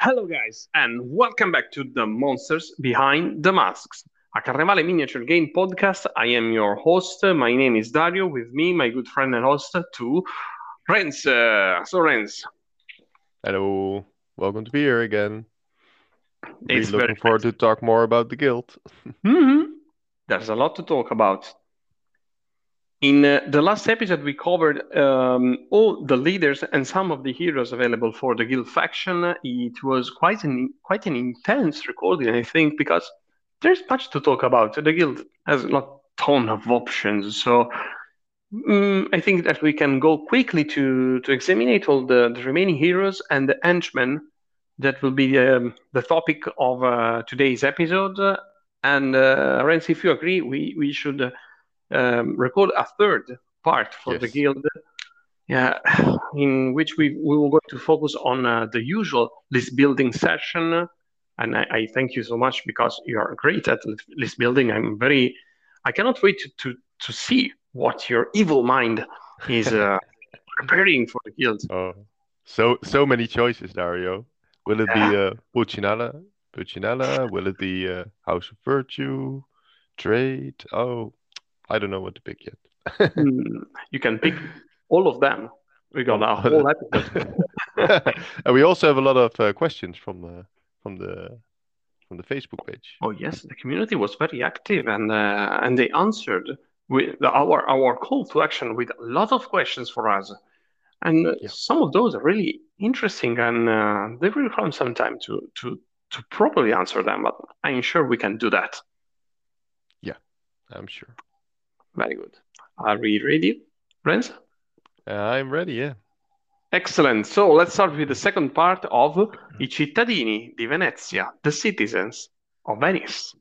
Hello, guys, and welcome back to the Monsters Behind the Masks, a Carnevale miniature game podcast. I am your host. My name is Dario. With me, my good friend and host, too, Renz. Uh, so, Renz. Hello, welcome to be here again. Really It's looking very forward to talk more about the guild. hmm There's a lot to talk about. In uh, the last episode, we covered um, all the leaders and some of the heroes available for the guild faction. It was quite an quite an intense recording, I think, because there's much to talk about. The guild has a ton of options, so mm, I think that we can go quickly to to examine all the, the remaining heroes and the henchmen. That will be um, the topic of uh, today's episode. And uh, Renz, if you agree, we we should uh, um, record a third part for the guild. Yeah, in which we we will go to focus on uh, the usual list building session. And I, I thank you so much because you are great at list- building. I'm very, I cannot wait to to, to see what your evil mind is uh, preparing for the guild. Oh, so so many choices, Dario. Will it be uh, Pulcinella? Pulcinella? Will it be uh, House of Virtue? Trade? Oh, I don't know what to pick yet. Hmm, you can pick all of them. We got a whole episode. and we also have a lot of uh, questions from the from the from the Facebook page. Oh yes, the community was very active and uh, and they answered with the, our our call to action with a lot of questions for us, and Yeah. some of those are really interesting and uh, they will require some time to to to properly answer them. But I'm sure we can do that. Yeah, I'm sure. Very good. Are we ready, friends? Uh, I'm ready. Yeah. Excellent. So let's start with the second part of I cittadini di Venezia, the citizens of Venice.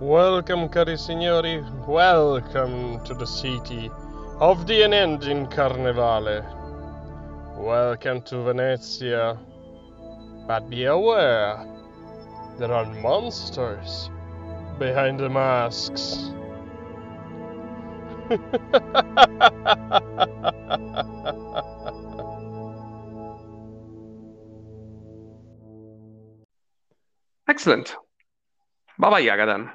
Welcome, cari signori. Welcome to the city of the unending Carnevale. Welcome to Venezia. But be aware, there are monsters behind the masks. Excellent. Baba Yaga then.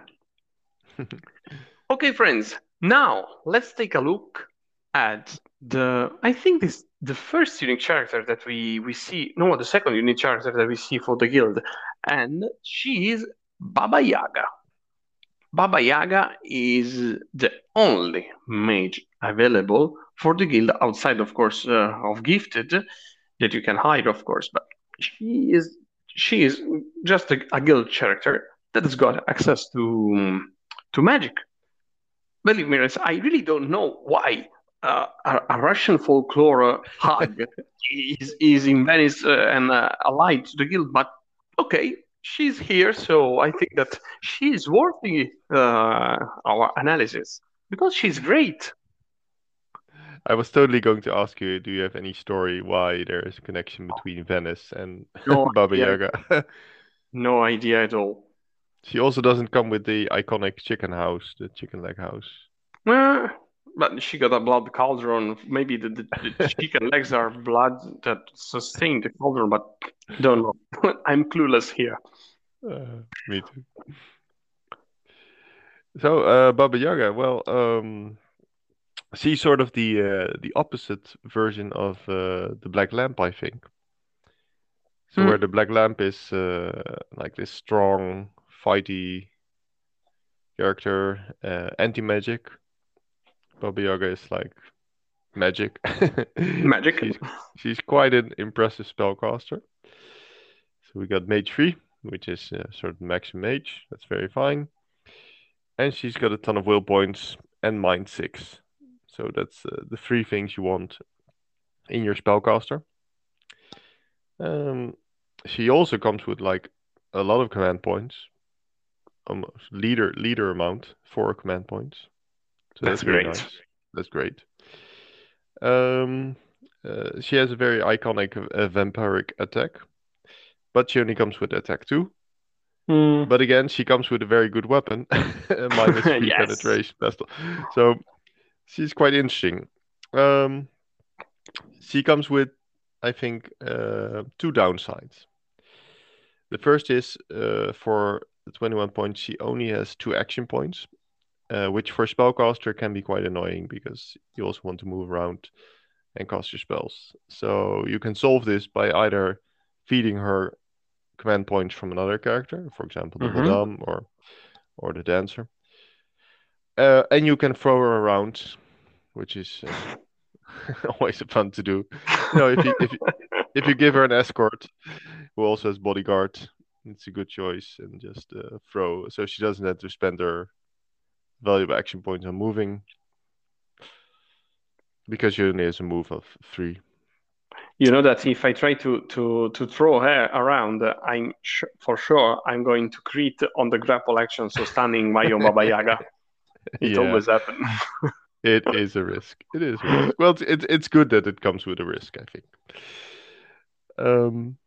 Okay, friends. Now let's take a look at the. I think this the first unique character that we we see. No, the second unique character that we see for the guild, and she is Baba Yaga. Baba Yaga is the only mage available for the guild outside, of course, uh, of gifted that you can hide, of course. But she is she is just a, a guild character that has got access to to magic. Believe me, I really don't know why uh, a, a Russian folklore hug is is in Venice uh, and uh, allied to the guild, but okay, she's here, so I think that she's worthy uh, our analysis because she's great. I was totally going to ask you, do you have any story why there is a connection between Venice and No Baba idea. Yaga? No idea at all. She also doesn't come with the iconic chicken house, the chicken leg house. Uh, but she got a blood cauldron. Maybe the, the, the chicken legs are blood that sustain the cauldron, but don't know. I'm clueless here. Uh, me too. So, uh, Baba Yaga, well, um, she's sort of the uh, the opposite version of uh, the Black Lamp, I think. So, Hmm. where the Black Lamp is uh, like this strong, fighty character, uh, anti-magic, Baba Yaga is like magic. Magic. She's she's quite an impressive spellcaster. So we got Mage 3, which is uh, sort of maximum mage. That's very fine. And she's got a ton of will points and mind 6. So that's uh, the three things you want in your spellcaster. Um, she also comes with like a lot of command points. Almost leader leader amount, four command points. So That's that's great. nice. That's great. Um, uh, she has a very iconic uh, vampiric attack, but she only comes with attack two. Hmm. But again, she comes with a very good weapon, minus three Yes. penetration pistol. So she's quite interesting. Um, she comes with I think, uh, two downsides. The first is uh, for the 21 points, she only has two action points, uh, which for spellcaster can be quite annoying because you also want to move around and cast your spells. So you can solve this by either feeding her command points from another character, for example, the Mhm. Madame or or the Dancer, uh, and you can throw her around, which is uh, always fun to do. You know, if you if you, if you give her an escort who also has bodyguard, it's a good choice, and just uh, throw so she doesn't have to spend her valuable action points on moving because she only has a move of three. You know that if I try to to to throw her around, I'm sh for sure I'm going to crit on the grapple action, so stunning my own Baba Yaga. It Yeah. always happens. It is a risk. It is risk. Well, it's, it's it's good that it comes with a risk, I think. Um,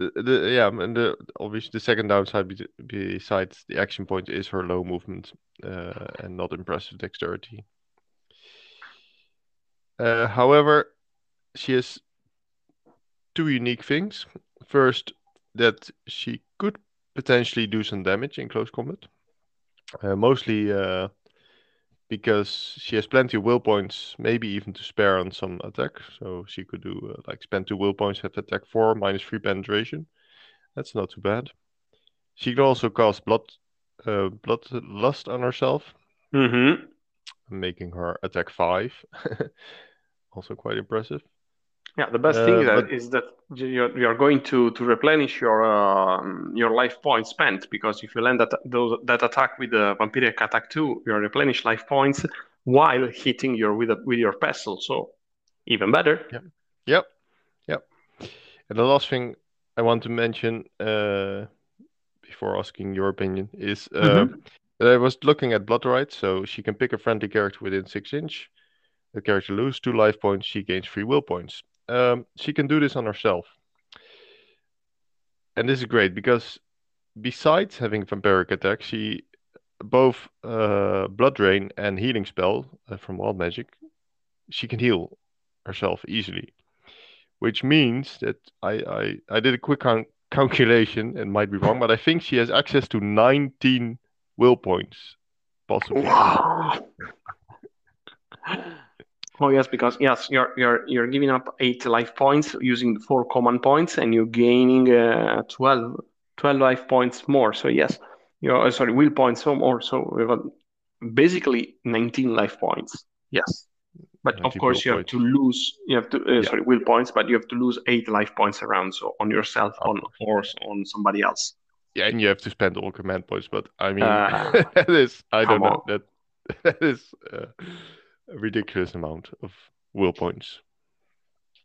the, the yeah, and the obviously the second downside be, besides the action point is her low movement uh, and not impressive dexterity. Uh, however, she has two unique things. First, that she could potentially do some damage in close combat, uh, mostly uh, because she has plenty of will points, maybe even to spare on some attack. So she could do uh, like spend two will points, have attack four, minus three penetration. That's not too bad. She can also cast blood, uh, blood lust on herself, hmm making her attack five. also quite impressive. Yeah, the best Uh, thing but- is that you're you're going to to replenish your um, your life points spent because if you land that those that attack with the vampiric attack two, you replenish life points while hitting your with a, with your pestle. So even better. Yep, yep. Yep. And the last thing I want to mention uh, before asking your opinion is uh, that I was looking at Blood Rite, so she can pick a friendly character within six inch. The character loses two life points, she gains three will points. Um, she can do this on herself. And this is great because besides having vampiric attack, she both uh, blood drain and healing spell uh, from wild magic, she can heal herself easily. Which means that I, I, I did a quick cal- calculation and might be wrong, but I think she has access to 19 will points, possibly. Oh yes, because yes, you're you're you're giving up eight life points using the four command points, and you're gaining uh, 12, 12 life points more. So yes, you're uh, sorry, will points so more. So basically nineteen life points. Yes, but of course you have to lose. You have to uh, Yeah. sorry, will points, but you have to lose eight life points around. So on yourself, Of on or on somebody else. Yeah, and you have to spend all command points, but I mean, Uh, that is, I don't know, on. that that is uh, ridiculous amount of will points.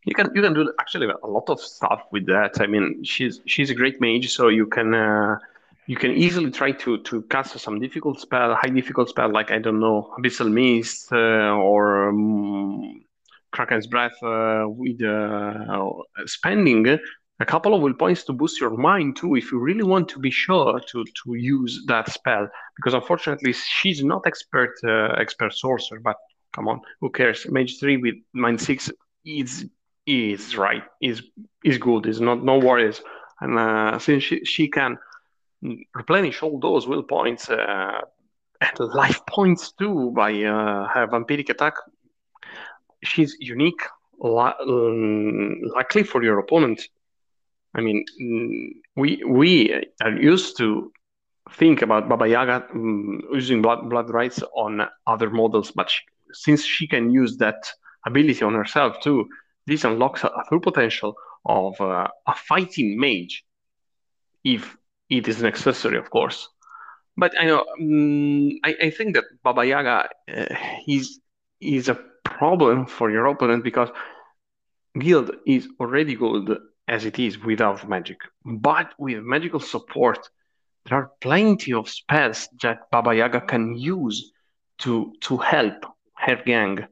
You can you can do actually a lot of stuff with that. I mean, she's she's a great mage, so you can uh, you can easily try to to cast some difficult spell, high difficult spell like I don't know, Abyssal Mist uh, or um, Kraken's Breath uh, with uh, spending a couple of will points to boost your mind too, if you really want to be sure to to use that spell. Because unfortunately, she's not expert uh, expert sorcerer, but come on, who cares? Mage three with mind six is is right is is good. Is not no worries. And uh, since she she can replenish all those will points uh, and life points too by uh, her vampiric attack, she's unique. Um, luckily for your opponent, I mean, mm, we we are used to think about Baba Yaga um, using blood blood rites on other models, but she, since she can use that ability on herself too, this unlocks a, full potential of uh, a fighting mage, if it is an accessory, of course. But I know, um, I, I think that Baba Yaga uh, is is a problem for your opponent because guild is already good as it is without magic. But with magical support, there are plenty of spells that Baba Yaga can use to to help her gang.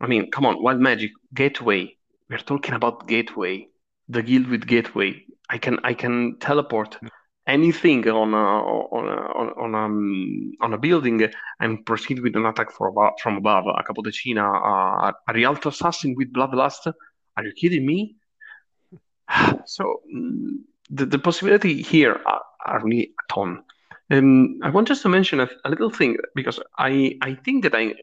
I mean, come on, wild magic, gateway. We're talking about gateway, the guild with gateway. I can I can teleport anything on a on a, on on, um, on a building and proceed with an attack from above, from above. A Capodecina, uh, a Rialto assassin with bloodlust. Are you kidding me? So mm, the, the possibility here are, are really a ton. Um, I want just to mention a, a little thing because I I think that I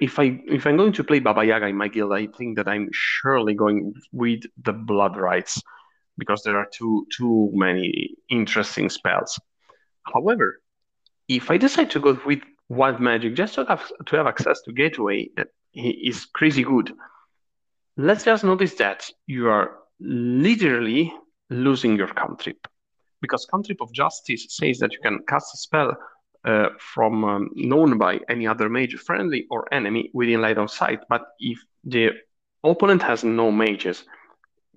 if I if I'm going to play Baba Yaga in my guild, I think that I'm surely going with the blood rites because there are too too many interesting spells. However, if I decide to go with wild magic just to have to have access to gateway that is crazy good, let's just notice that you are literally losing your cantrip because cantrip of justice says that you can cast a spell uh, from um, known by any other mage, friendly or enemy, within line of sight. But if the opponent has no mages,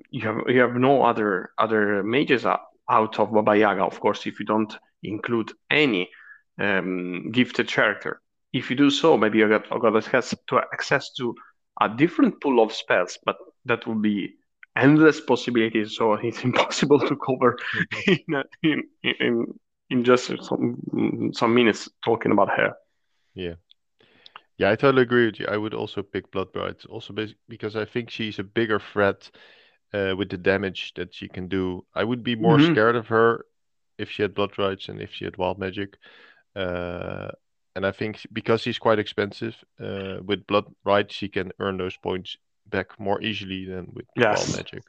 you have you have no other other mages out of Baba Yaga. Of course, if you don't include any um, gifted character. If you do so, maybe you got, got access to access to a different pool of spells, but that would be endless possibilities. So it's impossible to cover in, in, in in just some some minutes talking about her. Yeah. Yeah, I totally agree with you. I would also pick Blood Rites, also because I think she's a bigger threat uh, with the damage that she can do. I would be more mm-hmm. scared of her if she had Blood Rites and if she had Wild Magic. Uh, and I think because she's quite expensive, uh, with Blood Rites, she can earn those points back more easily than with yes. Wild Magic.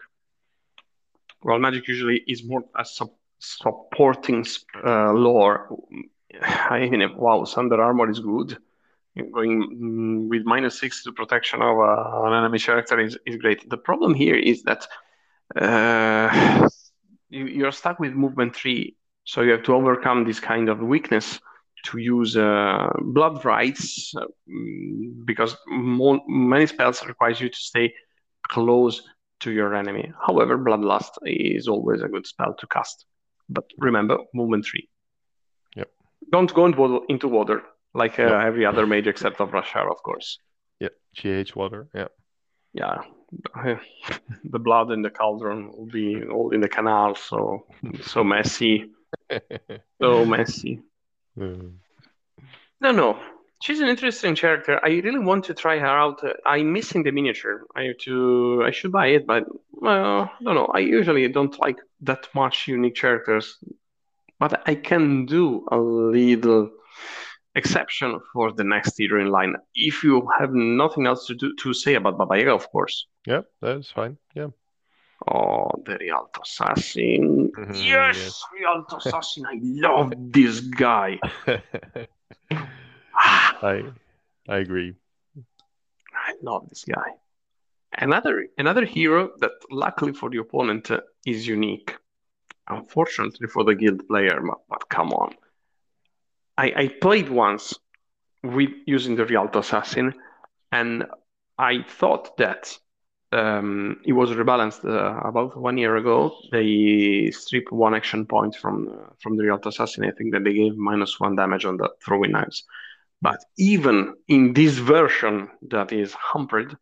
Wild Magic usually is more a sub- supporting uh, lore. I mean, wow, Thunder Armor is good. Going mm, with minus six to protection of uh, an enemy character is, is great. The problem here is that uh, you, you're stuck with movement three, so you have to overcome this kind of weakness to use uh, blood rites uh, because many spells requires you to stay close to your enemy. However, bloodlust is always a good spell to cast. But remember, movement three. Yep. Don't go into water like uh, yep. every other mage except of Rashar, of course. Yeah, GH water. Yeah. Yeah. the blood in the cauldron will be all in the canal, so so messy, so messy. Mm. No, no, she's an interesting character. I really want to try her out. I'm missing the miniature. I have to. I should buy it, but well, I don't know. I usually don't like that much unique characters, but I can do a little exception for the next hero in line. If you have nothing else to do to say about Baba Yaga, of course. Yeah, that's fine. Yeah. Oh, the Rialto Assassin. Mm-hmm, yes, yes, Rialto Assassin. I love this guy. I I agree. I love this guy. Another another hero that luckily for the opponent uh, is unique. Unfortunately for the guild player, but, but come on. I, I played once with using the Rialto Assassin, and I thought that um, it was rebalanced uh, about one year ago. They stripped one action point from from the Rialto Assassin. I think that they gave minus one damage on the throwing knives. But even in this version that is hampered,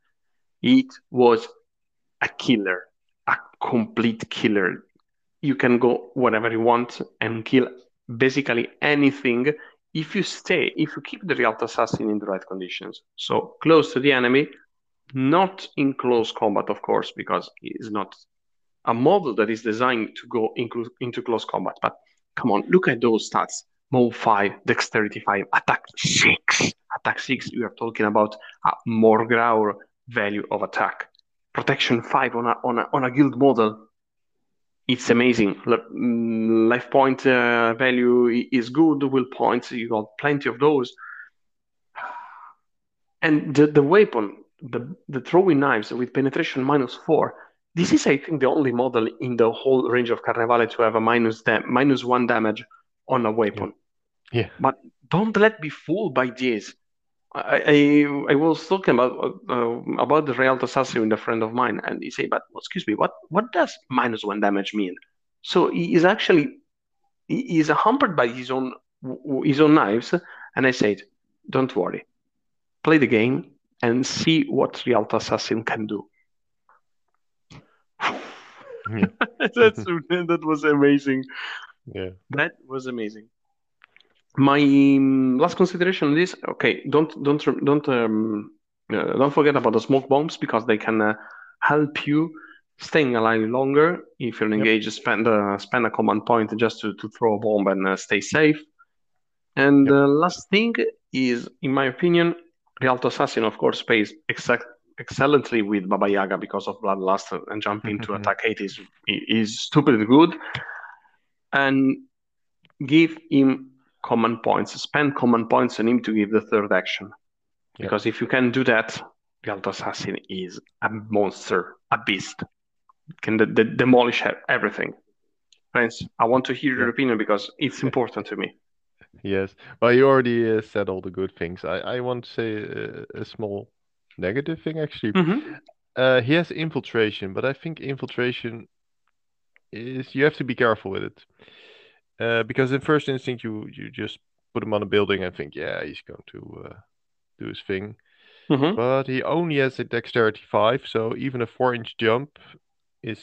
it was a killer, a complete killer. You can go wherever you want and kill basically anything if you stay, if you keep the Rialto Assassin in the right conditions. So close to the enemy, not in close combat, of course, because it is not a model that is designed to go into close combat. But come on, look at those stats. Move 5, Dexterity 5, Attack 6. Attack 6, we are talking about a Morgraur value of attack. Protection 5 on a, on a, on a guild model. It's amazing. Mm, life point uh, value is good. Will points, you got plenty of those. And the, the weapon the, the throwing knives with penetration minus four. This is, I think, the only model in the whole range of Carnevale to have a minus, da- minus one damage on a weapon. Yeah. Yeah. But don't let be fooled by this. I, I, I was talking about uh, about the Rialto Assassin with a friend of mine, and he said, "But excuse me, what what does minus one damage mean?" So he is actually he is hampered by his own his own knives, and I said, "Don't worry, play the game and see what Rialto Assassin can do. Yeah. That's that was amazing. Yeah, that was amazing. My um, last consideration is. Okay, don't don't don't um, uh, don't forget about the smoke bombs because they can uh, help you staying alive longer. If you're engaged, spend uh, spend a command point just to, to throw a bomb and uh, stay safe. And the last thing is, in my opinion, Rialto Assassin, of course, plays exact, excellently with Baba Yaga because of Bloodlust and jumping to attack 8 is, is stupidly good. And give him command points, spend common points on him to give the third action. Because if you can do that, Rialto Assassin is a monster, a beast. Can de- de- demolish everything. Friends, I want to hear your opinion because it's important to me. Yes. Well, you already uh, said all the good things. I, I want to say a, a small negative thing actually. Mhm. Uh, he has infiltration, but I think infiltration is you have to be careful with it. Uh, because in first instinct you you just put him on a building and think, yeah, he's going to uh, do his thing. Mhm. But he only has a dexterity five, so even a four inch jump is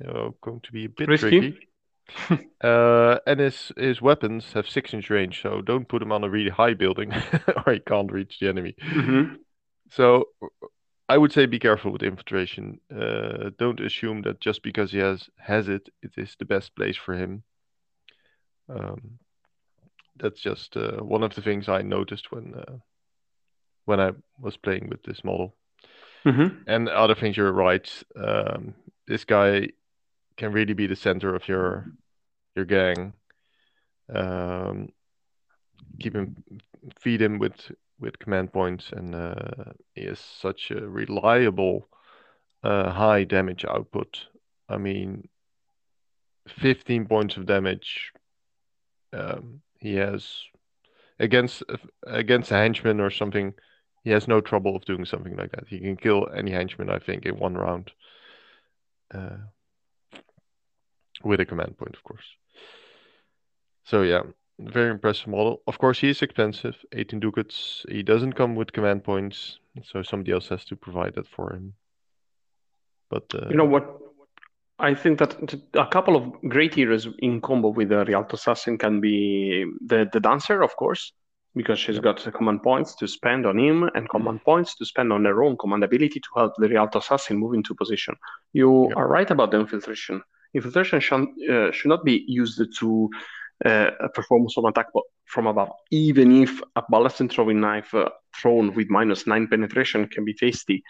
you know, going to be a bit Risky. tricky. Uh, and his his weapons have six inch range, so don't put him on a really high building, or he can't reach the enemy. Mhm. So I would say be careful with infiltration. Uh, don't assume that just because he has has it, it is the best place for him. Um, that's just uh, one of the things I noticed when uh, when I was playing with this model. Mhm. And other things, you're right. Um, this guy can really be the center of your your gang. Um, keep him, feed him with with command points, and uh, he is such a reliable uh, high damage output. I mean, 15 points of damage. Um, he has against against a henchman or something. He has no trouble of doing something like that. He can kill any henchman, I think, in one round. Uh, with a command point, of course. So yeah, very impressive model. Of course, he is expensive, 18 ducats. He doesn't come with command points, so somebody else has to provide that for him. But uh, You know what? I think that a couple of great heroes in combo with the Rialto Assassin can be the, the Dancer, of course, because she's got the command points to spend on him and command points to spend on her own command ability to help the Rialto Assassin move into position. You are right about the infiltration. Infiltration should, uh, should not be used to uh, perform some attack from above, even if a ballast and throwing knife uh, thrown with minus nine penetration can be tasty.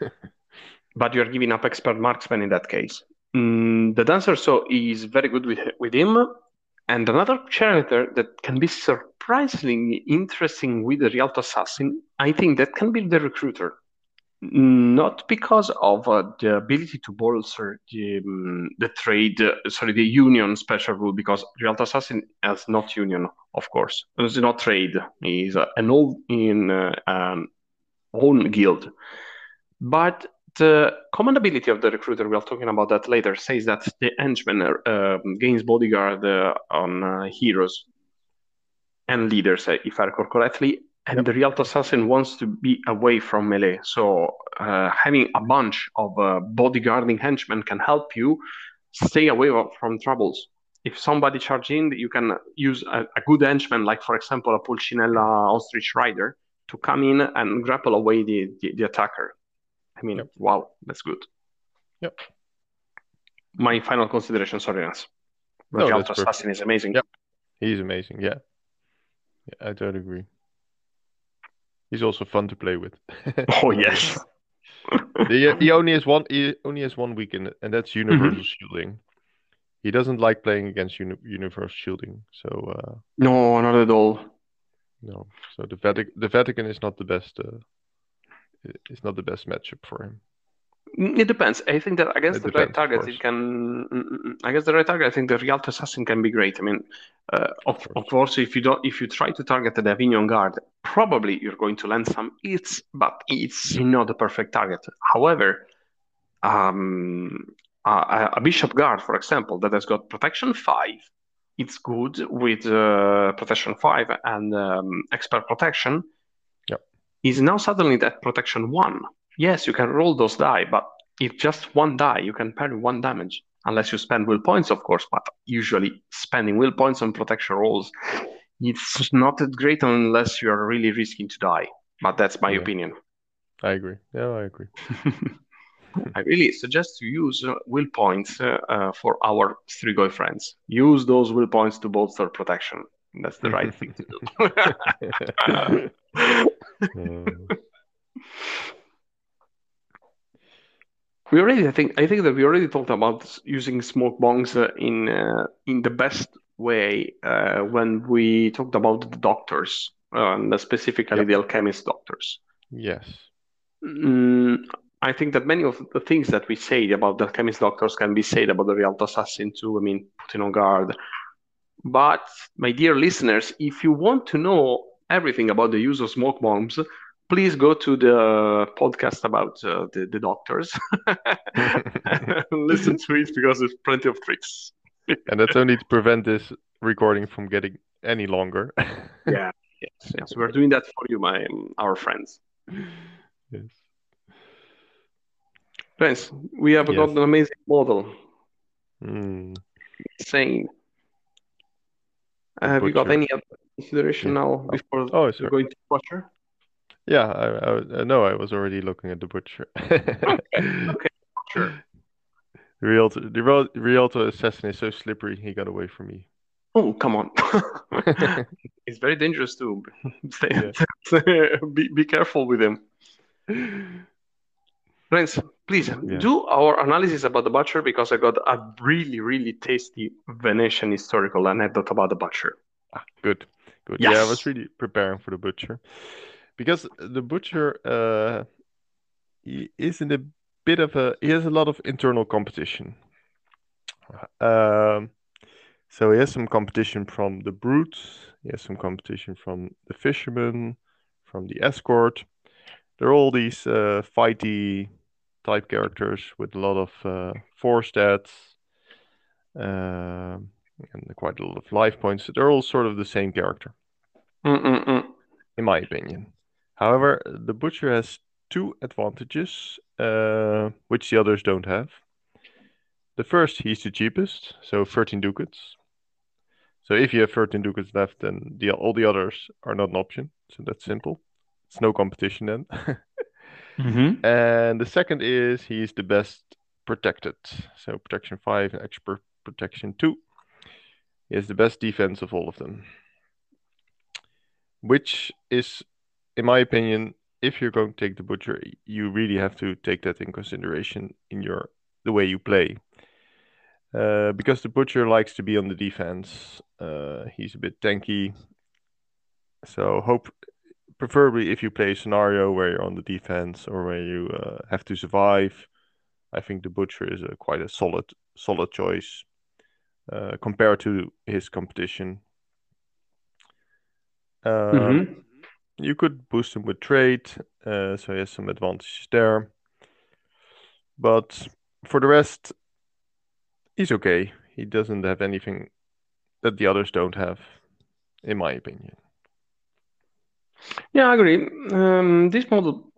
but you're giving up expert marksman in that case. Mm, the dancer so is very good with with him, and another character that can be surprisingly interesting with the Rialto assassin, I think that can be the recruiter. Not because of uh, the ability to bolster the, um, the trade, uh, sorry, the union special rule, because Rialto Assassin has not union, of course. It's not trade. He's uh, an old in um, own guild. But the command ability of the recruiter, we're talking about that later, says that the henchman uh, gains bodyguard uh, on uh, heroes and leaders, uh, if I recall correctly. And the real Assassin wants to be away from melee. So uh, having a bunch of uh, bodyguarding henchmen can help you stay away from troubles. If somebody charges in, you can use a, a good henchman, like for example a Pulcinella Ostrich Rider, to come in and grapple away the, the, the attacker. I mean, Yep. wow, that's good. Yep. My final consideration, sorry, Hans. No, perfect. Assassin is amazing. Yep. he's amazing. Yeah, yeah, I totally agree. He's also fun to play with. Oh yes. he, he only has one. He only has one weekend, and that's universal shielding. He doesn't like playing against uni- universal shielding. So uh, No, not at all. no. So the Vatican, the Vatican is not the best. Uh, is not the best matchup for him. Mm, It depends. I think that against It the depends, right target, it can. mm, mm, Against the right target, I think the Rialto Assassin can be great. I mean, uh, of, course. of course, if you don't, if you try to target the Avignon guard, probably you're going to land some hits, but it's not the perfect target. However, um, a, a Bishop guard, for example, that has got protection five, it's good with uh, protection five and um, expert protection. Is now suddenly that protection one. Yes, you can roll those die, but if just one die, you can parry one damage. Unless you spend will points, of course, but usually spending will points on protection rolls, it's not that great unless you are really risking to die. But that's my Yeah. opinion. I agree. Yeah, I agree. I really suggest to use uh, will points uh, uh, for our Strigoi friends. Use those will points to bolster protection. That's the right thing to do. Uh, we already, I think, I think that we already talked about using smoke bombs uh, in uh, in the best way uh, when we talked about the doctors, uh, and specifically Yep. the alchemist doctors. yes. Mm, I think that many of the things that we say about the alchemist doctors can be said about the Rialto assassin too. I mean, putting on guard. But my dear listeners, if you want to know everything about the use of smoke bombs, please go to the podcast about uh, the, the doctors. Listen to it because there's plenty of tricks. and that's only to prevent this recording from getting any longer. Yeah, yes, yes, we're doing that for you, my our friends. yes. Friends, we have Yes. got an amazing model. Mm. Insane. Have you got any other consideration Yeah. now before Oh, sorry. going to butcher? Yeah, I, I, I know I was already looking at the butcher. Sure. The Rialto, the Rial- Rialto assassin is so slippery, he got away from me. Oh, come on. It's very dangerous too. Be, be careful with him. Friends, please Yeah. do our analysis about the butcher because I got a really, really tasty Venetian historical anecdote about the butcher. Ah, good, good. Yeah, I was really preparing for the butcher because the butcher uh, he is in a bit of a he has a lot of internal competition. Um, so he has some competition from the brutes, he has some competition from the fishermen, from the escort. They're all these uh, fighty type characters with a lot of uh, four stats um and quite a lot of life points. They're all sort of the same character Mm-mm-mm. in my opinion. However, the butcher has two advantages, uh, which the others don't have. The first, he's the cheapest, so 13 ducats. So if you have 13 ducats left, then the, all the others are not an option. So that's simple. It's no competition then. Mm-hmm. and the second is he's the best protected. So protection 5 and expert protection 2. He has the best defense of all of them. Which is, in my opinion, if you're going to take the butcher, you really have to take that in consideration in your the way you play. Uh, because the butcher likes to be on the defense. Uh, he's a bit tanky. So hope preferably if you play a scenario where you're on the defense or where you uh, have to survive, I think the butcher is a quite a solid solid choice uh, compared to his competition. Uh, Mm-hmm. You could boost him with trade, uh, so he has some advantages there. But for the rest, he's okay. He doesn't have anything that the others don't have, in my opinion. Yeah, I agree. Um, this model,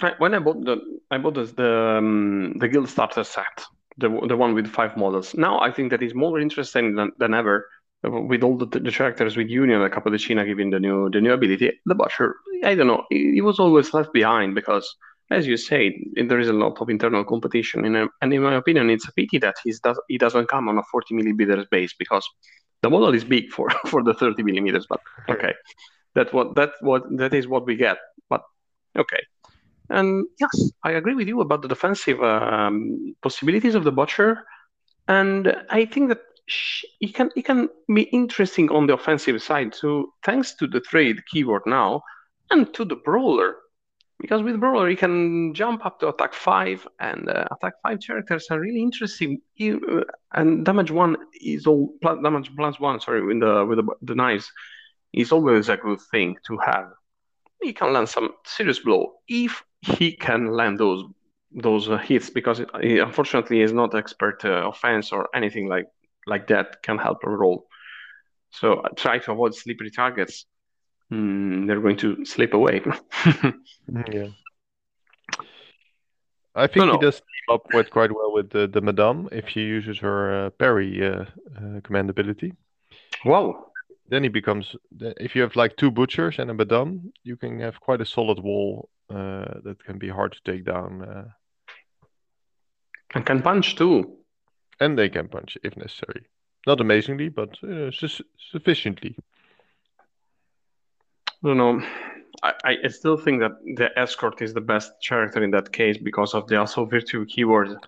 I, when I bought the, I bought this, the um, the Guild Starter set, the the one with five models. Now I think that is more interesting than, than ever with all the, the characters with Union and Capodecina giving the new the new ability. The Butcher, I don't know, he, he was always left behind because, as you said, there is a lot of internal competition. In a, and in my opinion, it's a pity that he's does, he doesn't come on a 40 millimeters base because the model is big for for the 30 millimeters. But okay. That what that what that is what we get. But okay. And yes, I agree with you about the defensive um, possibilities of the butcher, and I think that sh- it can it can be interesting on the offensive side too, thanks to the trade keyword now, and to the brawler, because with brawler you can jump up to attack five, and uh, attack five characters are really interesting. You, uh, and damage one is all plus, damage plus one. Sorry, with the with the, the knives is always a good thing to have. He can land some serious blow if he can land those those uh, hits because it, he unfortunately is not expert uh, offense or anything like like that can help a roll. So uh, try to avoid slippery targets. Mm, they're going to slip away. Yeah. I think no. he does team up with quite well with the, the Madame if she uses her uh, parry uh, uh, command ability. wow. Then he becomes, if you have like two butchers and a Madame, you can have quite a solid wall uh, that can be hard to take down. Uh, And can punch too. And they can punch if necessary. Not amazingly, but uh, su- sufficiently. I don't know. I, I still think that the escort is the best character in that case because of the also virtue keyword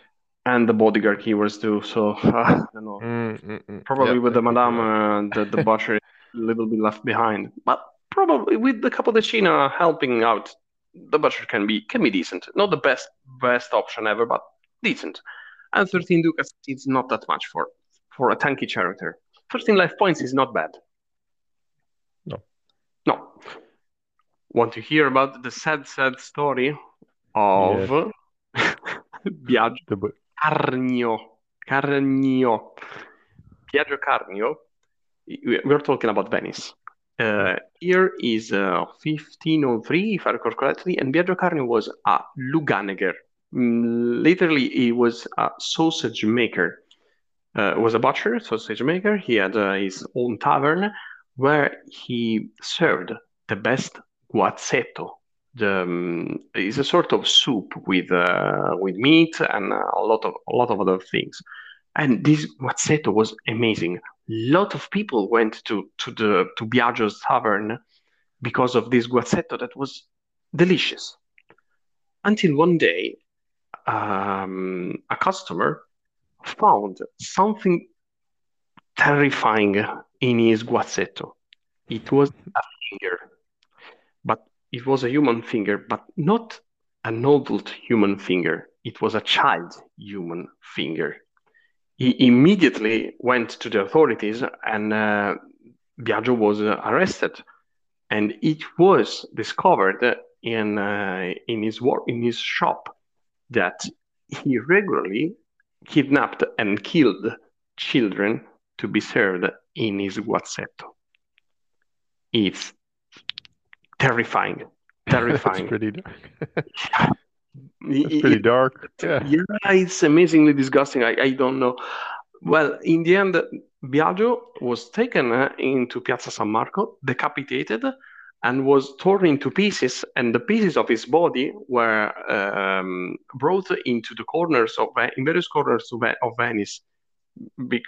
and the bodyguard keywords too. So uh, I don't know. Mm, mm, mm. Probably Yep, with the I think you're madame, uh, the the butcher a little bit left behind, but probably with the Capodecina helping out, the butcher can be can be decent. Not the best best option ever, but decent. And 13 ducats is not that much for for a tanky character. 13 life points is not bad. No. No. Want to hear about the sad, sad story of Biagio The bu- Carnio. Carnio. Biagio Carnio. We- We're talking about Venice. Uh, here is uh, 1503, if I recall correctly, and Biagio Carnio was a Luganeger. Mm, literally, he was a sausage maker. Uh, was a butcher, sausage maker. He had uh, his own tavern where he served the best guazzetto. The um, is a sort of soup with uh, with meat and a lot of a lot of other things. And this guazzetto was amazing. Lot of people went to to the to Biagio's tavern because of this guazzetto that was delicious. Until one day, um, a customer found something terrifying in his guazzetto. It was a finger, but it was a human finger, but not an adult human finger. It was a child human finger. He immediately went to the authorities, and uh, Biagio was uh, arrested. And it was discovered in uh, in his work in his shop that he regularly kidnapped and killed children to be served in his guazzetto. It's terrifying, terrifying. pretty dark. It- That's pretty it- dark. Yeah. yeah, it's amazingly disgusting. I, I don't know. Well, in the end, Biagio was taken uh, into Piazza San Marco, decapitated, and was torn into pieces, and the pieces of his body were um, brought into the corners of in various corners of, of Venice. Be-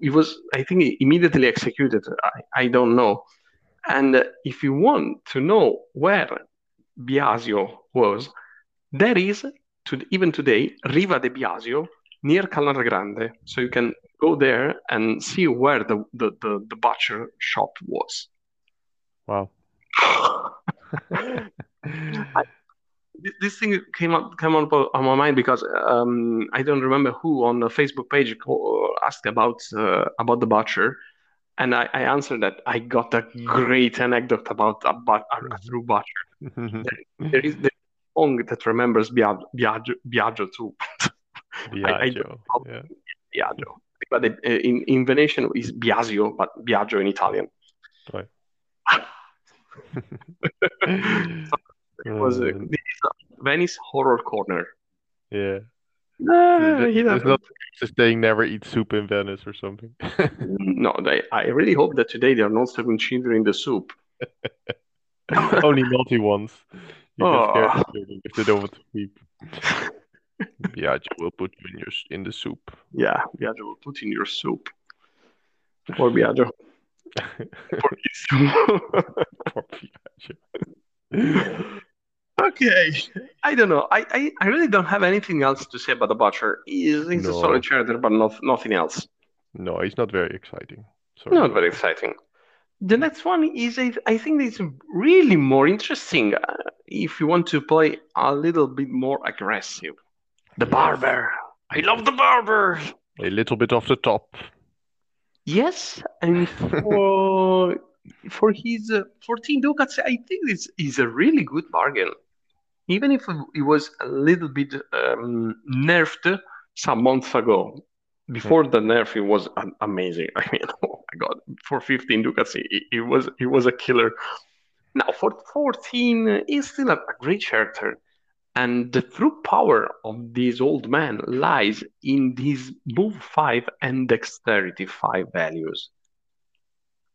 he was, I think, immediately executed. I, I don't know. And uh, if you want to know where Biasio was, there is to even today Riva de Biasio near Canal Grande. So you can go there and see where the, the, the, the butcher shop was. Wow. This, this thing came up came up on my mind because um, I don't remember who on the Facebook page asked about uh, about the butcher, and I, I answered that I got a great anecdote about a, but, a, a true butcher. There is the song that remembers Biagio, Biagio, Biagio too. I- I Biagio. Yeah. Biagio. But uh, in, in Venetian is Biasio, but Biagio in Italian. Right. It was uh, Venice horror corner. yeah. He There's doesn't- not just saying never eat soup in Venice or something. No, they, I really hope that today they are not serving children in the soup. Only naughty ones. You can Oh. the children if they don't want to sleep. Biagio will put you in your in the soup. Yeah, Biagio will put in your soup. Poor Biagio. Poor Poor Okay. I don't know. I, I, I really don't have anything else to say about the Butcher. He's, he's a solid character, but not, nothing else. No, he's not very exciting. Sorry. Not very exciting. The next one is, I think, it's really more interesting uh, if you want to play a little bit more aggressive. The Yes. Barber. I love the Barber. A little bit off the top. Yes, and for for his uh, 14 ducats, I think this is a really good bargain. Even if it was a little bit um, nerfed some months ago. Before the nerf, it was amazing. I mean, my God, for 15 ducats, it, it was it was a killer. Now for 14, he's still a, a great character. And the true power of this old man lies in these move 5 and dexterity 5 values.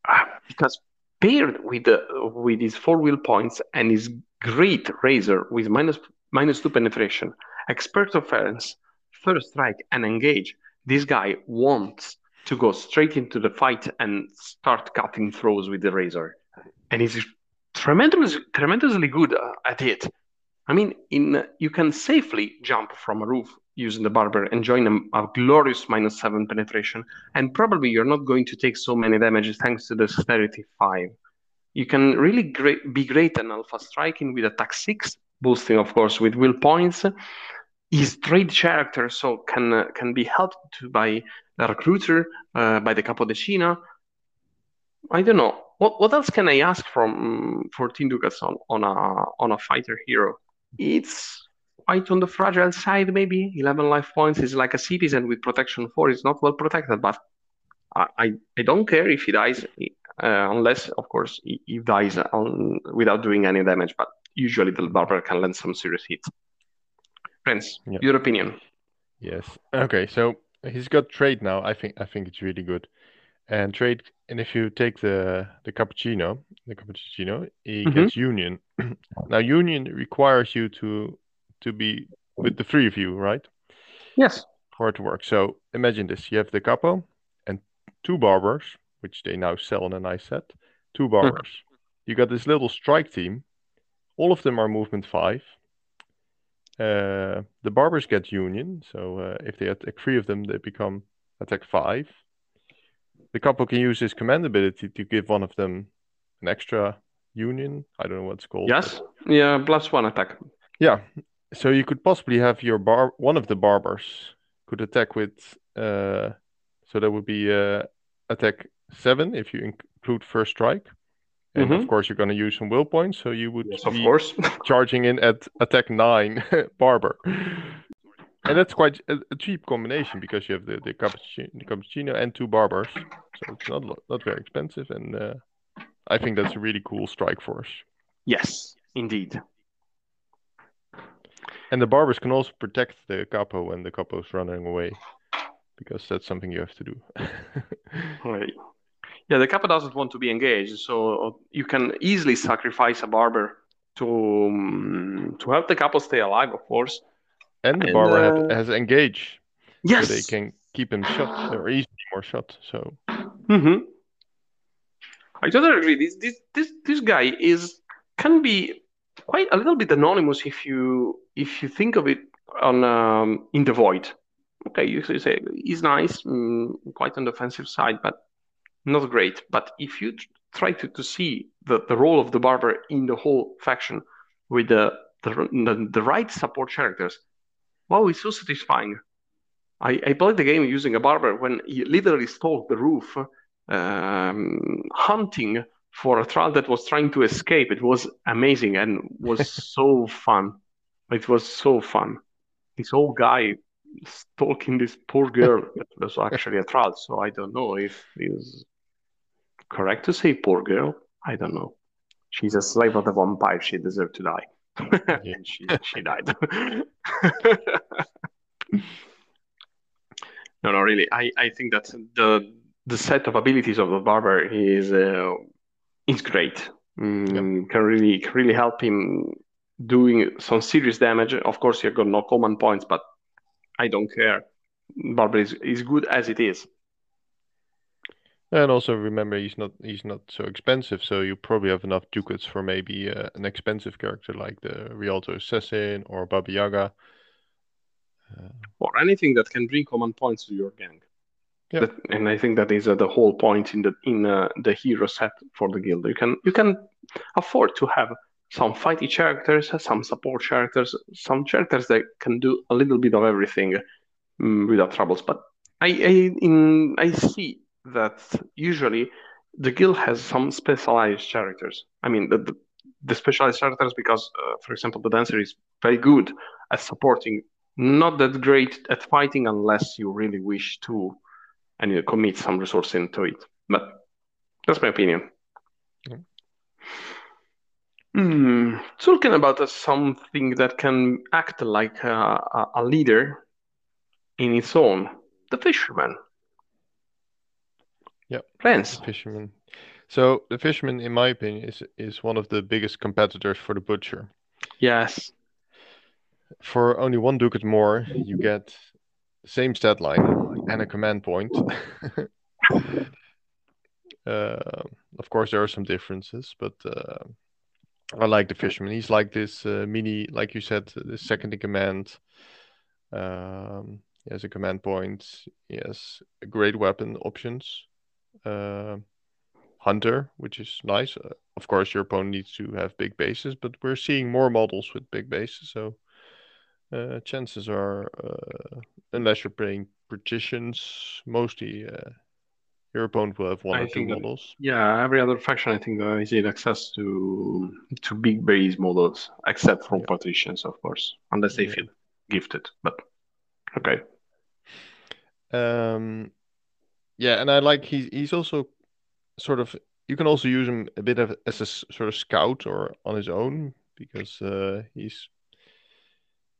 Ah, Because paired with the, with his four wheel points and his great razor with minus minus 2 penetration, expert offense, first strike and engage, this guy wants to go straight into the fight and start cutting throws with the razor, and he's tremendously tremendously good uh, at it. I mean, in you can safely jump from a roof using the barber and join a, a glorious minus seven penetration, and probably you're not going to take so many damages thanks to the dexterity five. You can really great, be great in alpha striking with attack six, boosting of course with will points. His trade character so can uh, can be helped by the recruiter, uh, by the capo de Capodecina. I don't know what what else can I ask from 14 ducats on, on a on a fighter hero. It's quite on the fragile side, maybe 11 life points is like a citizen with protection 4. It's not well protected, but I, I, I don't care if he dies, uh, unless, of course, he, he dies on, without doing any damage. But usually the barber can land some serious hits. Friends, Yeah. your opinion? Yes. Okay. So he's got trade now. I think I think it's really good. And trade, and if you take the the Capodecina, the Capodecina, he Mhm. gets union. now union requires you to to be with the three of you, right? Yes. For it to work. So imagine this: you have the capo and two barbers, which they now sell in a nice set. Two barbers. You got this little strike team. All of them are movement five. Uh, the barbers get union, so uh, if they attack three of them, they become attack five. The couple can use his command ability to give one of them an extra union. I don't know what it's called. Yes. Yeah. Plus one attack. Yeah. So you could possibly have your bar one of the barbers could attack with uh so that would be uh attack seven if you include first strike. And of Mhm. course you're gonna use some will points, so you would Yes, of be course. charging in at attack nine barber. And that's quite a, a cheap combination because you have the, the Capodecina, the Capodecina and two barbers. So it's not not very expensive and uh, I think that's a really cool strike force. yes, indeed. And the barbers can also protect the capo when the capo is running away, because that's something you have to do. Right. Yeah, the Kappa doesn't want to be engaged, so you can easily sacrifice a barber to um, to help the couple stay alive, of course. and the And, barber uh, has engage, Yes. so they can keep him shut or easily more shot. So hmm I totally agree. This this this this guy is can be quite a little bit anonymous if you if you think of it on um, in the void. Okay, you you say he's nice, mm, quite on the offensive side, but not great. But if you try to, to see the, the role of the barber in the whole faction with the the, the, the right support characters, wow, it's so satisfying. I, I played the game using a barber when he literally stalked the roof, um, hunting for a thrall that was trying to escape. It was amazing and was so fun. It was so fun. This old guy stalking this poor girl that was actually a thrall. So I don't know if it's correct to say poor girl. I don't know. She's a slave of the vampire. She deserved to die. and she, she died. No, no, really. I, I think that the the set of abilities of the barber is uh, is great. Mm, Can really can really help him doing some serious damage. Of course, you're got no command points, but I don't care. Barber is, is good as it is. And also remember he's not he's not so expensive, so you probably have enough ducats for maybe uh, an expensive character like the Rialto Assassin or Baba Yaga. Or anything that can bring command points to your gang. Yeah. That, and I think that is uh, the whole point in the in uh, the hero set for the guild. You can you can afford to have some fighty characters, some support characters, some characters that can do a little bit of everything mm, without troubles. But I I, in, I see that usually the guild has some specialized characters. I mean the the, the specialized characters because, uh, for example, the dancer is very good at supporting, not that great at fighting unless you really wish to and you commit some resource into it. But that's my opinion. Yeah. Hmm. Talking about uh, something that can act like a leader in its own, the fisherman. Yeah. Friends. Fisherman. So the fisherman, in my opinion, is is one of the biggest competitors for the butcher. Yes. For only one ducat more, you get same stat line and a command point. uh, of course, there are some differences, but uh, I like the fisherman. He's like this uh, mini, like you said, the second in command. Um, he has a command point. He has great weapon options. Uh, hunter, which is nice. Uh, of course, your opponent needs to have big bases, but we're seeing more models with big bases, so uh, chances are, uh, unless you're playing partitions, mostly uh, your opponent will have one I or two think that- models. Yeah, every other faction I think uh, is in access to to big base models, except from Yeah. partitions, of course, unless they Yeah. feel gifted. But okay, Um, yeah, and I like he he's also sort of you can also use him a bit of as a sort of scout or on his own because uh, he's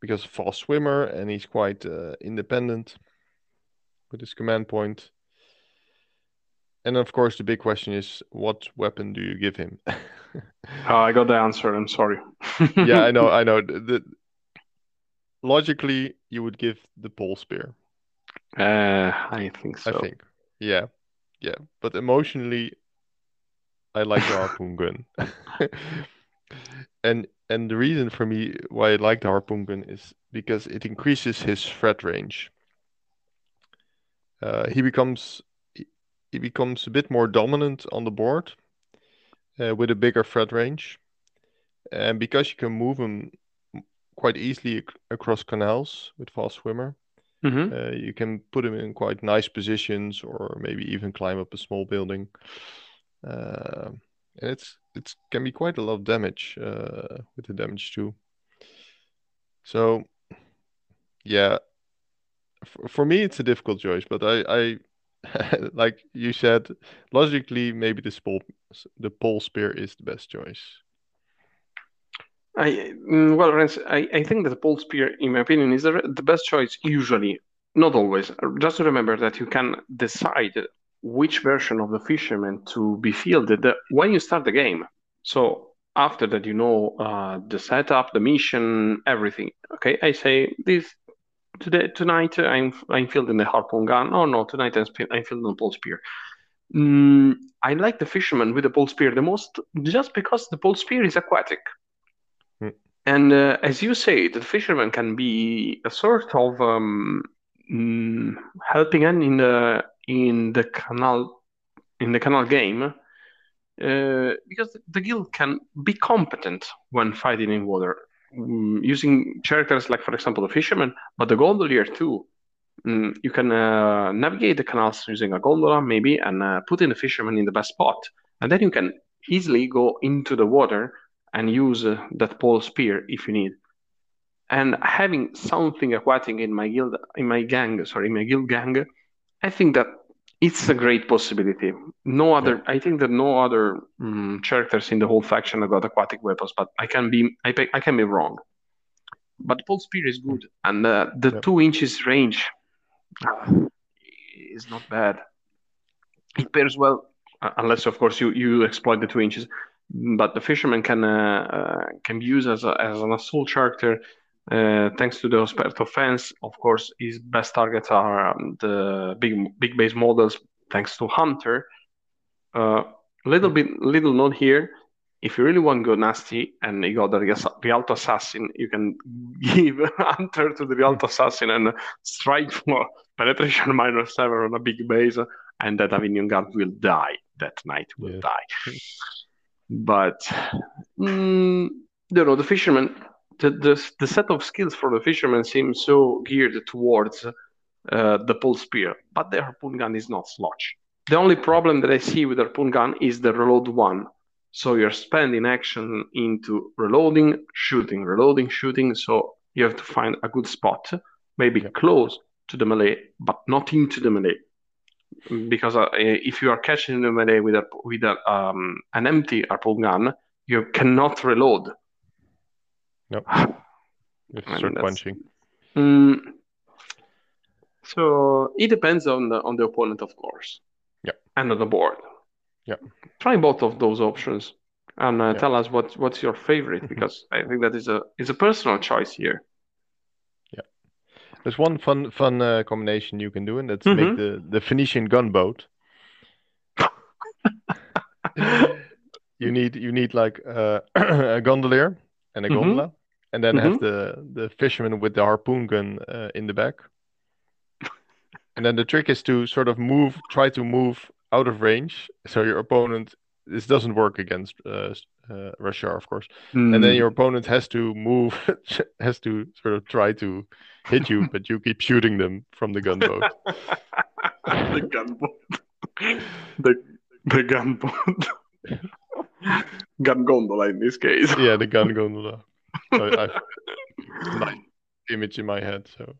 because a fast swimmer and he's quite uh, independent with his command point. And of course, the big question is, what weapon do you give him? uh, I got the answer. I'm sorry. yeah, I know, I know. The- logically, you would give the pole spear. Uh, I think so. I think. Yeah. Yeah. But emotionally, I like the harpoon gun. and and the reason for me why I like the harpoon gun is because it increases his threat range. Uh, he becomes he- becomes a bit more dominant on the board uh, with a bigger threat range. And because you can move him quite easily ac- across canals with fast swimmer, Mhm. uh, you can put them in quite nice positions, or maybe even climb up a small building. Uh, and it's it's can be quite a lot of damage uh, with the damage too. So, yeah, for, for me it's a difficult choice, but I, I like you said, logically maybe the pole the pole spear is the best choice. I mm, well, Renz, I, I think that the pole spear, in my opinion, is the, the best choice usually, not always. Just remember that you can decide which version of the fisherman to be fielded when you start the game. So after that, you know uh, the setup, the mission, everything. Okay, I say this today tonight. I'm I'm fielding the harpoon gun. Oh no, tonight I'm, I'm fielding the pole spear. Mm, I like the fisherman with the pole spear the most, just because the pole spear is aquatic. And uh, as you say, the fisherman can be a sort of um, mm, helping hand in the in the canal in the canal game, uh, because the guild can be competent when fighting in water, mm, using characters like, for example, the fisherman, but the gondolier too. Mm, you can uh, navigate the canals using a gondola, maybe, and uh, put in the fisherman in the best spot, and then you can easily go into the water and use uh, that pole spear if you need. And having something aquatic in my guild, in my gang, sorry, in my guild gang, I think that it's a great possibility. No other, I think that no other mm, characters in the whole faction have got aquatic weapons, but I can be, I, I can be wrong. But pole spear is good, and uh, the Yep. two inches range is not bad. It pairs well, uh, unless of course you you exploit the two inches. But the fisherman can uh, uh, can be used as a, as an assault character. Uh, thanks to the Osperto fence, of course, his best targets are um, the big big base models. Thanks to Hunter, uh, little bit little note here. If you really want to go nasty and you got the Rialto Assassin, you can give Hunter to the Rialto Assassin and strike for penetration minus seven on a big base, and that Avignon Guard will die. That knight will Yeah. die. But mm, you know, the fisherman, the, the the set of skills for the fisherman seems so geared towards uh, the pole spear, but the harpoon gun is not sludge. The only problem that I see with the harpoon gun is the reload one. So you're spending action into reloading, shooting, reloading, shooting. So you have to find a good spot, maybe Yep. close to the melee, but not into the melee. Because uh, if you are catching the melee with a with a, um, an empty harpoon gun, you cannot reload. Nope. You start punching. Mm, so it depends on the on the opponent, of course. Yeah. And on the board. Yeah. Try both of those options and uh, Yeah. tell us what what's your favorite because I think that is a is a personal choice here. There's one fun fun uh, combination you can do, and that's Mhm. make the the Venetian gunboat. you need you need like uh, a gondolier and a Mhm. gondola, and then have the the fisherman with the harpoon gun uh, in the back. And then the trick is to sort of move, try to move out of range, so your opponent. This doesn't work against uh, uh, Rashaar, of course. And Hmm. then your opponent has to move, has to sort of try to hit you, but you keep shooting them from the gunboat. the gunboat. the the gunboat. Gun gondola in this case. yeah, the gun gondola. So I've image in my head. So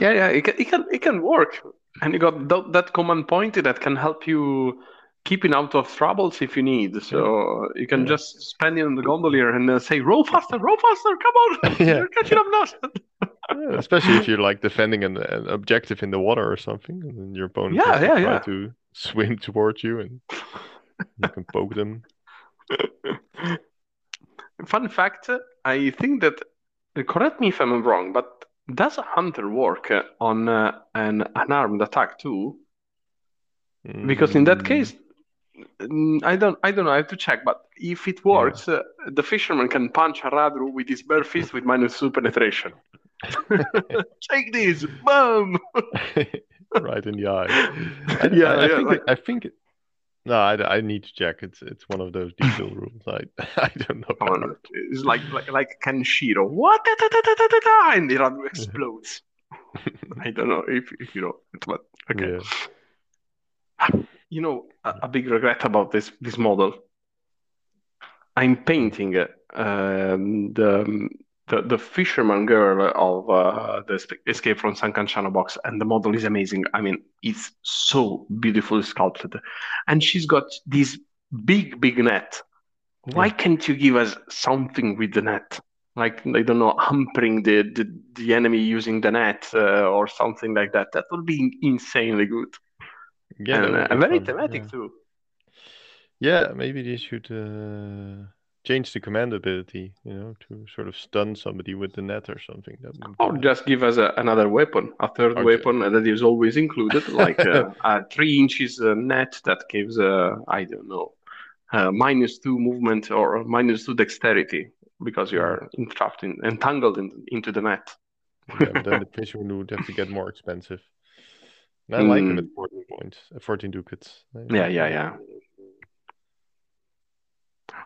Yeah, yeah, it can, it can, it can work. And you got that, that command point that can help you keeping out of troubles if you need. So you can Yeah. just spend it on the gondolier and uh, say, row faster, row faster, come on, Yeah. you're catching up now. yeah, especially if you're like defending an, an objective in the water or something, and then your opponent Yeah, yeah, try yeah. to swim towards you, and you can poke them. Fun fact, I think that, uh, correct me if I'm wrong, but does a hunter work uh, on uh, an unarmed attack too? Because in that Mm, case, I don't, I don't know. I have to check. But if it works, uh, the fisherman can punch a Radru with his bare fist with minus two penetration. Take this, boom! right in the eye. I, Yeah, I, I yeah, think like- I think it, no, I, I need to check. It's it's one of those detail rules. I I don't know. On, it's like like like Kenshiro. What? Da, da, da, da, da, da, and the Radru explodes. I don't know if, if you know, but okay. Yeah. You know, a, a big regret about this this model. I'm painting uh, um, the, the the fisherman girl of uh, the Escape from San Canciano box, and the model is amazing. I mean, it's so beautifully sculpted, and she's got this big big net. Why Yeah. can't you give us something with the net? Like I don't know, hampering the the, the enemy using the net uh, or something like that. That would be insanely good Yeah, and, uh, very fun, thematic yeah. too. Yeah, maybe they should uh, change the command ability, you know, to sort of stun somebody with the net or something. That Or just give us a, another weapon, a third Or ju- weapon that is always included, like uh, a three inches uh, net that gives, uh, I don't know, uh, minus two movement or minus two dexterity because you are entrapped in, entangled in, into the net. yeah, but then the fisherman would have to get more expensive. And I like him Mm. at 14 points, uh, 14 ducats. Yeah, yeah, yeah.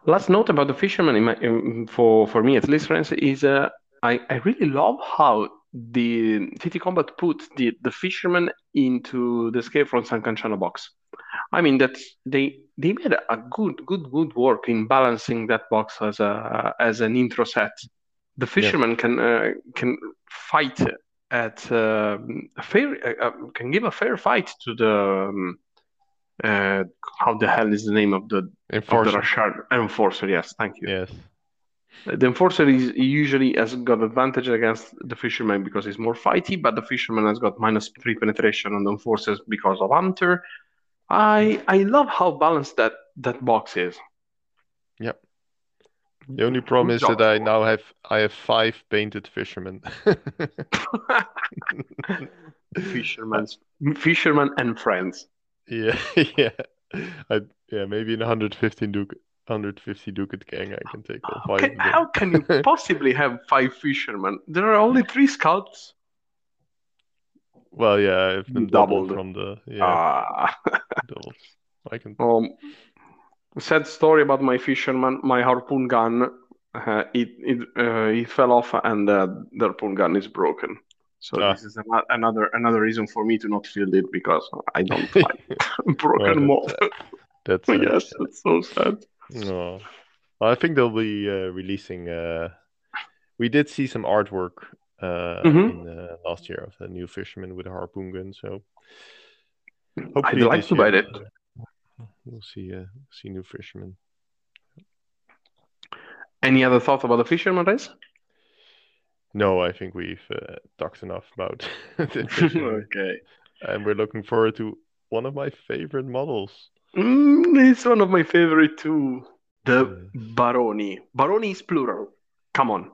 Last note about the fisherman, in my, in, for for me at least, friends, is uh, I I really love how the TT Combat put the the fisherman into the Escape from San Canciano box. I mean that they they made a good good good work in balancing that box as a as an intro set. The fisherman can uh, can fight at um, a fair uh, uh, can give a fair fight to the um, uh, how the hell is the name of the of the Enforcer. Enforcer? Yes, thank you. Yes. The enforcer is usually has got advantage against the fisherman because he's more fighty, but the fisherman has got minus three penetration on the enforcers because of hunter. I I love how balanced that that box is. Yep. The only problem is that I now have I have five painted fishermen. fishermen, fisherman and friends. yeah, yeah. I yeah, maybe in 115 ducat 150 ducat gang I can take all five them. how can you possibly have five fishermen? There are only three scouts. Well, yeah, I've been doubled Doubled. from the yeah, Ah. doubled. I can Um, sad story about my fisherman. My harpoon gun, uh, it it uh, it fell off, and uh, the harpoon gun is broken. So Ah. this is ano- another another reason for me to not field it because I don't like broken Well, mold. that's uh, yes, it's so sad. No. Well, I think they'll be uh, releasing. Uh, we did see some artwork uh, Mhm. in uh, last year of a new fisherman with a harpoon gun. So Hopefully I'd like to buy uh, we'll see. Uh, see new fishermen. Any other thoughts about the fisherman race? No, I think we've uh, talked enough about the fisherman, okay. and we're looking forward to one of my favorite models. Mm, it's one of my favorite too. The. Baroni. Baroni is plural. Come on.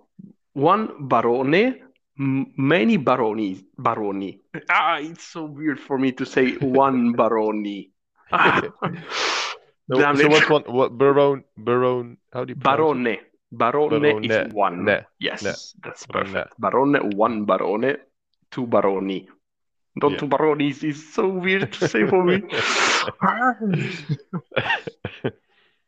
One Barone m- many baroni. Baroni. Ah, it's so weird for me to say one baroni. No, Damn so it. what's one? What Baron? Baron? How do you it? Barone. Barone is Barone. one. Ne. Yes, Ne. that's Barone. perfect. Barone, one barone, two baroni. Not Yeah. two baronis is so weird to say for me.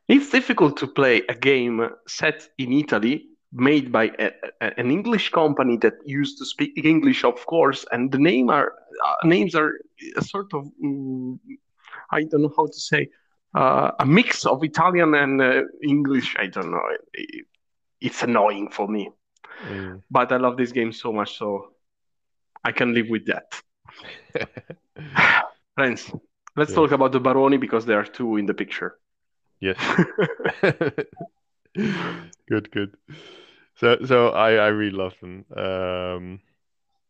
it's difficult to play a game set in Italy, made by a, a- an English company that used to speak English, of course, and the name are uh, names are a sort of mm, I don't know how to say uh, a mix of Italian and uh, English. I don't know. It- it's annoying for me, Mm. but I love this game so much, so I can live with that. Friends, let's Yes. talk about the Baroni because there are two in the picture. yes. good, good. So, so I, I really love them. Um,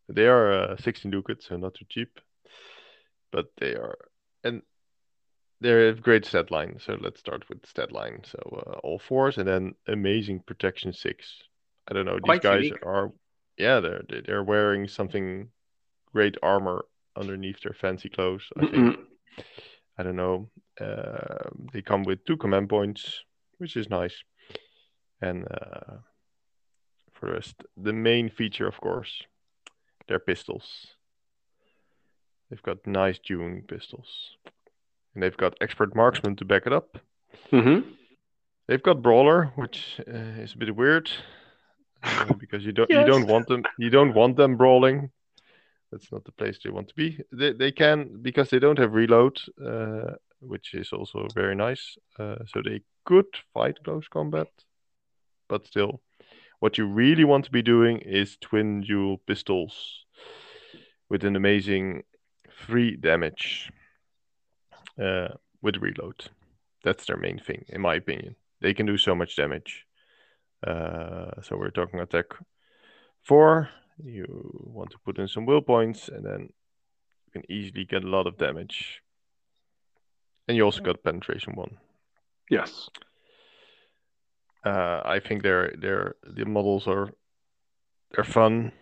they are uh, 16 ducats, so not too cheap, but they are, they have great stat line. So let's start with stat line. So uh, all fours, and then amazing protection six. I don't know. These guys unique. are, yeah, they're they- they're wearing something great armor underneath their fancy clothes. I think. I don't know. Um they come with two command points, which is nice. And uh, for the rest, the main feature, of course, they're pistols. They've got nice dueling pistols, and they've got expert marksman to back it up. Mhm. They've got brawler, which uh, is a bit weird uh, because you don't you don't want them you don't want them brawling. That's not the place they want to be. They they can because they don't have reload, uh, which is also very nice. Uh, so they could fight close combat, but still, what you really want to be doing is twin dual pistols with an amazing three damage uh, with reload. That's their main thing, in my opinion. They can do so much damage. Uh, so we're talking attack four. You want to put in some will points, and then you can easily get a lot of damage. And you also got penetration one. Yes. Uh, I think they're they're the models are they're fun.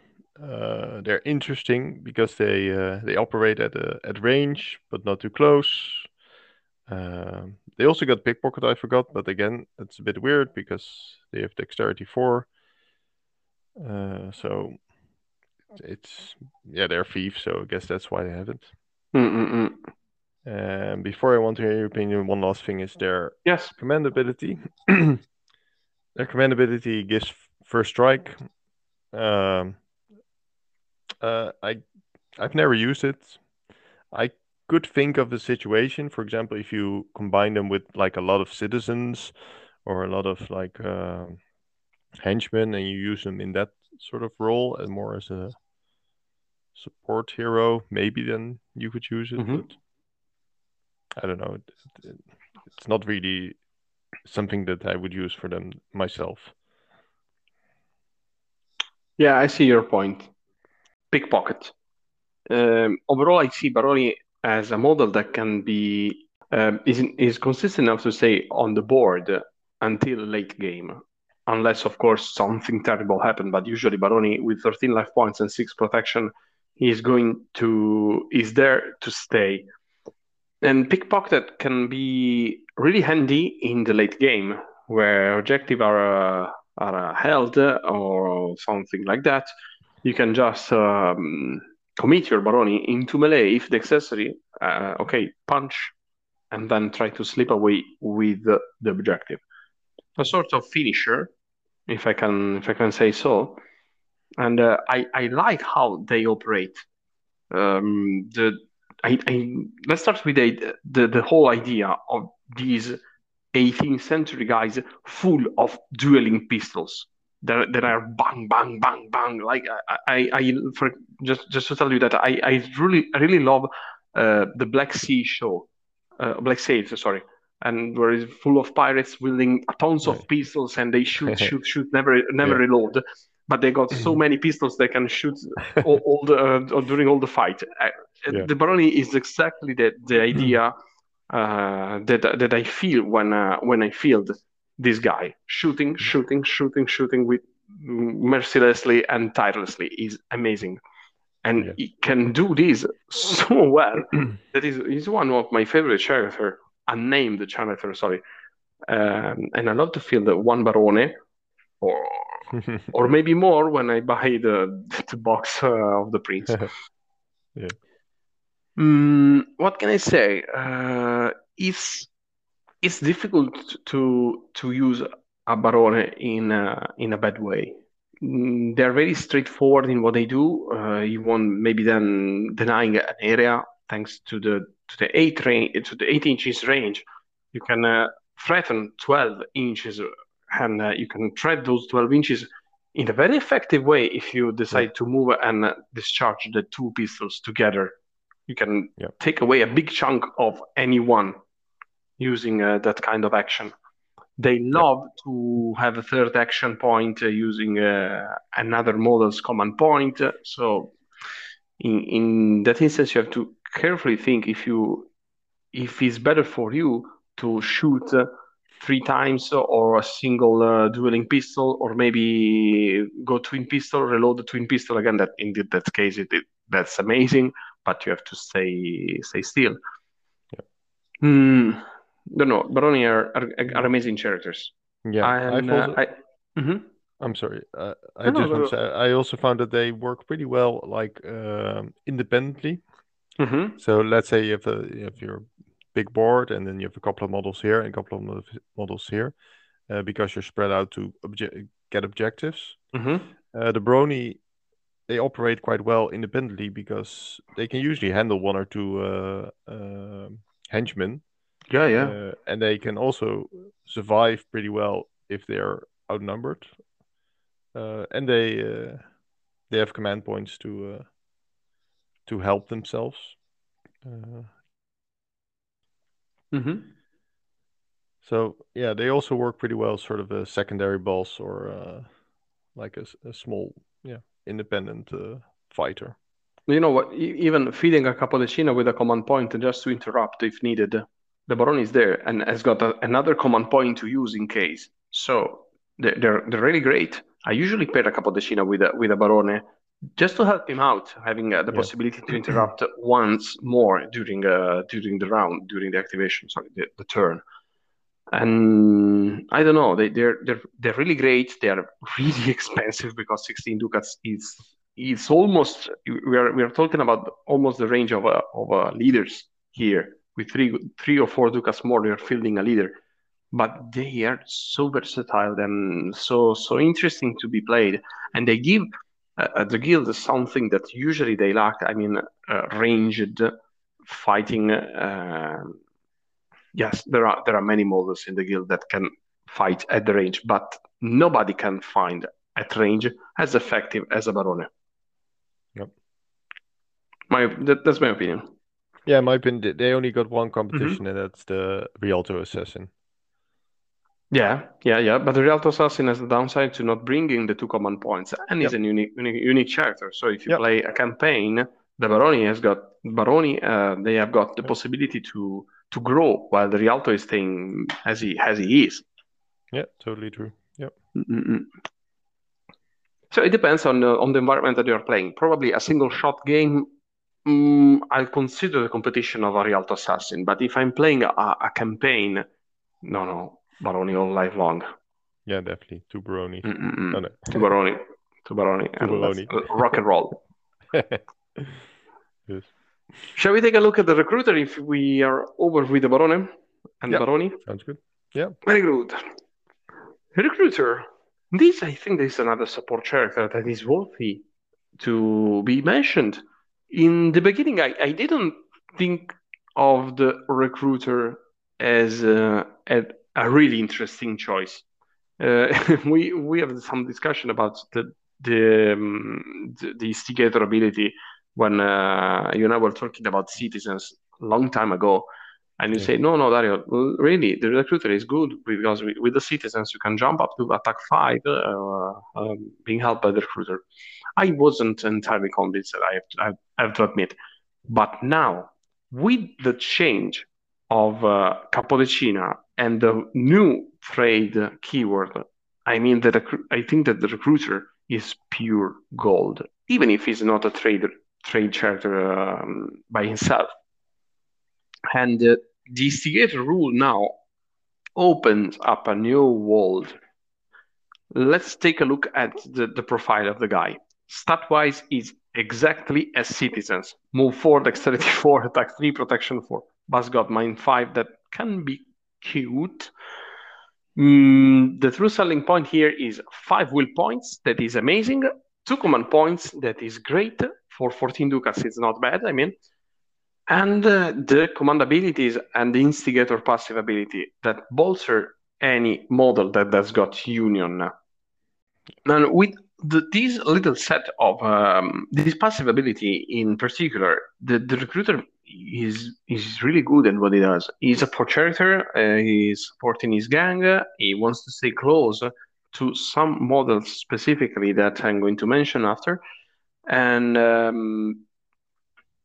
Uh, they're interesting because they uh, they operate at a, at range but not too close. Um, they also got pickpocket. I forgot, but again, that's a bit weird because they have dexterity four. Uh, so it's yeah, they're thieves, so I guess that's why they have it. Mm-mm-mm. And before I want to hear your opinion, one last thing is their Yes. command ability. Their command ability gives first strike. Um, uh, I I've never used it. I could think of a situation, for example, if you combine them with like a lot of citizens or a lot of like uh, henchmen, and you use them in that sort of role and more as a support hero, maybe then you could use it. Mhm. But I don't know. It, it- it's not really something that I would use for them myself. Yeah, I see your point. Pickpocket. Um, overall, I see Baroni as a model that can be um, is is consistent enough to stay on the board until late game, unless of course something terrible happened. But usually Baroni with 13 life points and six protection, is going to is there to stay. And pickpocket can be really handy in the late game where objective are uh, are held or something like that. You can just um, commit your Baroni into melee if the accessory, uh, okay, punch, and then try to slip away with the, the objective. A sort of finisher, if I can if I can say so. And uh, I I like how they operate. Um, the I, I let's start with the, the the whole idea of these 18th century guys full of dueling pistols that, that are bang bang bang bang. Like I, I, I for just just to tell you that I, I really I really love uh, the Black Sea show uh, Black Sails sorry and where it's full of pirates wielding tons of pistols and they shoot shoot shoot never never Yeah. reload. But they got so many pistols they can shoot all, all the uh, during all the fight. I, Yeah. the Baroni is exactly the the idea uh, that that I feel when uh, when I field this guy shooting, shooting, shooting, shooting with mercilessly and tirelessly is amazing. And Yeah. he can do this so well that is he's one of my favorite character, unnamed character, sorry. Um, and I love to feel the one Barone or or maybe more when I buy the the box uh, of the Prince. Yeah. Mm, what can I say? Uh, it's it's difficult to to use a Barone in a, in a bad way. Mm, They're very straightforward in what they do. Uh, you won't maybe then denying an area thanks to the to the eight range to the eight inches range. You can uh, threaten 12 inches and uh, you can thread those 12 inches in a very effective way if you decide to move and uh, discharge the two pistols together. You can Yeah. take away a big chunk of anyone using uh, that kind of action. They love to have a third action point uh, using uh, another model's command point. So, in, in that instance, you have to carefully think if you if it's better for you to shoot three times or a single uh, dueling pistol, or maybe go twin pistol, reload the twin pistol again. That in that case, it, it that's amazing, but you have to stay stay still. Hmm. Don't know. Baroni are, are, are amazing characters. yeah, I And, uh, I, Mhm. I'm sorry. Uh, I No, no, just no, to say I also found that they work pretty well, like um, independently. Mhm. So let's say you have a you have your big board, and then you have a couple of models here and a couple of models here, uh, because you're spread out to obje- get objectives. Mhm. Uh, the Baroni, they operate quite well independently because they can usually handle one or two uh, um henchmen, Yeah, yeah. uh, and they can also survive pretty well if they're outnumbered. Uh, and they uh, they have command points to uh, to help themselves. Uh, Mhm. so yeah, they also work pretty well, sort of a secondary boss or uh, like a, small, yeah, independent uh, fighter. You know what? Even feeding a Capodecina with a command point just to interrupt if needed, the Baron is there and has got a, another command point to use in case. So they're they're, they're really great. I usually pair a Capodecina with a with a Barone just to help him out, having uh, the Yeah. possibility to interrupt once more during uh, during the round, during the activation, sorry, the, the turn. And I don't know, they they're they're they're really great. They are really expensive because 16 ducats is is almost we are we are talking about almost the range of uh, of uh, leaders here. With three three or four ducats more, you're fielding a leader. But they are so versatile and so so interesting to be played, and they give uh, the guild something that usually they lack. I mean, uh, ranged fighting. Uh, yes, there are there are many models in the guild that can fight at the range, but nobody can find at range as effective as a Barone. Yep. My that, that's my opinion. Yeah, my opinion, they- only got one competition, and that's the Rialto Assassin. Yeah, yeah, yeah. But the Rialto Assassin has the downside to not bringing the two command points, and is a unique, unique, unique character. So if you Yep. play a campaign, the Baroni has got Baroni. Uh, they have got the Yep. possibility to to grow, while the Rialto is staying as he as he is. Yeah, totally true. Yep. Mm-mm. So it depends on the, on the environment that you are playing. Probably a single shot game, mm, I'll consider the competition of a Rialto Assassin. But if I'm playing a, a campaign, no, no, Baroni all life long. Yeah, definitely. Two Baroni. Mm, mm, mm. Oh, no. To Baroni, to Baroni, and Baroni. rock and roll. yes. Shall we take a look at the recruiter if we are over with the Barone and Yeah. Baroni? Sounds good. Yeah. Very good. Recruiter. This, I think, is another support character that is worthy to be mentioned. In the beginning, I, I didn't think of the recruiter as uh, a, a really interesting choice. Uh, we we have some discussion about the the um, the, the instigator ability when uh, you and I were talking about citizens a long time ago, and you Yeah. say, no, no, Dario, really, the recruiter is good because with, with the citizens you can jump up to attack five, uh, um, being helped by the recruiter. I wasn't entirely convinced, I have to, I have to admit. But now, with the change of uh, Capodecina and the new trade keyword I mean that I think that the recruiter is pure gold, even if he's not a trader trade character um, by himself. And uh, the instigator rule now opens up a new world. Let's take a look at the, the profile of the guy. Stat wise, is exactly as citizens. Move 4, dexterity 4, attack 3, protection 4. Buzz got mine 5 that can be cute. Mm, the true selling point here is 5 will points, that is amazing. 2 command points, that is great. For 14 ducats, it's not bad, I mean. And uh, the command abilities and the instigator passive ability that bolster any model that has got union. And with the, this little set of um, this passive ability in particular, the, the recruiter is is really good at what he does. He's a pro. Uh, he's supporting his gang. He wants to stay close to some models specifically that I'm going to mention after, and um,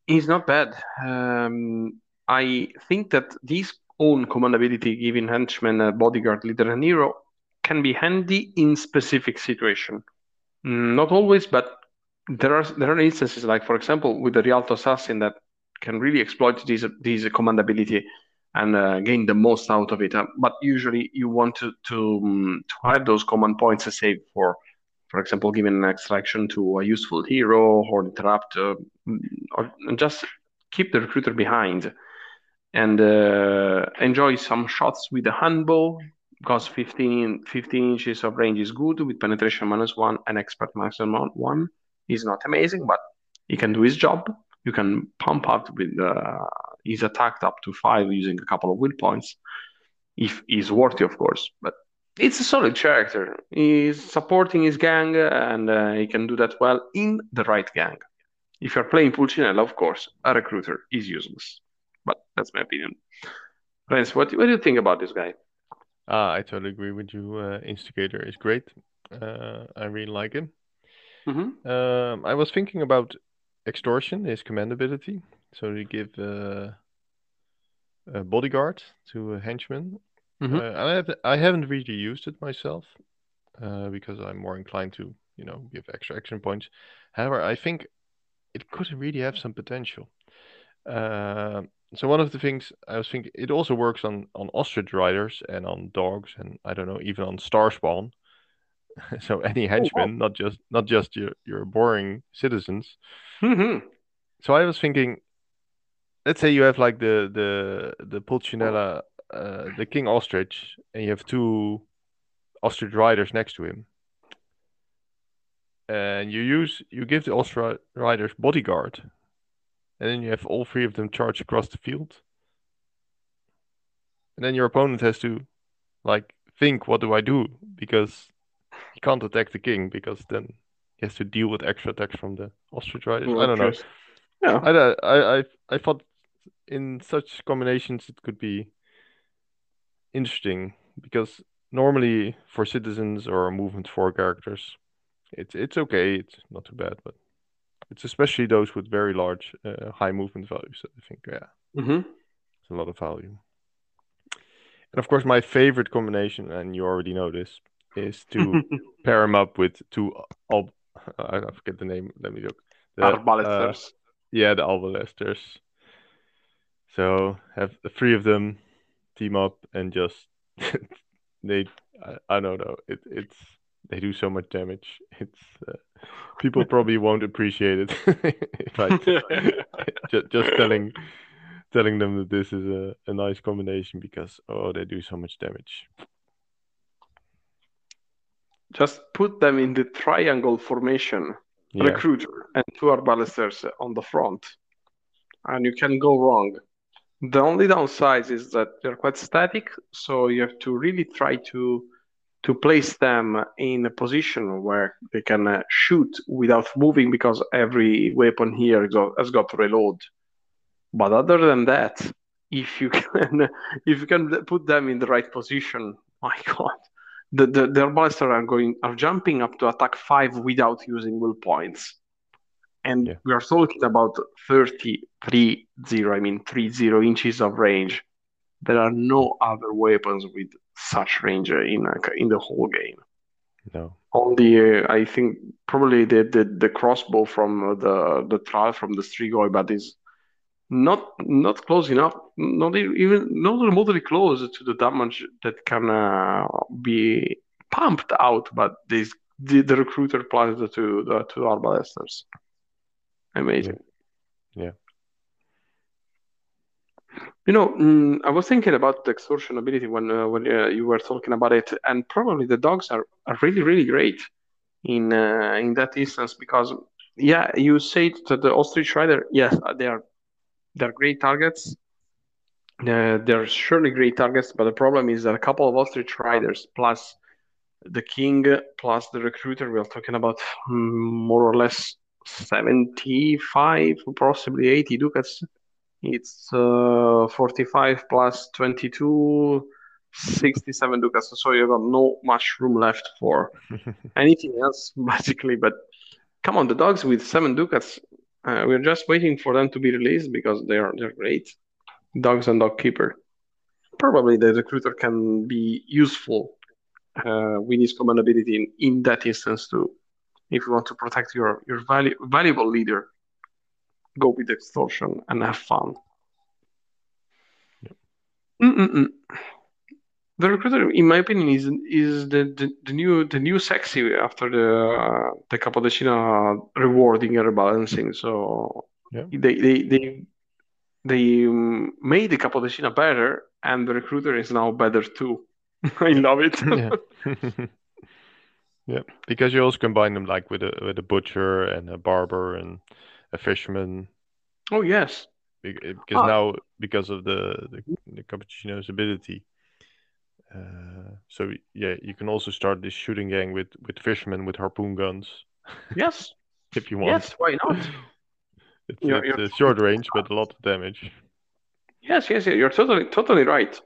he's not bad. Um, I think that this own command ability, giving a bodyguard, leader, and hero, can be handy in specific situation. Mm, not always, but there are there are instances like, for example, with the Rialto Assassin that can really exploit this this command ability and uh, gain the most out of it. Uh, but usually, you want to to, um, to have those command points saved for, for example, giving an extraction to a useful hero or interrupt, uh, or just keep the recruiter behind and uh, enjoy some shots with the handbow because 15, 15 inches of range is good with penetration minus one and expert marksman one. He's not amazing, but he can do his job. You can pump up with uh, his attack up to five using a couple of will points, if he's worthy, of course. But it's a solid character. He's supporting his gang, and uh, he can do that well in the right gang. If you're playing Pulcinella, of course, a recruiter is useless. But that's my opinion. Friends, what, what do you think about this guy? Ah, I totally agree with you. Uh, Instigator is great. Uh, I really like him. Mm-hmm. Um, I was thinking about extortion, his command ability. So you give uh, a bodyguard to a henchman. Mhm. Uh, I have I haven't really used it myself uh, because I'm more inclined to you know give extra action points. However, I think it could really have some potential. Uh, so one of the things I was thinking, it also works on on ostrich riders and on dogs, and I don't know, even on star spawn. so any henchman, not just not just your your boring citizens. Mm-hmm. So I was thinking, let's say you have like the the the Pulcinella, uh, the King Ostrich, and you have two ostrich riders next to him, and you use you give the ostrich riders bodyguard, and then you have all three of them charge across the field, and then your opponent has to like think, what do I do? Because he can't attack the king because then he has to deal with extra attacks from the ostrich riders. I don't know. Yeah. I, I I I thought in such combinations it could be interesting because normally for citizens or movement four characters, it's it's okay, it's not too bad, but it's especially those with very large uh, high movement values. that I think yeah, Mm-hmm. it's a lot of value. And of course, my favorite combination, and you already know this, is to pair them up with two al- I forget the name. Let me look. The, uh, Arbalesters. yeah, the Arbalesters. So have the three of them team up and just they I, I don't know it it's they do so much damage. It's uh, people probably won't appreciate it if I just, just telling telling them that this is a, a nice combination because oh they do so much damage. Just put them in the triangle formation, Yeah. recruiter and two arbalesters on the front, and you can go wrong. The only downside is that they're quite static, so you have to really try to to place them in a position where they can uh, shoot without moving because every weapon here go- has got to reload. But other than that, if you can if you can put them in the right position, my God, the the, the arbalesters are going are jumping up to attack five without using will points. And Yeah. we are talking about 33 0, I mean 30 inches of range. There are no other weapons with such range in a, in the whole game. No. Only uh, I think probably the, the the crossbow from uh, the the trial from the Strigoi, but is not not close enough, not even not remotely close to the damage that can uh, be pumped out. But this the, the recruiter plus the two the two arbalesters, amazing. Yeah. You know, mm, I was thinking about the extortion ability when uh, when uh, you were talking about it, and probably the dogs are, are really really great in uh, in that instance because yeah, you say that the ostrich rider, yes, they are they're great targets. Uh, they're surely great targets, but the problem is that a couple of ostrich riders plus the king plus the recruiter, we're talking about mm, more or less 75, possibly 80 ducats. It's uh, 45 plus 22, 67 ducats. So you got no much room left for anything else, basically. But come on, the dogs with seven ducats, uh, we're just waiting for them to be released because they're they're great. Dogs and dog keeper. Probably the recruiter can be useful uh, with his command ability in, in that instance too. If you want to protect your your valu- valuable leader, go with extortion and have fun. Mm-mm-mm. The recruiter, in my opinion, is is the, the, the new the new sexy after the uh, the Capodecina rewarding and rebalancing. So Yeah. they they they they um, made the Capodecina better, and the recruiter is now better too. I love it. yeah. yeah. Because you also combine them like with a with a butcher and a barber and a fisherman. oh yes, eh, Because Ah. now because of the the, the Capodecina's ability. Uh, so yeah, you can also start this shooting gang with with fishermen with harpoon guns yes, if you want. yes. Why not? It's, You're- it's you're- a short range, but a lot of damage. Yes, yes. You're totally totally right.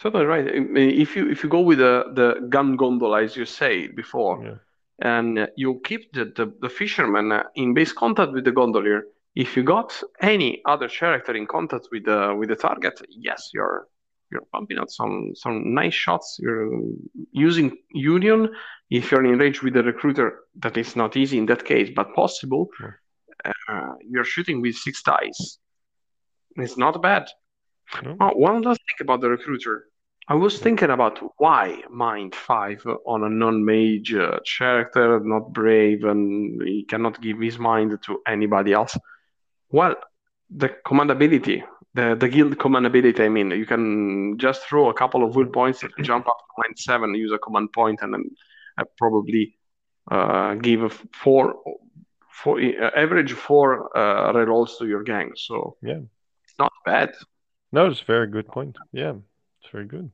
Totally right. I mean, If you if you go with the the gun gondola as you said before, Yeah. And uh, you keep the, the, the fisherman uh, in base contact with the gondolier. If you got any other character in contact with the with the target, yes, you're you're pumping out some some nice shots. You're using Union. If you're in range with the recruiter, that is not easy in that case, but possible. Uh, you're shooting with six dice. It's not bad. No? Oh, one last thing about the recruiter. I was thinking about why Mind 5 on a non-mage uh, character, not brave, and he cannot give his mind to anybody else. Well, the commandability, the, the guild commandability. I mean, you can just throw a couple of will points, jump up to Mind 7, use a command point, and then uh, probably uh, give four, four uh, average four uh, rerolls to your gang. So Yeah. it's not bad. No, it's a very good point. Yeah, it's very good.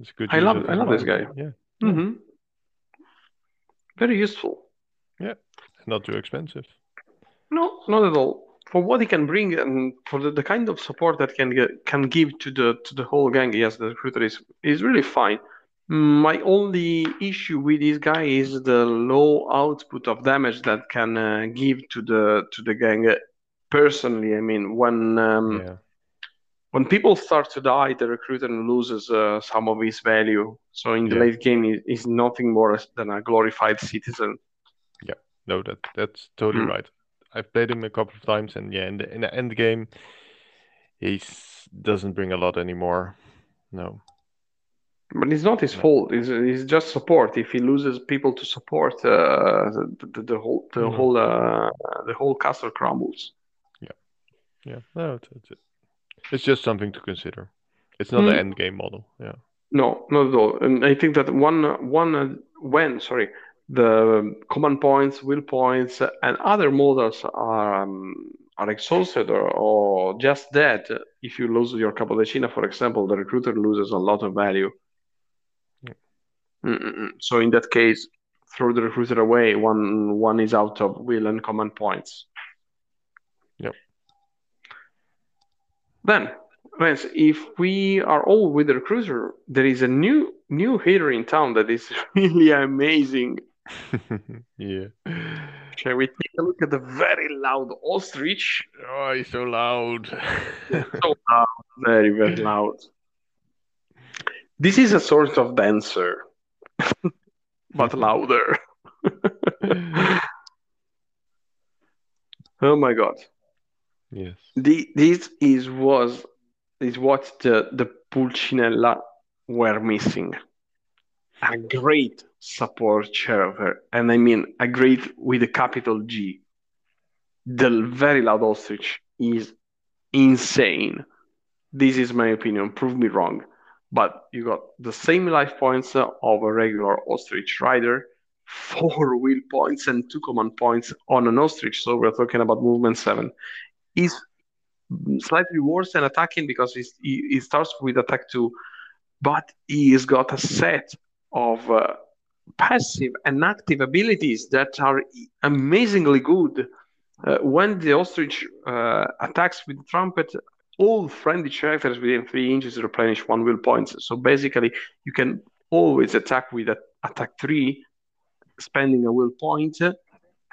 It's good. I love- I love this guy. Yeah, hmm Very useful. Yeah. Not too expensive. No, not at all. For what he can bring and for the, the kind of support that can get, can give to the to the whole gang, yes, the recruiter is is really fine. My only issue with this guy is the low output of damage that can uh, give to the to the gang. Personally, I mean, when um, yeah, when people start to die, the recruiter loses uh, some of his value. So in the Yeah. late game, he is nothing more than a glorified citizen. Yeah, no, that that's totally Mm. right. I've played him a couple of times, and yeah, in the in the end game, he doesn't bring a lot anymore. No, But it's not his No. fault. It's, it's just support. If he loses people to support, uh, the, the, the whole the Mhm. whole uh, the whole castle crumbles. Yeah, yeah, no, it's it's, it's just something to consider. It's not an Mm. end game model. Yeah, No, not at all. And I think that one one uh, when sorry the command points, will points, and other models are um, are exhausted or, or just dead. If you lose your Capodecina, for example, the recruiter loses a lot of value. Yeah. So in that case, throw the recruiter away. One one is out of will and command points. Yep. Then, if we are all with the recruiter, there is a new new hero in town that is really amazing. yeah. Shall we take a look at the very loud ostrich? Oh, he's so loud. So loud, very very loud. This is a sort of dancer. but louder. oh my god. Yes. The, this is was is what the the Pulcinella were missing. A great support character, and I mean a great with a capital G. The very loud ostrich is insane. This is my opinion. Prove me wrong, but you got the same life points of a regular ostrich rider, four wheel points and two command points on an ostrich. So we're talking about movement seven. Is slightly worse than attacking because he, he starts with attack two, but he's got a set of uh, passive and active abilities that are amazingly good. Uh, when the ostrich uh, attacks with trumpet, all friendly characters within three inches replenish one will points. So basically, you can always attack with a, attack three, spending a will point,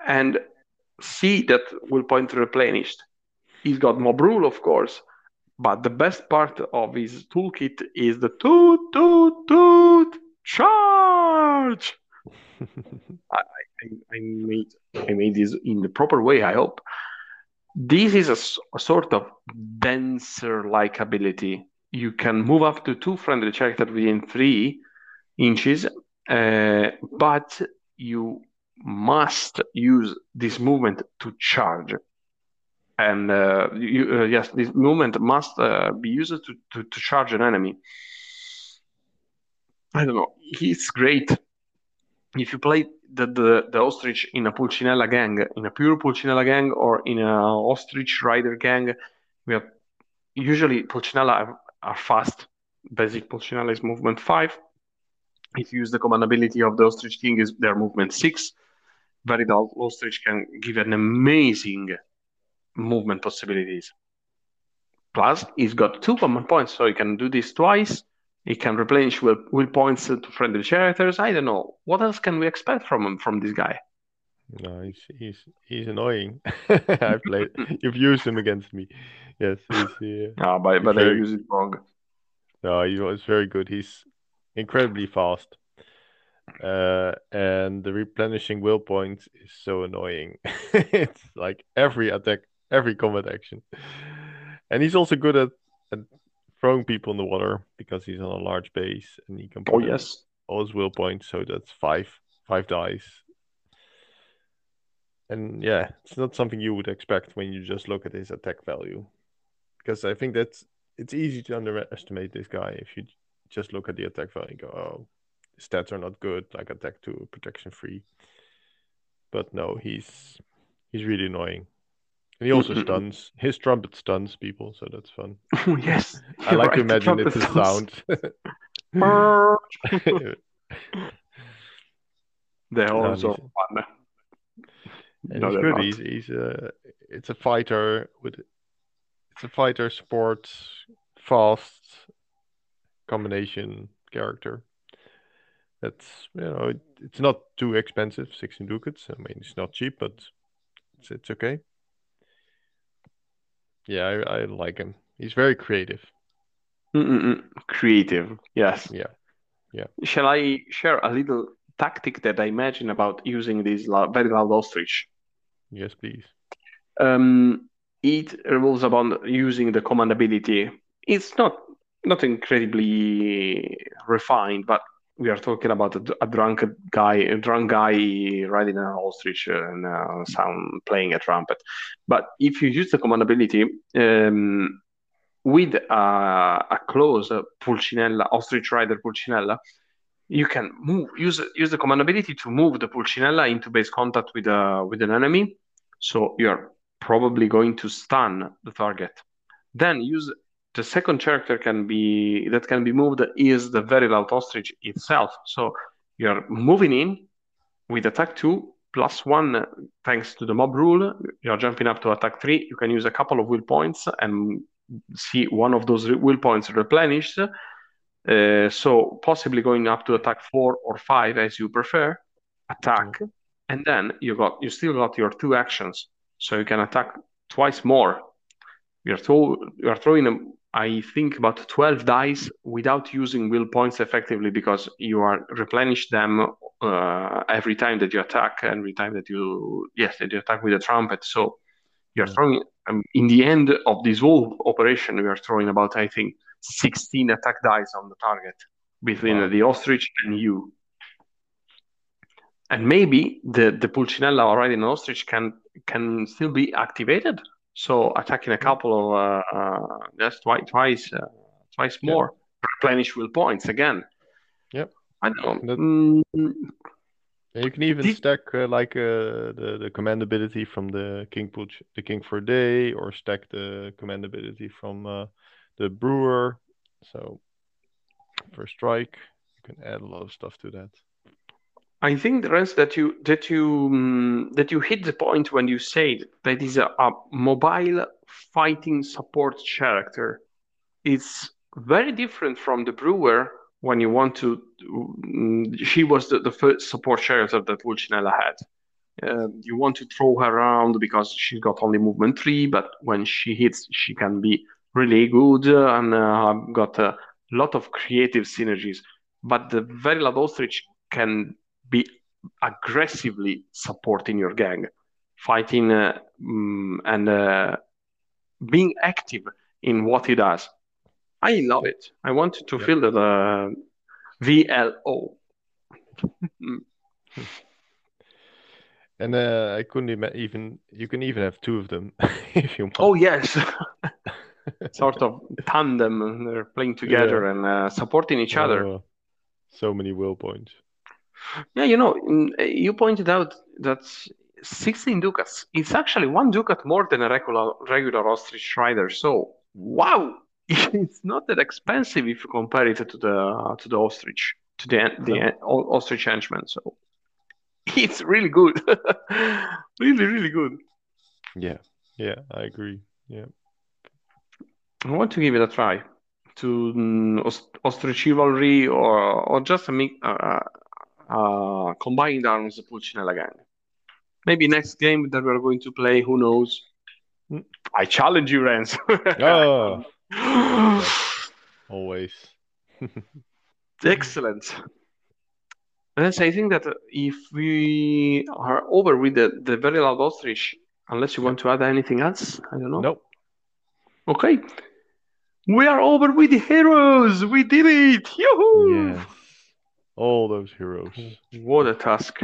and see that will point replenished. He's got mob rule, of course, but the best part of his toolkit is the toot toot toot charge. I, I, I, made I made this in the proper way. I hope this is a, a sort of denser like ability. You can move up to two friendly characters within three inches, uh, but you must use this movement to charge and uh, you, uh, yes, this movement must uh, be used to, to, to charge an enemy. I don't know. He's great. If you play the, the, the ostrich in a Pulcinella gang, in a pure Pulcinella gang, or in a ostrich rider gang, we have usually Pulcinella are, are fast. Basic Pulcinella is movement five. If you use the command ability of the ostrich king, is their movement six. Very ostrich can give an amazing movement possibilities. Plus, he's got two command points, so he can do this twice. He can replenish will, will points to friendly characters. I don't know. What else can we expect from him, from this guy? No, he's he's he's annoying. I played. You've used him against me. Yes, he's. Uh, ah, but but very, I use it wrong. No, he was very good. He's incredibly fast. Uh, and the replenishing will points is so annoying. it's like every attack every combat action. And he's also good at, at throwing people in the water because he's on a large base and he can oh yes all his will points, so that's five five dice. And yeah, it's not something you would expect when you just look at his attack value. Because I think that's it's easy to underestimate this guy if you just look at the attack value and go, oh, stats are not good, like attack two, protection free. But no, he's he's really annoying. And he also stuns. His trumpet stuns people, so that's fun. yes. I like right, to imagine it's a sound. They're also fun. And no, he's good. He's, he's a, it's a fighter with it's a fighter sports fast combination character. That's you know it, it's not too expensive, sixteen ducats. I mean it's not cheap, but it's it's okay. Yeah, I, I like him. He's very creative. Mm-mm-mm. Creative, yes. Yeah, yeah. Shall I share a little tactic that I imagine about using this very loud ostrich? Yes, please. Um, it revolves about using the command ability. It's not not incredibly refined, but we are talking about a, a, drunk guy, a drunk guy riding an ostrich and uh, sound playing a trumpet. But if you use the command ability um, with a, a close pulcinella, ostrich rider pulcinella, you can move use use the command ability to move the pulcinella into base contact with a with an enemy. So you're probably going to stun the target. Then use the second character can be that can be moved is the very loud ostrich itself. So you're moving in with attack two plus one thanks to the mob rule. You're jumping up to attack three. You can use a couple of will points and see one of those will points replenished. Uh, so possibly going up to attack four or five as you prefer. Attack, and then you got you still got your two actions, so you can attack twice more. You're, throw, you're throwing a I think about 12 dice without using will points effectively because you are replenish them uh, every time that you attack, every time that you yes that you attack with a trumpet. So you're throwing um, in the end of this whole operation, we are throwing about I think 16 attack dice on the target between Wow. the ostrich and you. And maybe the the pulcinella already in ostrich can can still be activated. So attacking a couple of uh, uh, just twice twice uh, twice more replenish will points again. Yep. I know. That- Mm, you can even Did- stack uh, like uh, the the command ability from the king pulch the king for a day, or stack the command ability from uh, the brewer. So for strike, you can add a lot of stuff to that. I think the rest that you that you mm, that you hit the point when you say that is a, a mobile fighting support character. It's very different from the brewer when you want to. mm, She was the, the first support character that Pulcinella had. Uh, you want to throw her around because she's got only movement three, but when she hits, she can be really good and uh, got a lot of creative synergies. But the very loud ostrich can be aggressively supporting your gang, fighting uh, mm, and uh, being active in what he does. I love it. I want to Yeah. feel the uh, VLO. And uh, I couldn't even you can even have two of them if you want. Oh yes, sort of tandem. and They're playing together and uh, supporting each other. Oh, so many will points. Yeah, you know, mm, you pointed out that 16 ducats. It's actually one ducat more than a regular regular ostrich rider. So wow, it's not that expensive if you compare it to the to the ostrich to the the ostrich henchman. So it's really good, really really good. Yeah, yeah, I agree. Yeah, I want to give it a try to Ost- ostrich chivalry or or just a mix, uh, uh, combined arms Pulcinella gang. Maybe next game that we're going to play, who knows? Hmm. I challenge you, Renz. Oh. always. Excellent. Renz, I think that if we are over with the, the very loud ostrich, unless you want to add anything else, I don't know. Nope. Okay. We are over with the heroes. We did it. Yoo-hoo! Yes. All those heroes. What a task.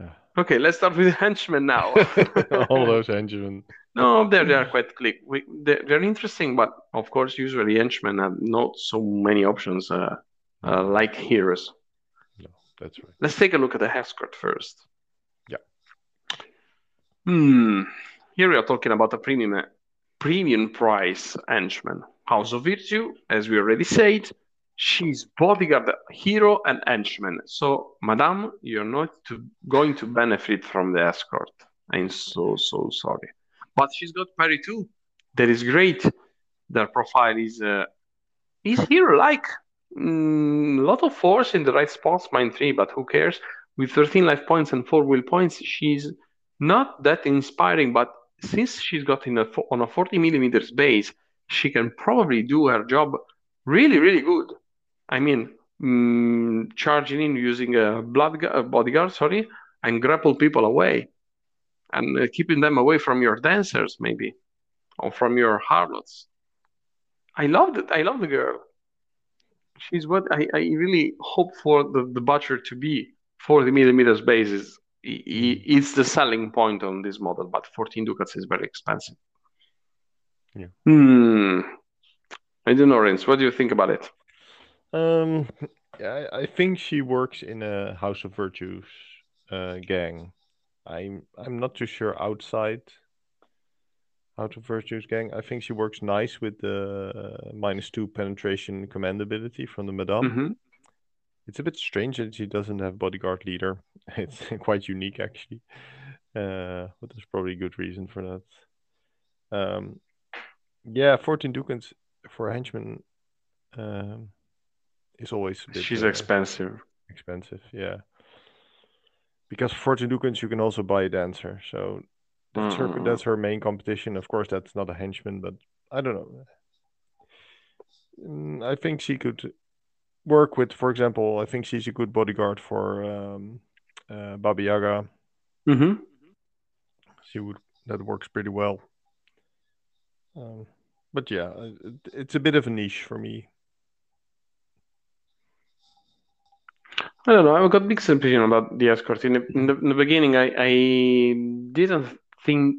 Yeah. Okay, let's start with the henchmen now. All those henchmen. No, they're, they're quite quick. We, they're, they're interesting, but of course, usually henchmen have not so many options uh, uh, like heroes. No, That's right. Let's take a look at the escort first. Yeah. Hmm. Here we are talking about a premium premium price henchman. House of Virtue, as we already said, she's bodyguard, hero, and henchman. So, madam you're not to, going to benefit from the escort. I'm so so sorry. But she's got parry too. That is great. Their profile is uh, is hero like. Mm, a lot of force in the right spots, mine three, but who cares? With 13 life points and 4 will points, she's not that inspiring, but since she's got in a, on a 40 millimeters base, she can probably do her job really, really good. I mean, mm, charging in using a blood a bodyguard, sorry, and grapple people away, and uh, keeping them away from your dancers, maybe, or from your harlots. I love that. I love the girl. She's what I, I really hope for the, the butcher to be 40 millimeters base is i- i- it's the selling point on this model, but 14 ducats is very expensive. Yeah. Hmm. I don't know, Renz. What do you think about it? Um, yeah, I, I think she works in a House of Virtues uh, gang. I'm I'm not too sure outside House of Virtues gang. I think she works nice with the minus two penetration command ability from the Madame. hmm It's a bit strange that she doesn't have bodyguard leader. It's quite unique actually. Uh, but there's probably a good reason for that. Um, yeah, 14 ducats for a henchman um, is always She's uh, expensive. expensive. Yeah, because for 14 ducats you can also buy a dancer. So that's her Mm. that's her main competition. Of course, that's not a henchman, but I don't know. mm, I think she could work with, for example, I think she's a good bodyguard for um, uh, Baba Yaga. Mm-hmm. She would that works pretty well. Um, but yeah, it, it's a bit of a niche for me. I don't know. I've got mixed opinion about the escort. In the, in the, in the beginning, I, I didn't think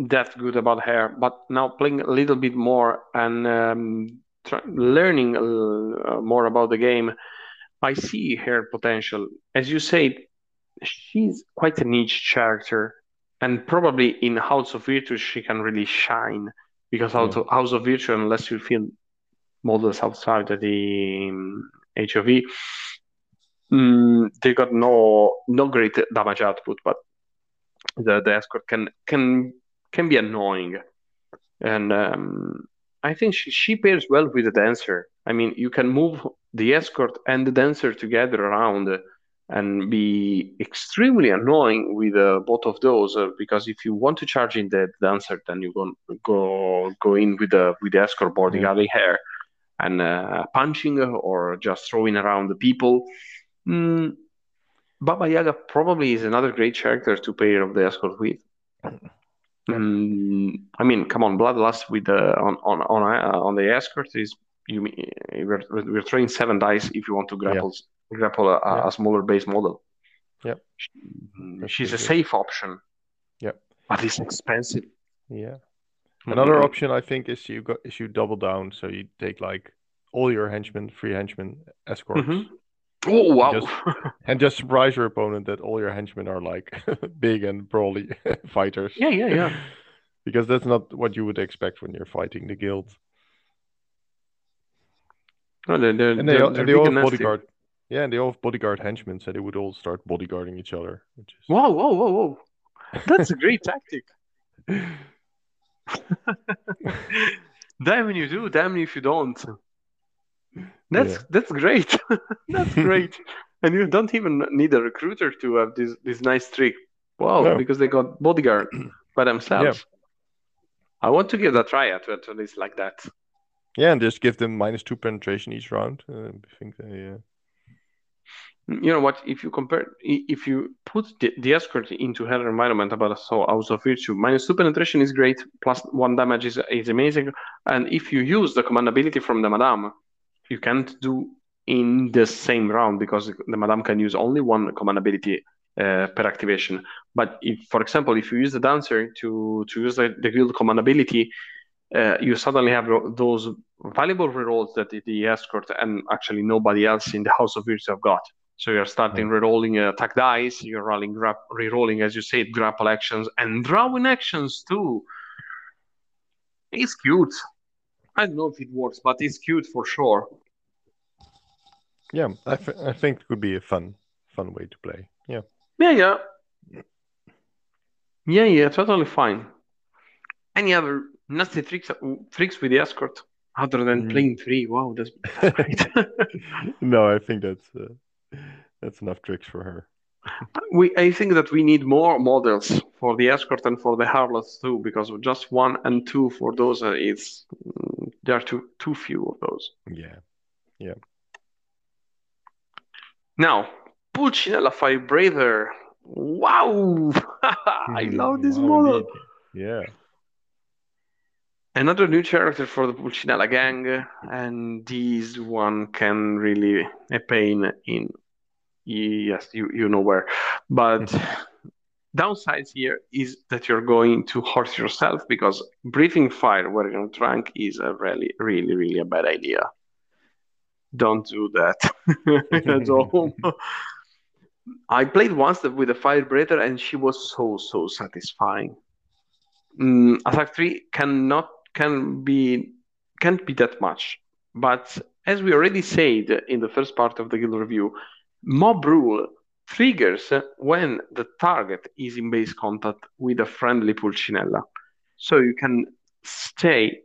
that good about her, but now playing a little bit more and um, try, learning uh, more about the game, I see her potential. As you say, she's quite a niche character, and probably in House of Virtue she can really shine because Yeah. House of, House of Virtue, unless you field models outside of the um, HOV, mm, they got no no great damage output, but the, the escort can can can be annoying, and um, I think she, she pairs well with the dancer. I mean, you can move the escort and the dancer together around and be extremely annoying with uh, both of those uh, because if you want to charge in the dancer, then you go go go in with the with the escort bodyguarding her and uh, punching or just throwing around the people. Mm, Baba Yaga probably is another great character to pair of the escort with. Mm, I mean, come on, Bloodlust with the on on on uh, on the escort is you mean- we're we're throwing seven dice if you want to grapple grapple a, a- Yeah. a smaller base model. Yep. Mm, That's She's a safe option. Yep. But it's expensive. Yeah. Another Mm. option I think is you go is you double down, so you take like all your henchmen, free henchmen, escorts, Mhm. Oh wow! Just- and just surprise your opponent that all your henchmen are like big and brawly fighters. yeah, yeah, yeah. because that's not what you would expect when you're fighting the guild. No, they're, they're, And they they're, all, they're they all have bodyguard. Yeah, and they all have bodyguard henchmen, so they would all start bodyguarding each other, which is Whoa, whoa, whoa, whoa! That's a great tactic. Damn when you do, damn if you don't. That's Yeah. that's great. That's great. And you don't even need a recruiter to have this this nice trick. Wow, No. because they got bodyguard by themselves. I want to give that a try at at least like that. yeah, and just give them minus two penetration each round. Uh, I think they. Uh, You know what? If you compare, if you put the, the escort into her environment about so House of Virtue, minus two penetration is great, plus one damage is, is amazing. And if you use the command ability from the Madame, you can't do in the same round because the Madame can use only one command ability uh, per activation. But if, for example, if you use the Dancer to to use the, the guild command ability, uh, you suddenly have those valuable rerolls that the, escort and actually nobody else in the House of Virtue have got. So you're starting rerolling uh, attack dice, you're rolling gra- rerolling, as you said, grapple actions and drawing actions too. It's cute. I don't know if it works, but it's cute for sure. yeah, I, th- I think it could be a fun, fun way to play. Yeah. Yeah, yeah. Yeah, yeah, totally fine. Any other nasty tricks tricks with the escort other than Mm. playing three? Wow, that's, that's great. no, I think that's uh, that's enough tricks for her. We, I think that we need more models for the escort and for the harlots too, because just one and two for those uh, is mm, there are too too few of those. Yeah. yeah. Now, Pulcinella Firebreather. Wow, I love this Wow, model. indeed. Yeah. Another new character for the Pulcinella gang, and this one can really a pain in yes, you you know where. But downsides here is that you're going to horse yourself because breathing fire when you're drunk is a really, really, really a bad idea. Don't do that at home. I played once with a fire breather and she was so so satisfying. Mm, attack three cannot can be can't be that much, but as we already said in the first part of the guild review, mob rule triggers when the target is in base contact with a friendly pulcinella, so you can stay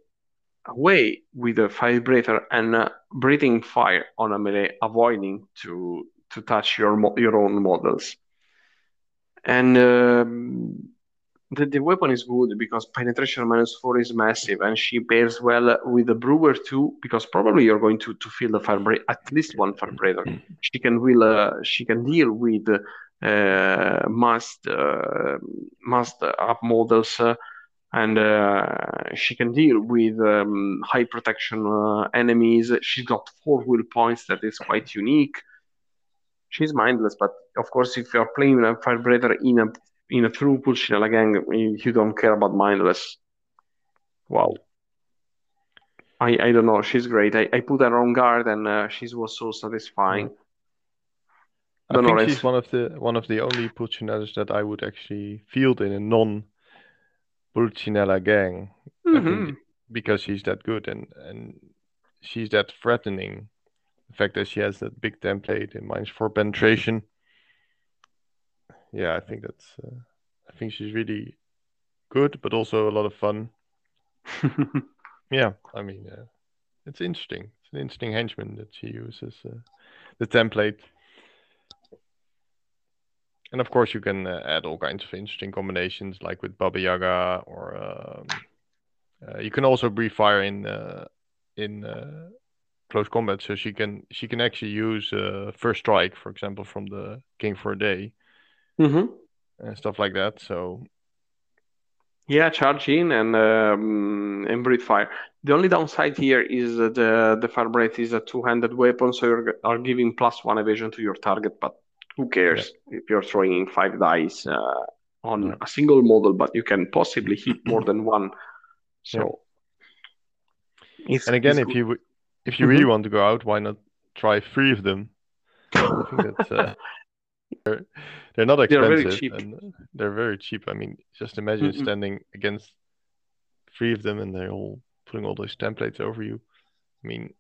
away with a fire breather and uh, breathing fire on a melee, avoiding to to touch your your own models. And um, the, the weapon is good because penetration minus four is massive, and she pairs well with the brewer too. Because probably you're going to to feel the fire breath, at least one fire breather. She can will uh, she can deal with uh, must uh, must up models. Uh, and uh, she can deal with um, high protection uh, enemies. She's got four will points that is quite unique. She's mindless, but of course, if you're playing a Firebreather in a in a true Pulcinella gang, you don't care about mindless. Wow. I, I don't know. She's great. I, I put her on guard, and uh, she was so satisfying. I don't know, think it's- she's one of the one of the only Pulcinellas that I would actually field in a non Pulcinella gang I Mhm. because she's that good and and she's that threatening. The fact that she has that big template in mind for penetration. Yeah, I think that's. Uh, I think she's really good, but also a lot of fun. Yeah, I mean, uh, it's interesting. It's an interesting henchman that she uses uh, the template. And of course, you can uh, add all kinds of interesting combinations, like with Baba Yaga, or um, uh, you can also breathe fire in uh, in uh, close combat. So she can she can actually use uh, first strike, for example, from the King for a Day Mhm. and stuff like that. So Yeah, charge in and um, and breathe fire. The only downside here is that the the fire breath is a two-handed weapon, so you are giving plus one evasion to your target. But who cares if you're throwing in five dice uh, on Yeah. a single model? But you can possibly hit more than one. So it's and again, if good. you if you really want to go out, why not try three of them? I think that's uh, they're, they're not expensive. They're very cheap. and they're very cheap. I mean, just imagine Mm-mm. standing against three of them and they're all putting all those templates over you. I mean,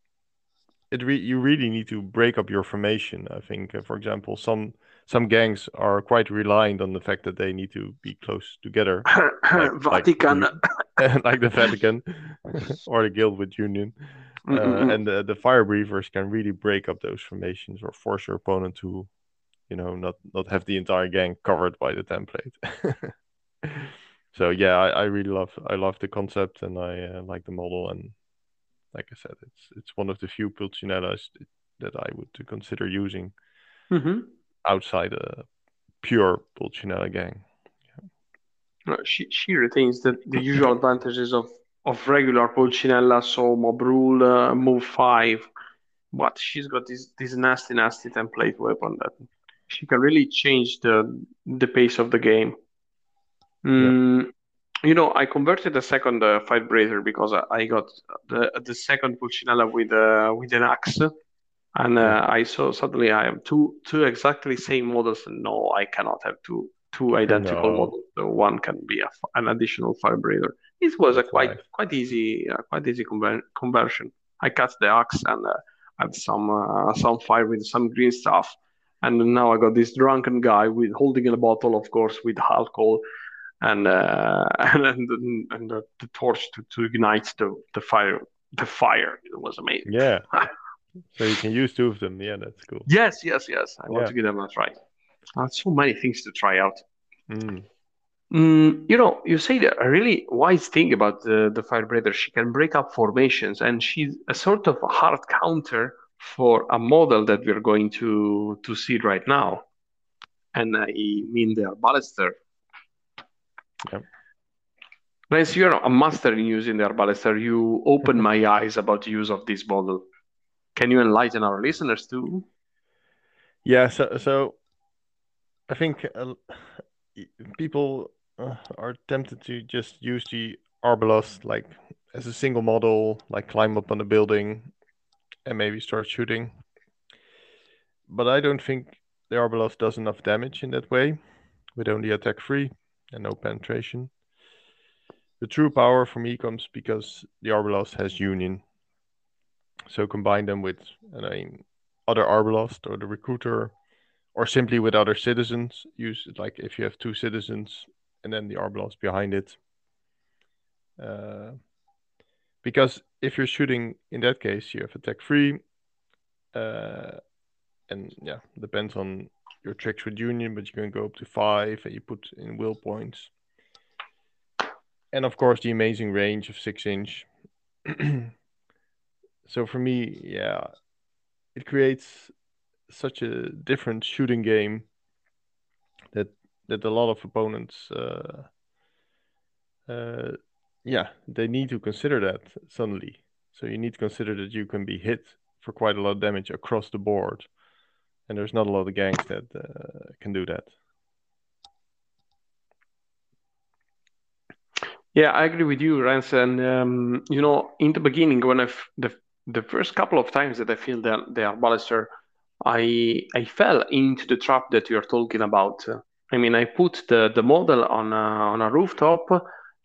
it re- you really need to break up your formation. I think, uh, for example, some some gangs are quite reliant on the fact that they need to be close together, like- like Vatican. the- like the Vatican or the Guild with Union. Uh, and the, the fire breathers can really break up those formations or force your opponent to, you know, not not have the entire gang covered by the template. so yeah, I, I really love I love the concept and I uh, like the model and like I said, it's it's one of the few Pulcinellas that I would consider using Mhm. outside a pure Pulcinella gang. No, she she retains the, the usual advantages of of regular Pulcinella, so mob rule, uh, move five, but she's got this this nasty nasty template weapon that she can really change the the pace of the game. Mm, you know, I converted the second uh, fight brazier because I, I got the the second Pulcinella with uh, with an axe, and uh, I saw suddenly I have two two exactly same models. And no, I cannot have two two identical No. models. So one can be a, an additional fire breather. It was a quite right. quite easy uh, quite easy conver- conversion. I cut the axe and uh, had some uh, some fire with some green stuff, and now I got this drunken guy with holding a bottle, of course, with alcohol, and uh, and and, and the, the torch to, to ignite the, the fire. The fire it was amazing. Yeah. so you can use two of them. Yeah, that's cool. Yes, yes, yes. I want to give them a try. Uh, so many things to try out. Mm. Mm, you know, you say that a really wise thing about the, the fire breather. She can break up formations, and she's a sort of a hard counter for a model that we're going to to see right now. And I mean the Ballester. Yep. Lance, you're a master in using the Arbalester. You opened my eyes about the use of this model. Can you enlighten our listeners too? Yeah, so so I think uh, people uh, are tempted to just use the Arbalest like as a single model, like climb up on a building and maybe start shooting. But I don't think the Arbalest does enough damage in that way, with only attack three and no penetration. The true power for me comes because the Arbalest has Union. So combine them with, I mean, other Arbalest or the Recruiter or simply with other citizens. Use it like if you have two citizens and then the Arbalest behind it. Uh, because if you're shooting in that case, you have attack three, uh, and yeah, depends on your tricks with Union, but you can go up to five and you put in will points. and of course the amazing range of six inch. so for me, yeah, it creates such a different shooting game that that a lot of opponents, uh, uh, yeah, they need to consider that suddenly. So you need to consider that you can be hit for quite a lot of damage across the board, and there's not a lot of gangs that uh, can do that. Yeah, I agree with you, Rance. And um, you know, in the beginning, when I the the first couple of times that I feel the the Arbalester, I I fell into the trap that you're talking about. I mean, I put the the model on a, on a rooftop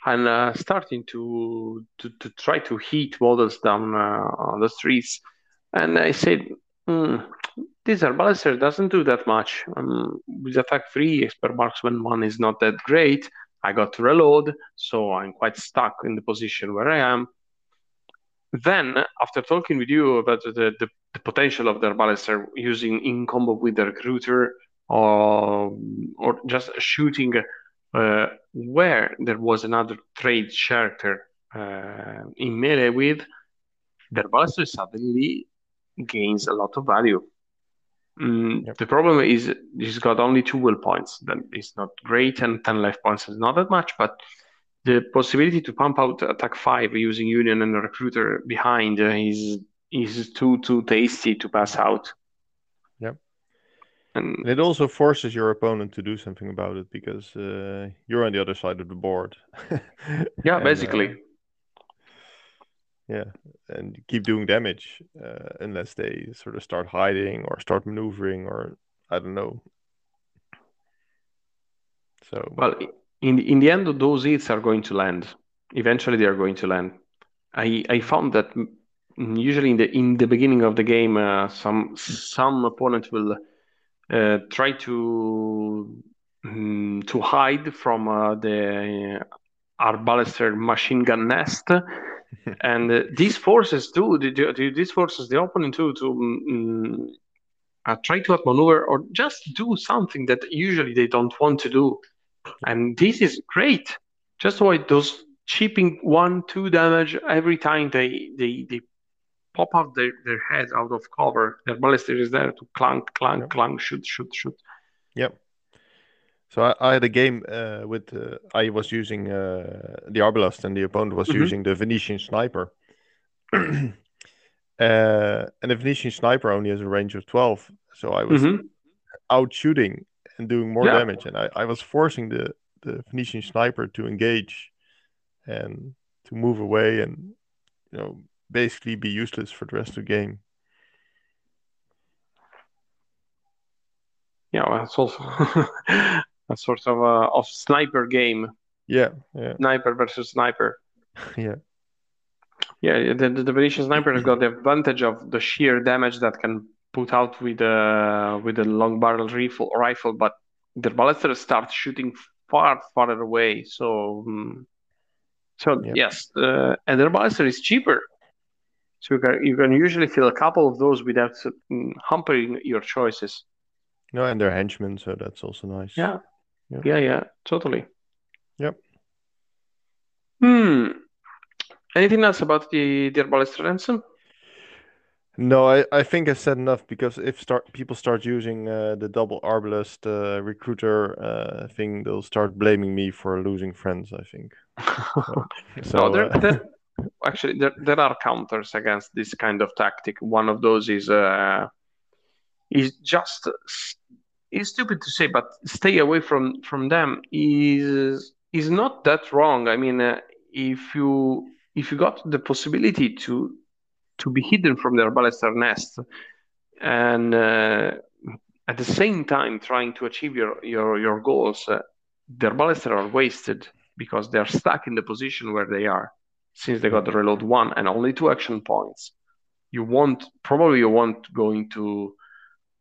and uh, starting to, to to try to hit models down uh, on the streets, and I said, mm, this Arbalester doesn't do that much. Um, with attack three, expert marksman one is not that great. I got to reload, so I'm quite stuck in the position where I am. Then, after talking with you about the, the, the potential of the Arbalester using in combo with the recruiter or, or just shooting uh, where there was another trade character uh, in melee with, the Arbalester suddenly gains a lot of value. Mm, yep. The problem is he's got only two will points. That is not great, and 10 life points is not that much, but the possibility to pump out attack 5 using Union and a recruiter behind uh, is, is too too tasty to pass out. Yep. And it also forces your opponent to do something about it because uh, you're on the other side of the board. yeah, and, basically. Uh, yeah, and keep doing damage uh, unless they sort of start hiding or start maneuvering or I don't know. So well, in in the end, those hits are going to land. Eventually, they are going to land. I I found that usually in the in the beginning of the game, uh, some some opponent will uh, try to um, to hide from uh, the Arbalester machine gun nest and uh, these forces too, these forces the opponent too to um, uh, try to outmaneuver or just do something that usually they don't want to do. And this is great. Just why those chipping one, two damage every time they they, they pop out their, their head out of cover. Their ballister is there to clank, clank, yep. clank, shoot, shoot, shoot. Yep. So I, I had a game uh, with uh, I was using uh, the Arbalest and the opponent was mm-hmm. using the Venetian sniper. Uh, and the Venetian sniper only has a range of 12. So I was mm-hmm. out shooting and doing more yeah. damage. And I, I was forcing the, the Venetian sniper to engage and to move away and, you know, basically be useless for the rest of the game. Yeah, well, it's also a sort of a of sniper game. Yeah, yeah. Sniper versus sniper. yeah. Yeah, the, the Venetian sniper has got the advantage of the sheer damage that can put out with a with a long barrel rifle, rifle but the ballister starts shooting far farther away. So, um, so yep. yes, uh, and the ballister is cheaper. So you can you can usually fill a couple of those without um, hampering your choices. No, and they're henchmen, so that's also nice. Yeah, yeah, yeah, yeah totally. Yep. Hmm. Anything else about the the Arbalest ransom? No, I, I think I said enough because if start people start using uh, the double Arbalest uh, recruiter uh, thing, they'll start blaming me for losing friends. I think. so, no, there, uh, there, actually, there, there are counters against this kind of tactic. One of those is uh, is just it's stupid to say, but stay away from from them is is not that wrong. I mean, uh, if you if you got the possibility to to be hidden from their ballister nest and uh, at the same time trying to achieve your your your goals, uh, their ballister are wasted because they're stuck in the position where they are since they got the reload one and only two action points. You want probably you want going to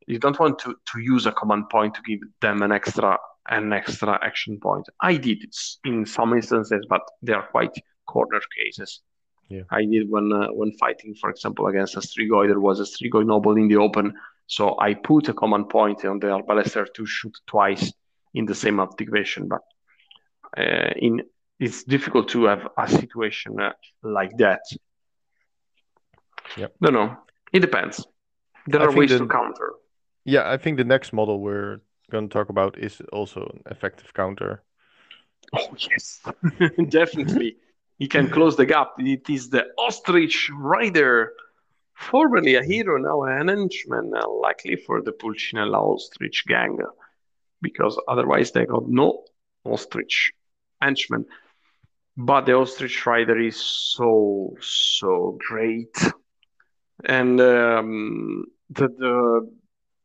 you don't want to, to use a command point to give them an extra an extra action point. I did it in some instances, but they are quite corner cases. Yeah. I did when uh, when fighting, for example, against a Strigoi. There was a Strigoi noble in the open, so I put a command point on the Arbalester to shoot twice in the same activation. But uh, in it's difficult to have a situation uh, like that. Yep. No, no, it depends. There I are ways the- to counter. Yeah, I think the next model we're going to talk about is also an effective counter. Oh yes, definitely. He can close the gap. It is the ostrich rider, formerly a hero, now an henchman, uh, likely for the Pulcinella ostrich gang, because otherwise they got no ostrich henchman. But the ostrich rider is so so great, and um, the the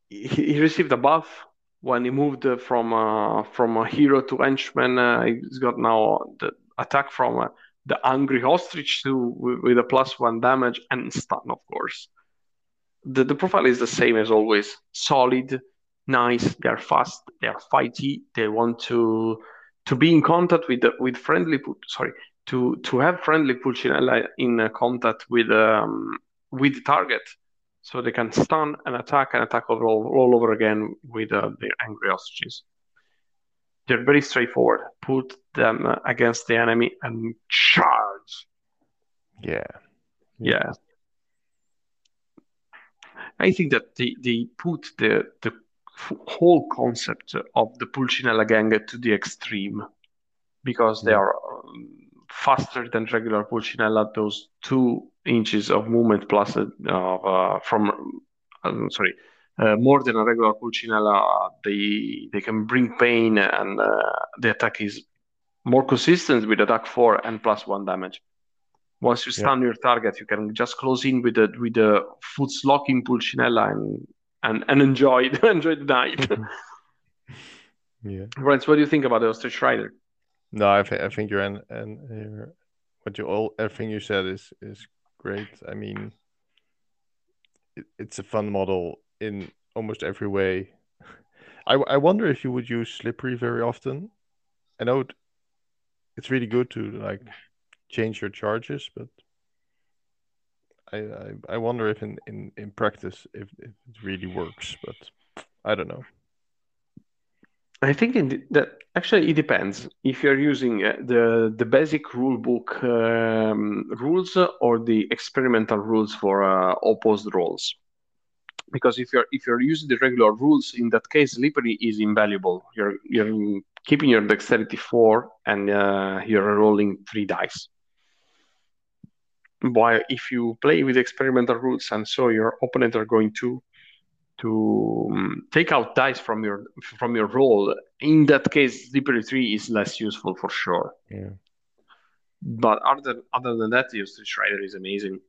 he, received a buff when he moved uh, from uh, from a hero to henchman. Uh, he's got now the attack from uh, the angry ostrich to with, a plus one damage and stun, of course. The the profile is the same as always. Solid, nice. They are fast. They are fighty. They want to to be in contact with with friendly. Sorry, to to have friendly Pulcinella in uh, contact with um with the target so they can stun and attack and attack all, all over again with uh, the angry ostriches. They're very straightforward. Put them uh, against the enemy and charge. Yeah. Yeah. I think that they, they put the the f- whole concept of the Pulcinella gang to the extreme because they are um, faster than regular Pulcinella. Those two inches of movement plus uh, uh, from um, sorry uh, more than a regular Pulcinella. They they can bring pain and uh, the attack is more consistent with attack four and plus one damage. Once you Yeah. stun your target, you can just close in with the with the foot locking Pulcinella and and, and enjoy enjoy the night. Yeah. Friends, what do you think about the Ostrich Rider? No, I think I think you're and and you're, what you all everything you said is is great. I mean, it, it's a fun model in almost every way. I I wonder if you would use slippery very often. I know it, it's really good to like change your charges, but I I, I wonder if in, in, in practice if, if it really works, but I don't know. I think in that actually it depends if you're using uh, the the basic rule book um, rules or the experimental rules for uh, opposed roles. Because if you're if you're using the regular rules, in that case, slippery is invaluable. You're you're keeping your dexterity four and uh, you're rolling three dice. While if you play with experimental rules and so your opponent are going to to um, take out dice from your from your roll, in that case, slippery three is less useful for sure. Yeah. But other other than that, the Ostrich Rider is amazing.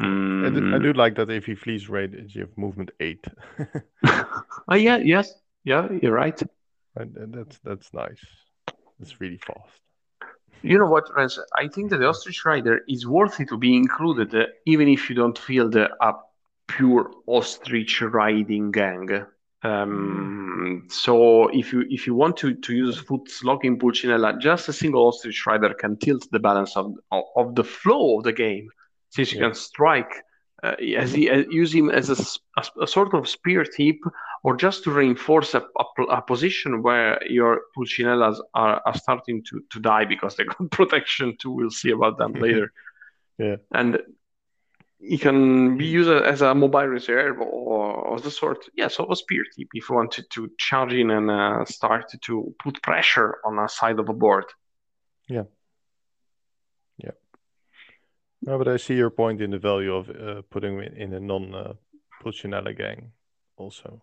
I do, I Mm. do like that if he flees rate, you have movement eight. oh yeah, yes, yeah, you're right. And, and that's that's nice. It's really fast. You know what, Rens? I think that the Ostrich Rider is worthy to be included, uh, even if you don't feel the a pure ostrich riding gang. Um, so if you if you want to to use foot locking Pulcinella, just a single ostrich rider can tilt the balance of of, of the flow of the game, since you Yeah. can strike uh, as he, uh, use him as a a sort of spear tip, or just to reinforce a, a, a position where your Pulcinellas are, are starting to, to die because they got protection too. We'll see about that later. Yeah. And he can be used as a mobile reserve or of the sort, yes, of a spear tip if you wanted to charge in and uh, start to put pressure on a side of a board. No, but I see your point in the value of uh, putting him in a non uh, Pulcinella gang also.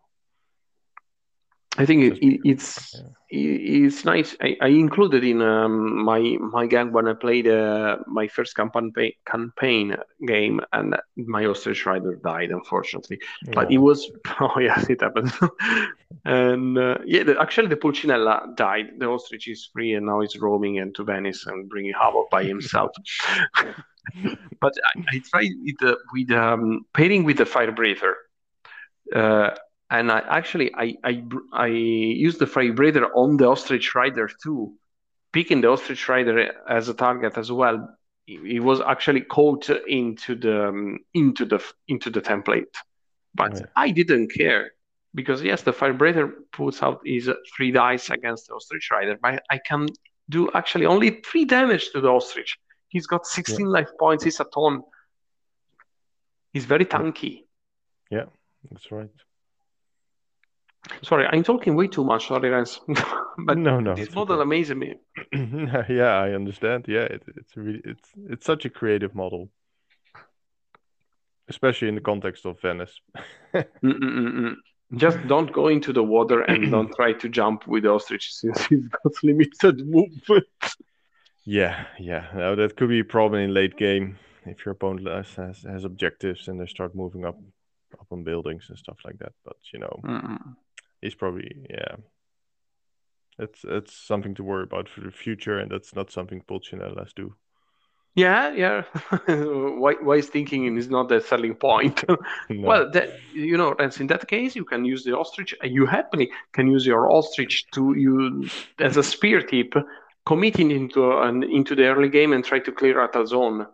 I think it, it's yeah. it's nice. I, I included in um, my my gang when I played uh, my first campaign campaign game, and my ostrich rider died unfortunately. But it was oh yes, it happened. and uh, yeah, the, actually the Pulcinella died. The ostrich is free and now he's roaming into Venice and bringing havoc by himself. but I, I tried with the, with um, pairing with the fire breather. Uh, and I actually I, I I used the fire breather on the ostrich rider too, picking the ostrich rider as a target as well. He he was actually caught into the um, into the into the template, but Yeah. I didn't care because yes, the fire breather puts out his three dice against the ostrich rider, but I can do actually only three damage to the ostrich. He's got 16 life points. He's a ton. He's very tanky. Yeah, that's right. Sorry, I'm talking way too much. Sorry, guys. but no, no, this it's model okay. amazes me. yeah, I understand. Yeah, it, it's really it's it's such a creative model, especially in the context of Venice. Mm, mm, mm, Just don't go into the water and don't try to jump with the ostrich since he's got limited movement. Yeah, yeah. Now that could be a problem in late game if your opponent has, has has objectives and they start moving up up on buildings and stuff like that. But you know, Mm-mm. he's probably yeah. It's it's something to worry about for the future, and that's not something Pulcinellas do. Yeah, yeah. Why- Wise thinking is not the selling point. No. Well, that, you know, and in that case, you can use the ostrich. and You happily can use your ostrich to you as a spear tip, committing into an into the early game and try to clear out a zone.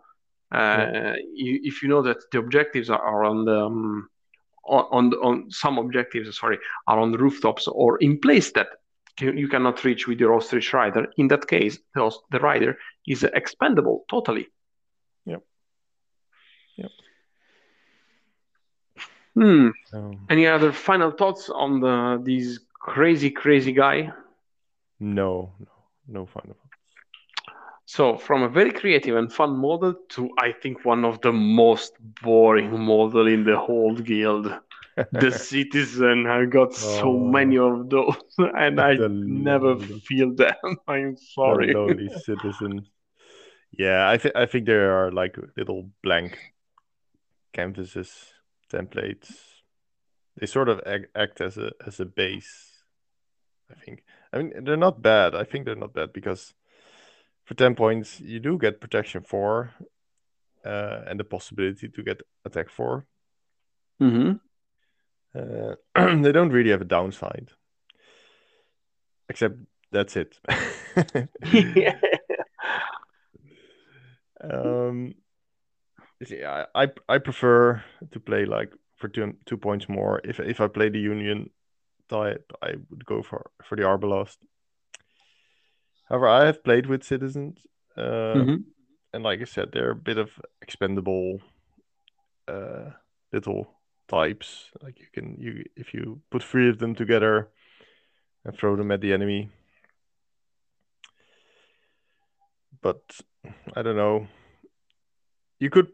Uh, you, if you know that the objectives are, on the um, on on, on some objectives, sorry, are on the rooftops or in place that you cannot reach with your ostrich rider. In that case, the, the rider is expendable totally. Yep. Yep. Hmm. Any other final thoughts on the this crazy, crazy guy? no, no, no final. So, from a very creative and fun model to, I think, one of the most boring model in the whole guild. The Citizen. I got so Oh. many of those, and I never feel them. I'm The sorry. lonely citizen. Yeah, I think I think there are like little blank canvases, templates. They sort of act, act as a as a base. I think. I mean, they're not bad. I think they're not bad because for ten points you do get protection four, uh, and the possibility to get attack four. hmm Uh, they don't really have a downside, except that's it. yeah. Um, see, I, I I prefer to play like for two two points more. If if I play the Union type, I would go for for the Arbalast. However, I have played with citizens, uh, Mhm. and like I said, they're a bit of expendable uh, little types. Like you can you if you put three of them together and throw them at the enemy. But I don't know. You could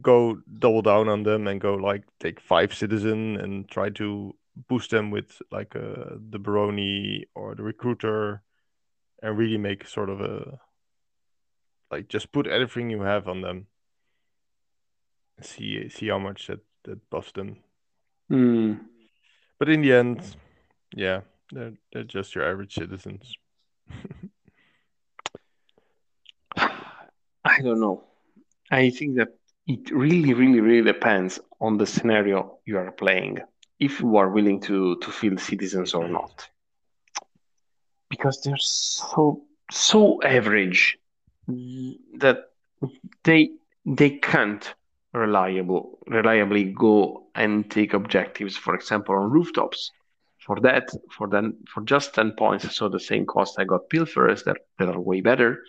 go double down on them and go like take five citizen and try to boost them with like uh, the Baroni or the recruiter and really make sort of a like just put everything you have on them and see see how much that that buffs them. Hmm. But in the end, yeah, they're they're just your average citizens. I don't know. I think that it really, really, really depends on the scenario you are playing, if you are willing to to field citizens or not. Because they're so so average that they they can't reliable reliably go and take objectives, for example, on rooftops. For that, for then for just 10 points, so the same cost I got pilferers that, that are way better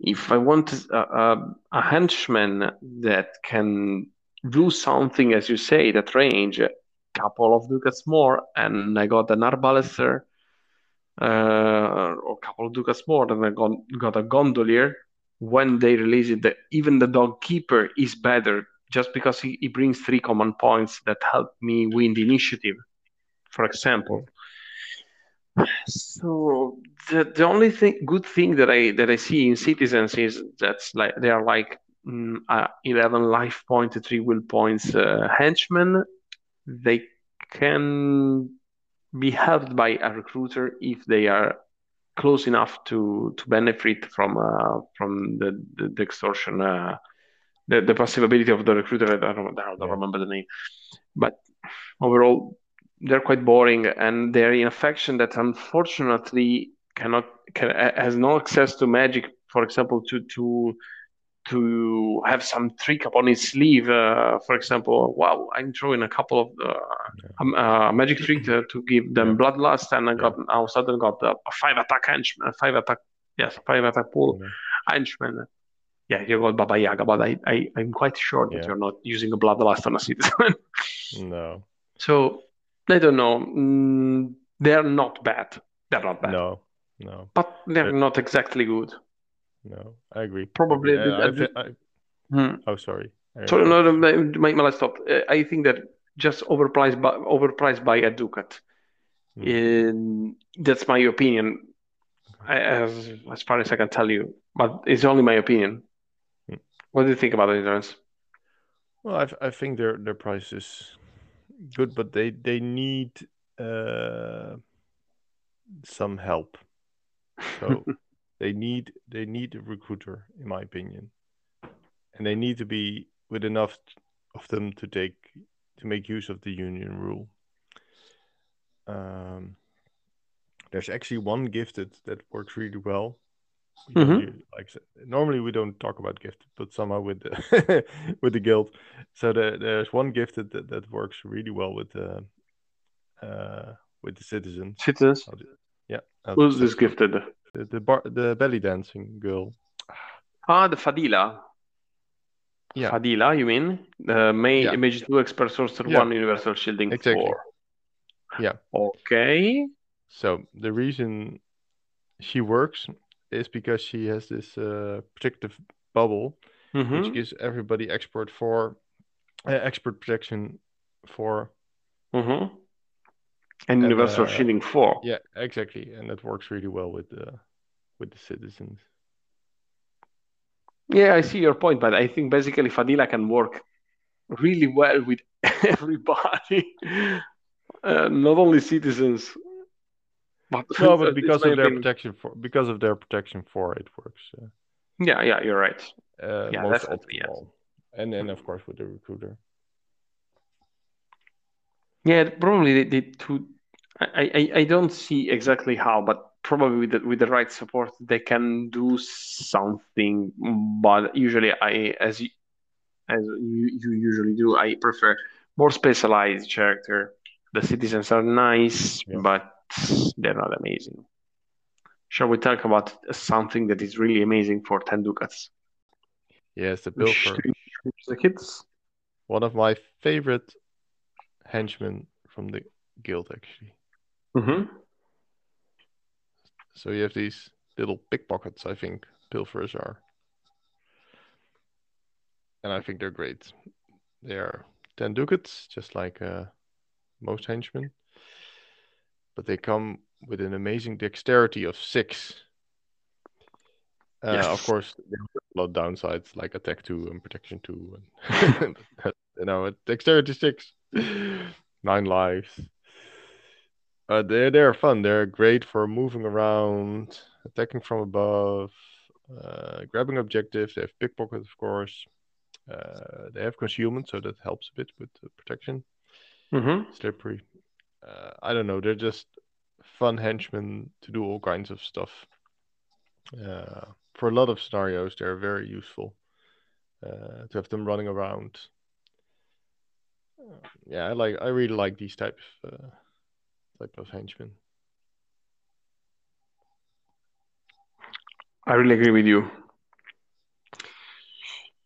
if I want a, a, a henchman that can do something, as you say, that range, couple of ducats more, and I got an Arbalester, uh, or a couple of ducats more, then I got, got a gondolier. When they release it, the, even the dog keeper is better just because he, he brings three command points that help me win the initiative, for example. So the the only thing good thing that I that I see in citizens is that's like they are like mm, uh, 11 life point, three will points uh, henchmen. They can be helped by a recruiter if they are close enough to to benefit from uh, from the, the, the extortion uh, the, the passive ability of the recruiter. I don't, I don't remember the name, but overall they're quite boring and they're in a faction that unfortunately cannot can, has no access to magic. For example to to to have some trick upon his sleeve uh, for example wow i'm throwing a couple of uh, um, uh, magic trick to, to give them Yeah. bloodlust and i Yeah. got now sudden got a, a five attack henchman five attack Yes, five attack pool. Okay. Henchman. Yeah, you got Baba Yaga, but I, I, I'm quite sure that Yeah. you're not using a Bloodlust on a citizen. No, so, I don't know. Mm, they're not bad. They're not bad. no, no, But they're not exactly good. No. I agree. Probably I, the- I, I- Hmm. oh, sorry. I So, no, no, my, my, last stop. Uh, I think that just overpriced by, overpriced by a Ducat. In, that's my opinion, I- as as far as I can tell you. But it's only my opinion. Hmm. What do you think about the insurance? Well, I, I think their their price is good, but they they need uh, some help. So they need they need a recruiter, in my opinion, and they need to be with enough of them to take to make use of the union rule. Um, there's actually one gifted that works really well. We Mhm. u- like normally we don't talk about gifted, but somehow with the with the guild. So the, there's one gifted that, that works really well with the uh, with the citizens. Citizens? Yeah, Who's this gifted? The the, bar, the belly dancing girl. Ah, the Fadila. Yeah. Fadila, you mean? The May Yeah. Mage 2 Expert Sorcerer Yeah. 1 Universal Shielding Exactly. 4. Yeah. Okay. So the reason she works is because she has this uh, protective bubble, hmm which gives everybody expert for uh, expert protection for hmm And And, Universal uh, Shielding 4. yeah exactly, and that works really well with the with the citizens. Yeah, I see your point, but I think basically Fadila can work really well with everybody, uh, not only citizens. But No, but because of their opinion. protection for because of their protection for it works. Uh, Yeah, yeah, you're right. uh, Yeah, most definitely, yes. And then of course with the recruiter. Yeah, probably they, they to. I, I I don't see exactly how, but probably with the, with the right support they can do something. But usually, I as you, as you, you usually do, I prefer more specialized character. The citizens are nice, Yeah. but they're not amazing. Shall we talk about something that is really amazing for 10 ducats? Yes, the we choose the kids? One of my favorite henchmen from the guild actually. Mm-hmm. So you have these little pickpockets, I think pilfers are. And I think they're great. They are 10 ducats, just like uh, most henchmen. But they come with an amazing dexterity of 6. Uh, Of course, a lot of downsides like attack 2 and protection 2. And you know, dexterity 6. 9 lives. Uh, they're they're fun. They're great for moving around, attacking from above, uh, grabbing objectives. They have pickpockets, of course. Uh, they have concealment, so that helps a bit with the protection. Mm-hmm. Slippery. Uh, I don't know. They're just fun henchmen to do all kinds of stuff. Uh, for a lot of scenarios, they're very useful uh, to have them running around. Yeah, I like. I really like these types. Uh, type of henchmen. I really agree with you.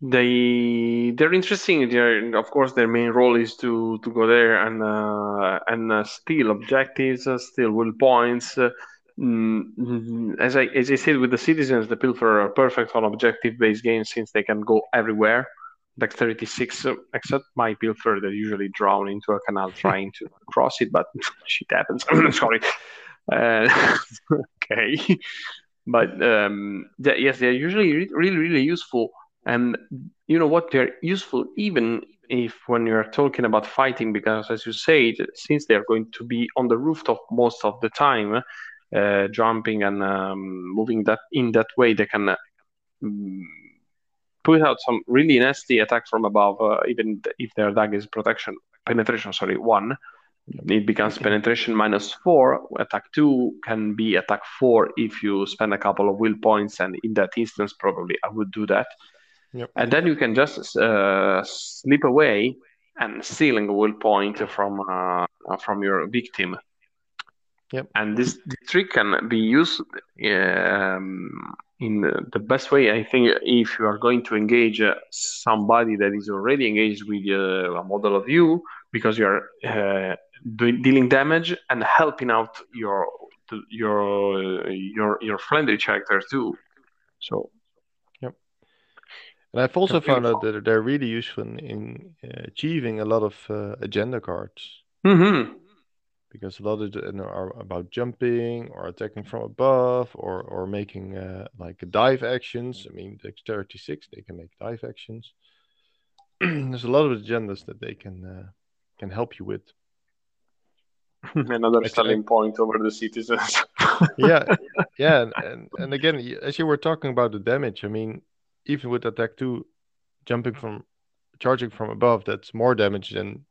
They they're interesting. They're of course their main role is to to go there and uh, and uh, steal objectives, uh, steal will points. Uh, mm, as I as I said with the citizens, the pilfer are perfect on objective based games since they can go everywhere. Dexterity six, except my pilfer, they usually drown into a canal trying to cross it, but shit happens. Sorry. Uh, okay. But um, th- yes, they're usually re- really, really useful. And you know what? They're useful even if when you're talking about fighting, because as you said, since they're going to be on the rooftop most of the time, uh, jumping and um, moving that in that way, they can uh, mm, put out some really nasty attack from above, uh, even if their dagger is protection penetration. Sorry, one. It becomes penetration minus four. Attack two can be attack four if you spend a couple of will points, and in that instance, probably I would do that. Yep. And then you can just uh, slip away and stealing a will point from uh, from your victim. Yep. And this, trick can be used um, in the best way. I think if you are going to engage uh, somebody that is already engaged with uh, a model of you, because you are uh, doing, dealing damage and helping out your your your your friendly character too. So Yep. and I've also found out that they're really useful in, in uh, achieving a lot of uh, agenda cards. Mm-hmm. Because a lot of them are about jumping or attacking from above or or making uh, like dive actions. I mean, dexterity six, they can make dive actions. There's a lot of agendas that they can uh, can help you with. Another selling point over the citizens. yeah, yeah, and, and and again, as you were talking about the damage, I mean, even with attack two, jumping from charging from above, that's more damage than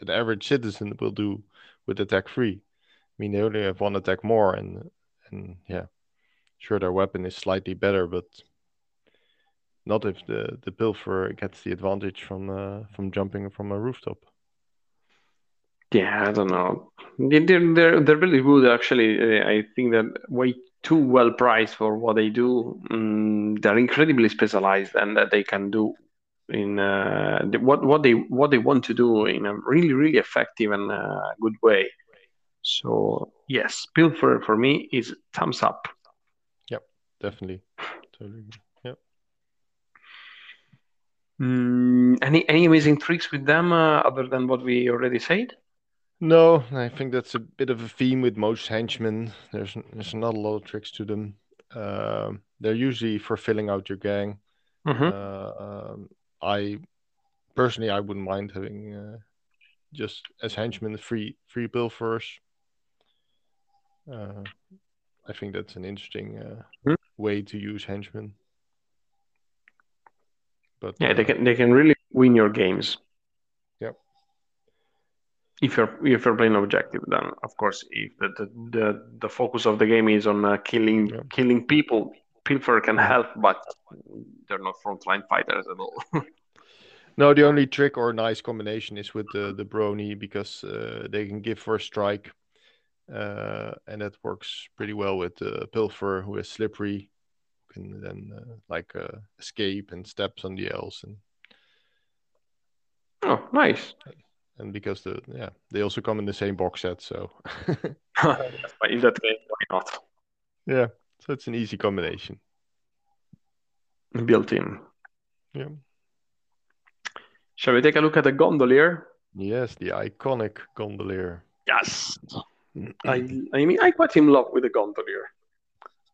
an average citizen will do with attack three. I mean, they only have one attack more, and and yeah, sure their weapon is slightly better, but not if the the pilfer gets the advantage from uh, from jumping from a rooftop. Yeah, I don't know. They're they're they're really good actually. I think that way too well priced for what they do. Mm, they're incredibly specialized, and that they can do in uh, the, what what they what they want to do in a really really effective and uh, good way. So yes, Pilfer for me is thumbs up. Yep, definitely. Totally. Yep. Mm, any any amazing tricks with them uh, other than what we already said? No, I think that's a bit of a theme with most henchmen. There's there's not a lot of tricks to them. Uh, they're usually for filling out your gang. Mm-hmm. Uh, um, I personally I wouldn't mind having uh, just as henchmen free free pilfers. Uh, I think that's an interesting mm-hmm. way to use henchmen. But yeah, they uh, can they can really win your games Yep. if you're if you're playing objective then of course if the the, the, the focus of the game is on uh, killing yeah. killing people pilfer can help but they're not frontline fighters at all. No the only trick or nice combination is with the the Baroni because uh, they can give first strike uh, and that works pretty well with the pilfer who is slippery can then uh, like uh, escape and steps on the else and oh nice. And because the yeah they also come in the same box set so. In that case why not? Yeah so it's an easy combination built in yeah shall we take a look at the gondolier yes the iconic gondolier yes i i mean i quite in love with the gondolier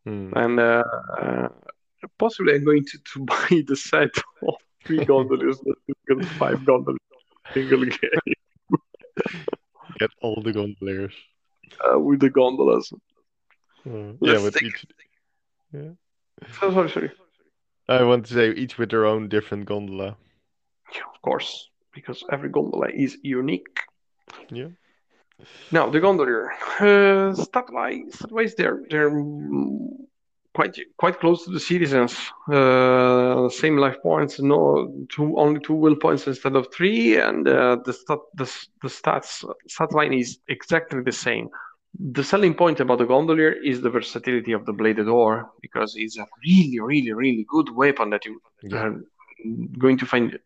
hmm. and uh, uh, possibly i'm going to, to buy the set of three gondoliers five gondoliers single game. Get all the gondoliers. Uh, with the gondolas. Uh, yeah, with each. Yeah. So, sorry, sorry. I want to say each with their own different gondola. Yeah, of course, because every gondola is unique. Yeah. Now the gondolier, uh, stat wise, stat wise, they're they're quite quite close to the citizens. Uh, same life points, no two only two will points instead of three, and uh, the stat the, the stats stat line is exactly the same. The selling point about the gondolier is the versatility of the bladed oar because it's a really really really good weapon that you are going to find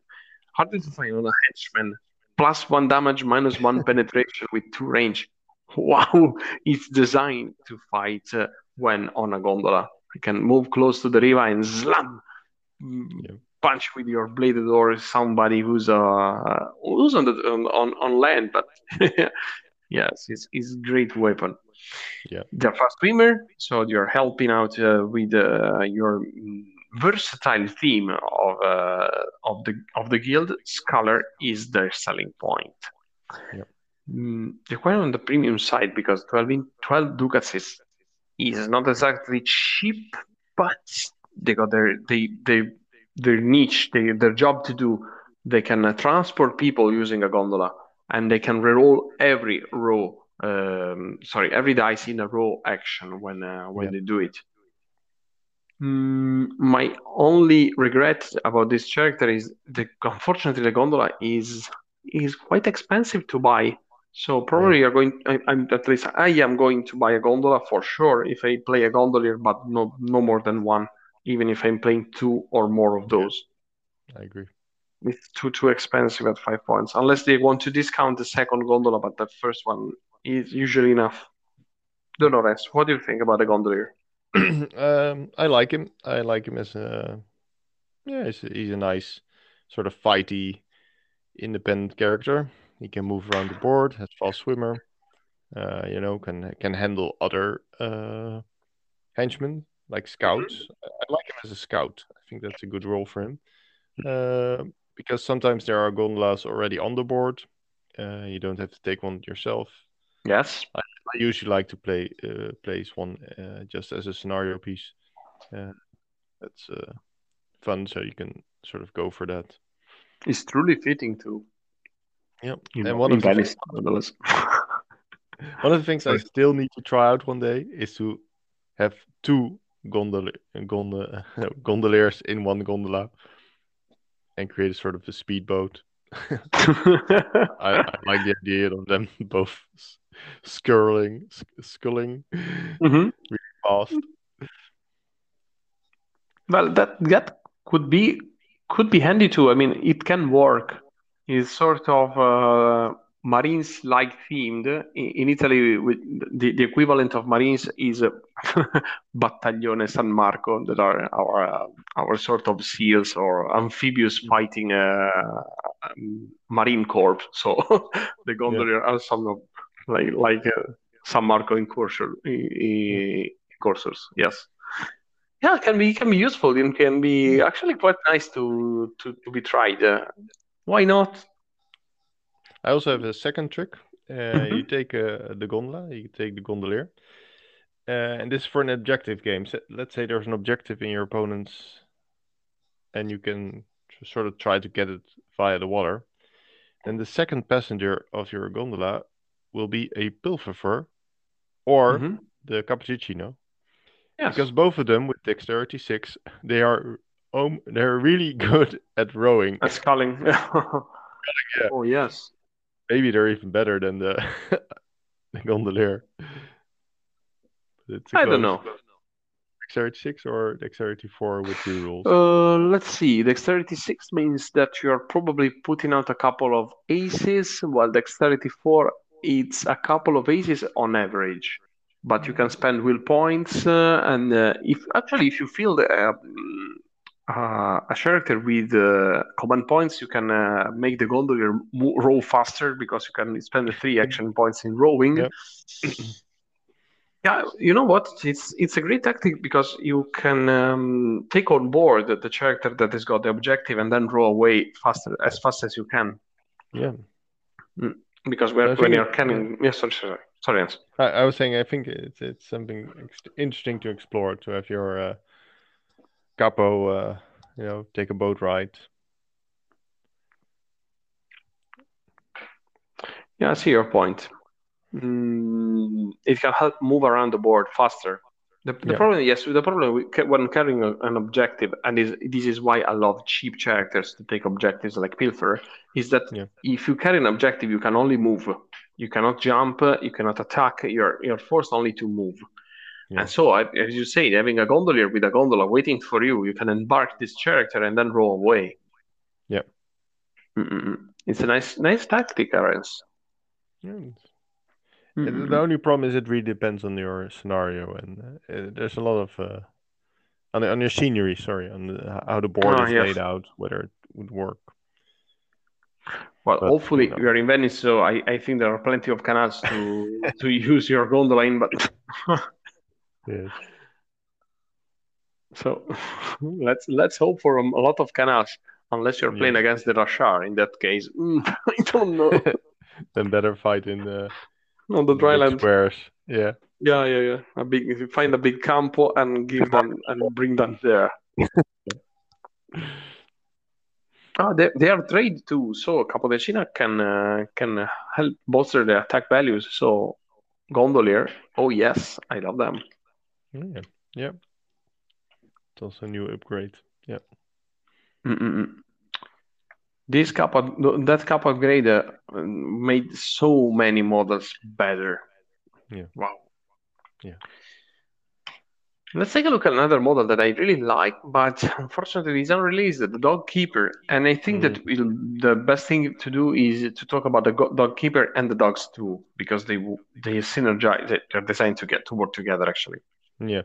harder to find on a henchman. Plus one damage, minus one penetration with two range. Wow, it's designed to fight. Uh, when on a gondola. You can move close to the river and slam, yeah. punch with your bladed or somebody who's uh who's on the on on land. But yes, it's it's a great weapon. Yeah, they're fast swimmer, so you're helping out uh, with uh, your versatile theme of uh, of the of the guild. Scholar is their selling point. Yeah. Mm, they're quite on the premium side because 12, 12 ducats is is not exactly cheap, but they got their they they their niche, they, their job to do. They can uh, transport people using a gondola, and they can reroll every row. Um, sorry, every dice in a row action when uh, when yeah. they do it. Mm, my only regret about this character is the unfortunately the gondola is is quite expensive to buy So probably you're going. I, I'm at least I am going to buy a gondola for sure if I play a gondolier, but no no more than one. Even if I'm playing two or more of Yeah. those, I agree. It's too too expensive at five points. Unless they want to discount the second gondola, but the first one is usually enough. Rest. What do you think about the gondolier? um, I like him. I like him as a yeah. He's a, he's a nice sort of fighty, independent character. He can move around the board. Has a fast swimmer. Uh, you know, can can handle other uh, henchmen like scouts. I I like him as a scout. I think that's a good role for him. Uh, because sometimes there are gondolas already on the board. Uh, you don't have to take one yourself. Yes. I usually like to play uh, place one uh, just as a scenario piece. Uh, that's uh, fun, so you can sort of go for that. It's truly fitting too. Yeah, You and know, one of the Venice, one of the things I still need to try out one day is to have two gondol gondol gondoliers in one gondola and create a sort of a speedboat. I, I like the idea of them both s- skirling, sk- sculling Mhm. fast. Well, that that could be could be handy too. I mean, it can work. It's sort of uh, Marines-like themed. In, in Italy, with the, the equivalent of Marines is Battaglione San Marco, that are our uh, our sort of SEALs or amphibious fighting uh, Marine Corps. So the gondolier are some of like like uh, San Marco incursor, i- i- incursors. Yes. Yeah, it can be can be useful and can be actually quite nice to to, to be tried. Uh, why not? I also have a second trick. Uh, Mm-hmm. You take uh, the gondola, you take the gondolier, uh, and this is for an objective game. So let's say there's an objective in your opponent's, and you can sort of try to get it via the water. Then the second passenger of your gondola will be a pilferer or Mhm. the Capodecina, Yes. because both of them with dexterity six, they are um, they're really good at rowing. A sculling. Oh yes. Maybe they're even better than the, the gondolier. It's I don't know. Dexterity 6 or Dexterity 4 with two rules? Uh, let's see. Dexterity six means that you're probably putting out a couple of aces, while dexterity four it's a couple of aces on average. But you can spend will points, uh, and uh, if actually if you feel the, uh, a character with uh, command points, you can uh, make the gondolier row faster because you can spend the three action points in rowing. Yep. Yeah, you know what? It's it's a great tactic because you can um, take on board the, the character that has got the objective and then row away faster as fast as you can. yeah. Because I when, when you're canning, yes, sorry, sorry, sorry, Hans. I, I was saying I think it's it's something interesting to explore to have your uh, capo, uh, you know, take a boat ride. Yeah, I see your point. Mm, it can help move around the board faster. The, the Yeah. problem, yes, the problem when carrying a, an objective, and is, this is why I love cheap characters to take objectives like Pilfer, is that Yeah. if you carry an objective, you can only move. You cannot jump, you cannot attack, you're, you're forced only to move. Yeah. And so, I- as you say, having a gondolier with a gondola waiting for you, you can embark this character and then row away. Yeah. Mm-mm. It's a nice, nice tactic, Arens. The only problem is it really depends on your scenario, and uh, there's a lot of uh, on the, on your scenery. Sorry, on the, how the board Ah, is yes. laid out, whether it would work. Well, But, hopefully you know. we are in Venice, so I, I think there are plenty of canals to to use your gondola in. But Yes. so let's let's hope for a, a lot of canals, unless you're playing Yes. against the Rashaar. In that case, mm, I don't know then better fight in the on the dry land. squares. Yeah. Yeah, yeah, yeah. A big if you find a big campo and give them and bring them there. Oh, they, they are trade too, so Capodecina can uh, can help bolster the attack values. So gondolier, oh yes, I love them. Yeah. Yeah. It's also a new upgrade. Yeah. Mm-mm-mm. This up, that cap upgrade uh, made so many models better. Yeah. Wow. Yeah. Let's take a look at another model that I really like, but unfortunately it's unreleased, the Dog Keeper. And I think that we'll, the best thing to do is to talk about the Dog Keeper and the dogs too, because they they synergize. They're designed to get to work together actually. Yeah.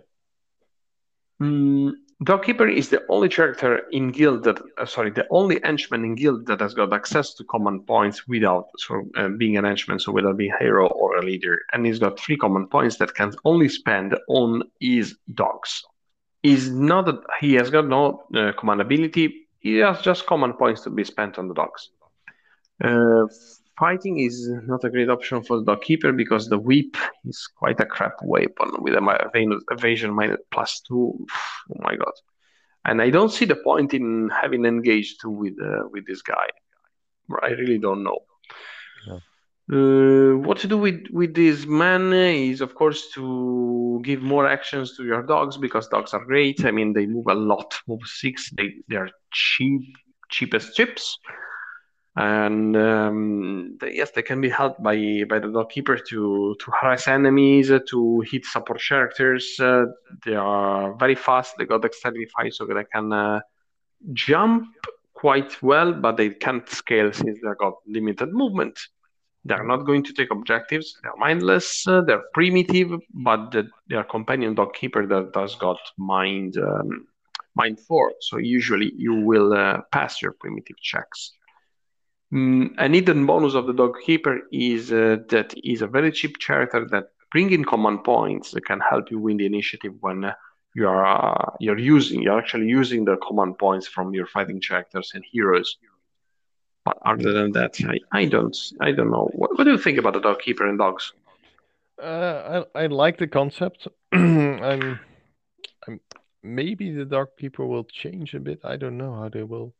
Mm, Dog Keeper is the only character in Guild that, uh, sorry, the only henchman in Guild that has got access to command points without so uh, being an henchman, so without being a hero or a leader, and he's got three command points that can only spend on his dogs. He's not, a, he has got no uh, command ability. He has just command points to be spent on the dogs. Uh, fighting is not a great option for the dog keeper because the whip is quite a crap weapon with a evasion- minus plus two. Oh my god! And I don't see the point in having engaged with uh, with this guy. I really don't know. Uh, what to do with with this man is, of course, to give more actions to your dogs because dogs are great. I mean, they move a lot. Move six. They they are cheap, cheapest chips, and um, they, yes, they can be helped by by the dog keeper to to harass enemies, uh, to hit support characters. Uh, they are very fast. They got dexterity five, so they can uh, jump quite well, but they can't scale since they got limited movement. They're not going to take objectives. They're mindless. Uh, they're primitive, but the, their companion dog keeper that does got mind um, mind four. So usually you will uh, pass your primitive checks. Mm, an hidden bonus of the dog keeper is uh, that he's a very cheap character that bringing command points that can help you win the initiative when uh, you are uh, you're using you're actually using the command points from your fighting characters and heroes. But other than that, I, I don't I don't know. What, what do you think about the dog keeper and dogs? Uh, I I like the concept. I'm I'm maybe the dog Keeper will change a bit. I don't know how they will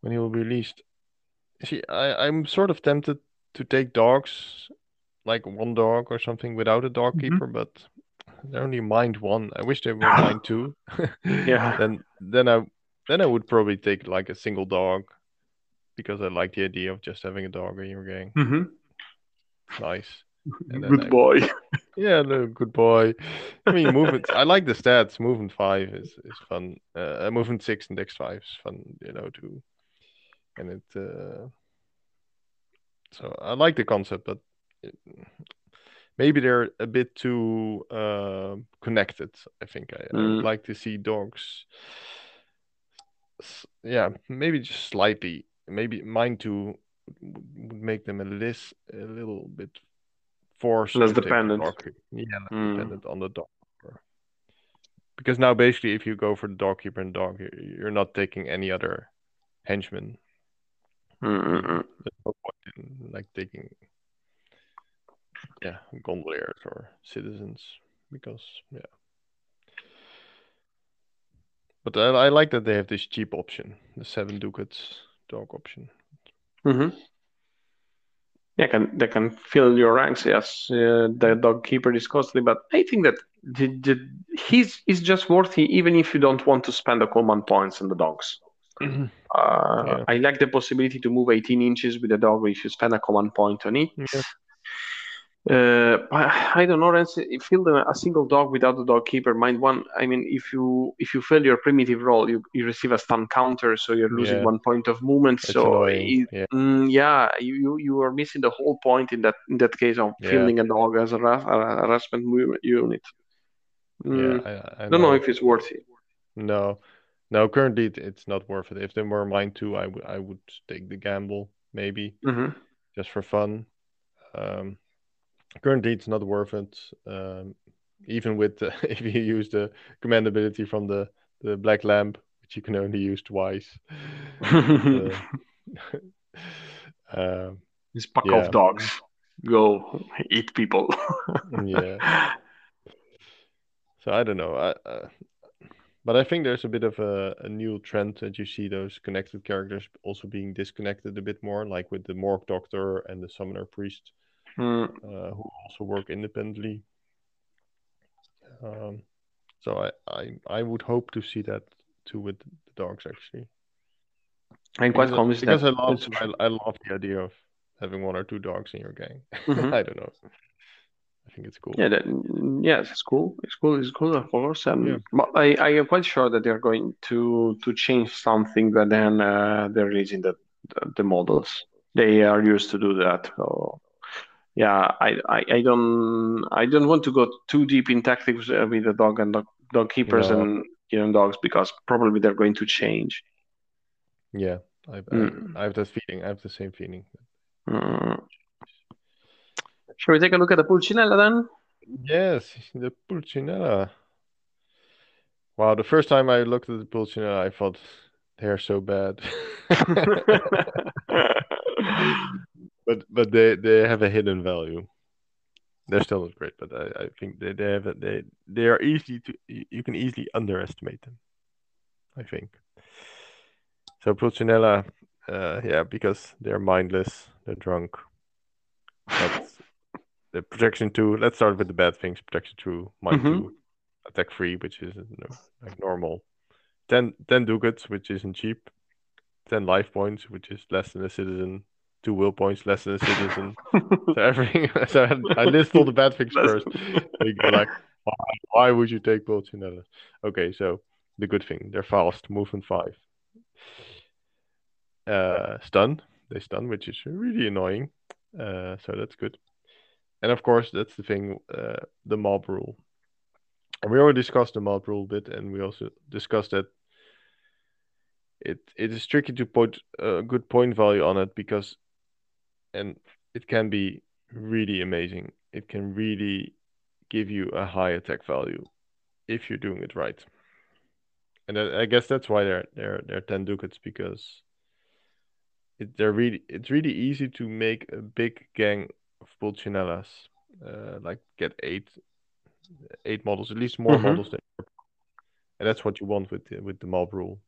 when he will be released. See, I I'm sort of tempted to take dogs, like one dog or something without a dog Mhm. keeper, but they only mind one. I wish they were mind two. Yeah. Then then I then I would probably take like a single dog because I like the idea of just having a dog in your gang. hmm Nice. Good I- boy. Yeah, no, good boy. I mean, movement. I like the stats. Movement five is is fun. Uh, movement six and dex five is fun. You know, too. And it. Uh, so I like the concept, but it, maybe they're a bit too uh, connected. I think I, I would Mm. like to see dogs. Yeah, maybe just slightly. Maybe mine too would make them a less a little bit forced Less to take the dependent. dog. Yeah, Mm. dependent on the dog. Because now basically, if you go for the dog keeper and dog, you- you're not taking any other henchman. Mm-mm-mm. There's no point in like taking, yeah, gondoliers or citizens because yeah. But I, I like that they have this cheap option, the seven ducats dog option. hmm Yeah, can they can fill your ranks? Yes, uh, the dog keeper is costly, but I think that the, the, he's is just worthy even if you don't want to spend the command points on the dogs. Uh, Yeah. I like the possibility to move 18 inches with the dog if you spend a command point on it. Yeah. Uh, I, I don't know, if field a, a single dog without the dog keeper. Mind one, I mean, if you if you fail your primitive roll, you, you receive a stun counter, so you're losing Yeah. one point of movement. It's so it- Yeah. Mm, yeah, you, you are missing the whole point in that in that case of Yeah. fielding a dog as a, ra- a harassment unit. Mm, Yeah, I, I don't know. if it's worth it. No, no. Currently, it- it's not worth it. If they were mine too, I would I would take the gamble maybe hmm just for fun. Um, currently, it's not worth it. Um, even with the, if you use the command ability from the the black lamp, which you can only use twice. Uh, um, This pack yeah. of dogs go eat people. yeah. So I don't know. I, uh, but I think there's a bit of a, a new trend that you see those connected characters also being disconnected a bit more, like with the Morgue Doctor and the Summoner Priest, Mm, uh, who also work independently. Um, so I, I I would hope to see that too with the dogs actually. I'm quite Because, convinced because that I love I, I love the idea of having one or two dogs in your gang. Mhm. I don't know. Think it's cool. Yeah, that, yes, it's cool. It's cool. It's cool, of course. And Yeah. but I, I am quite sure that they're going to to change something, but then uh, they're releasing the, the the models. They are used to do that. So yeah, I, I, I don't I don't want to go too deep in tactics uh, with the dog and dog, dog keepers No. and young dogs because probably they're going to change. Yeah, I, Mm. I, I have that feeling. I have the same feeling. Mm. Shall we take a look at the Pulcinella then? Yes, the Pulcinella. Wow, the first time I looked at the Pulcinella, I thought they're so bad. But but they they have a hidden value. They're still not great, but I, I think they, they have a, they they are easy to you you can easily underestimate them. I think. So Pulcinella, uh, yeah, because they're mindless, they're drunk. But the protection two. Let's start with the bad things. Protection two, mind Mhm. two, attack three, which is you know, like normal. 10, 10 ducats, which isn't cheap. Ten life points, which is less than a citizen. Two will points, less than a citizen. So everything. So I, I list all the bad things first. Like, why, why would you take Pulcinella? Okay, so the good thing, they're fast, movement five. Uh, stun, they stun, which is really annoying. Uh, so that's good. And of course, that's the thing, uh, the mob rule. And we already discussed the mob rule a bit, and we also discussed that it it is tricky to put a good point value on it because, and it can be really amazing. It can really give you a high attack value if you're doing it right. And I, I guess that's why they're they're they're ten ducats because it they're really it's really easy to make a big gang of Pulcinellas, uh, like get eight eight models, at least more Mhm. models than and that's what you want with the, with the mob rule.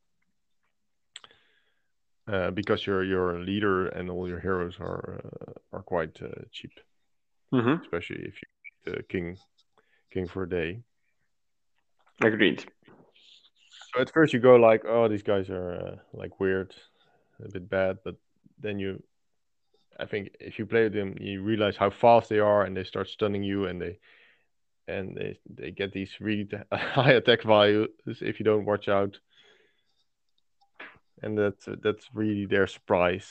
Uh, because your your leader and all your heroes are uh, are quite uh, cheap, Mhm. especially if you the king king for a day. Agreed. So at first you go like, oh, these guys are uh, like weird, a bit bad, but then you, I think if you play them, you realize how fast they are, and they start stunning you, and they, and they they get these really high attack values if you don't watch out, and that's that's really their surprise,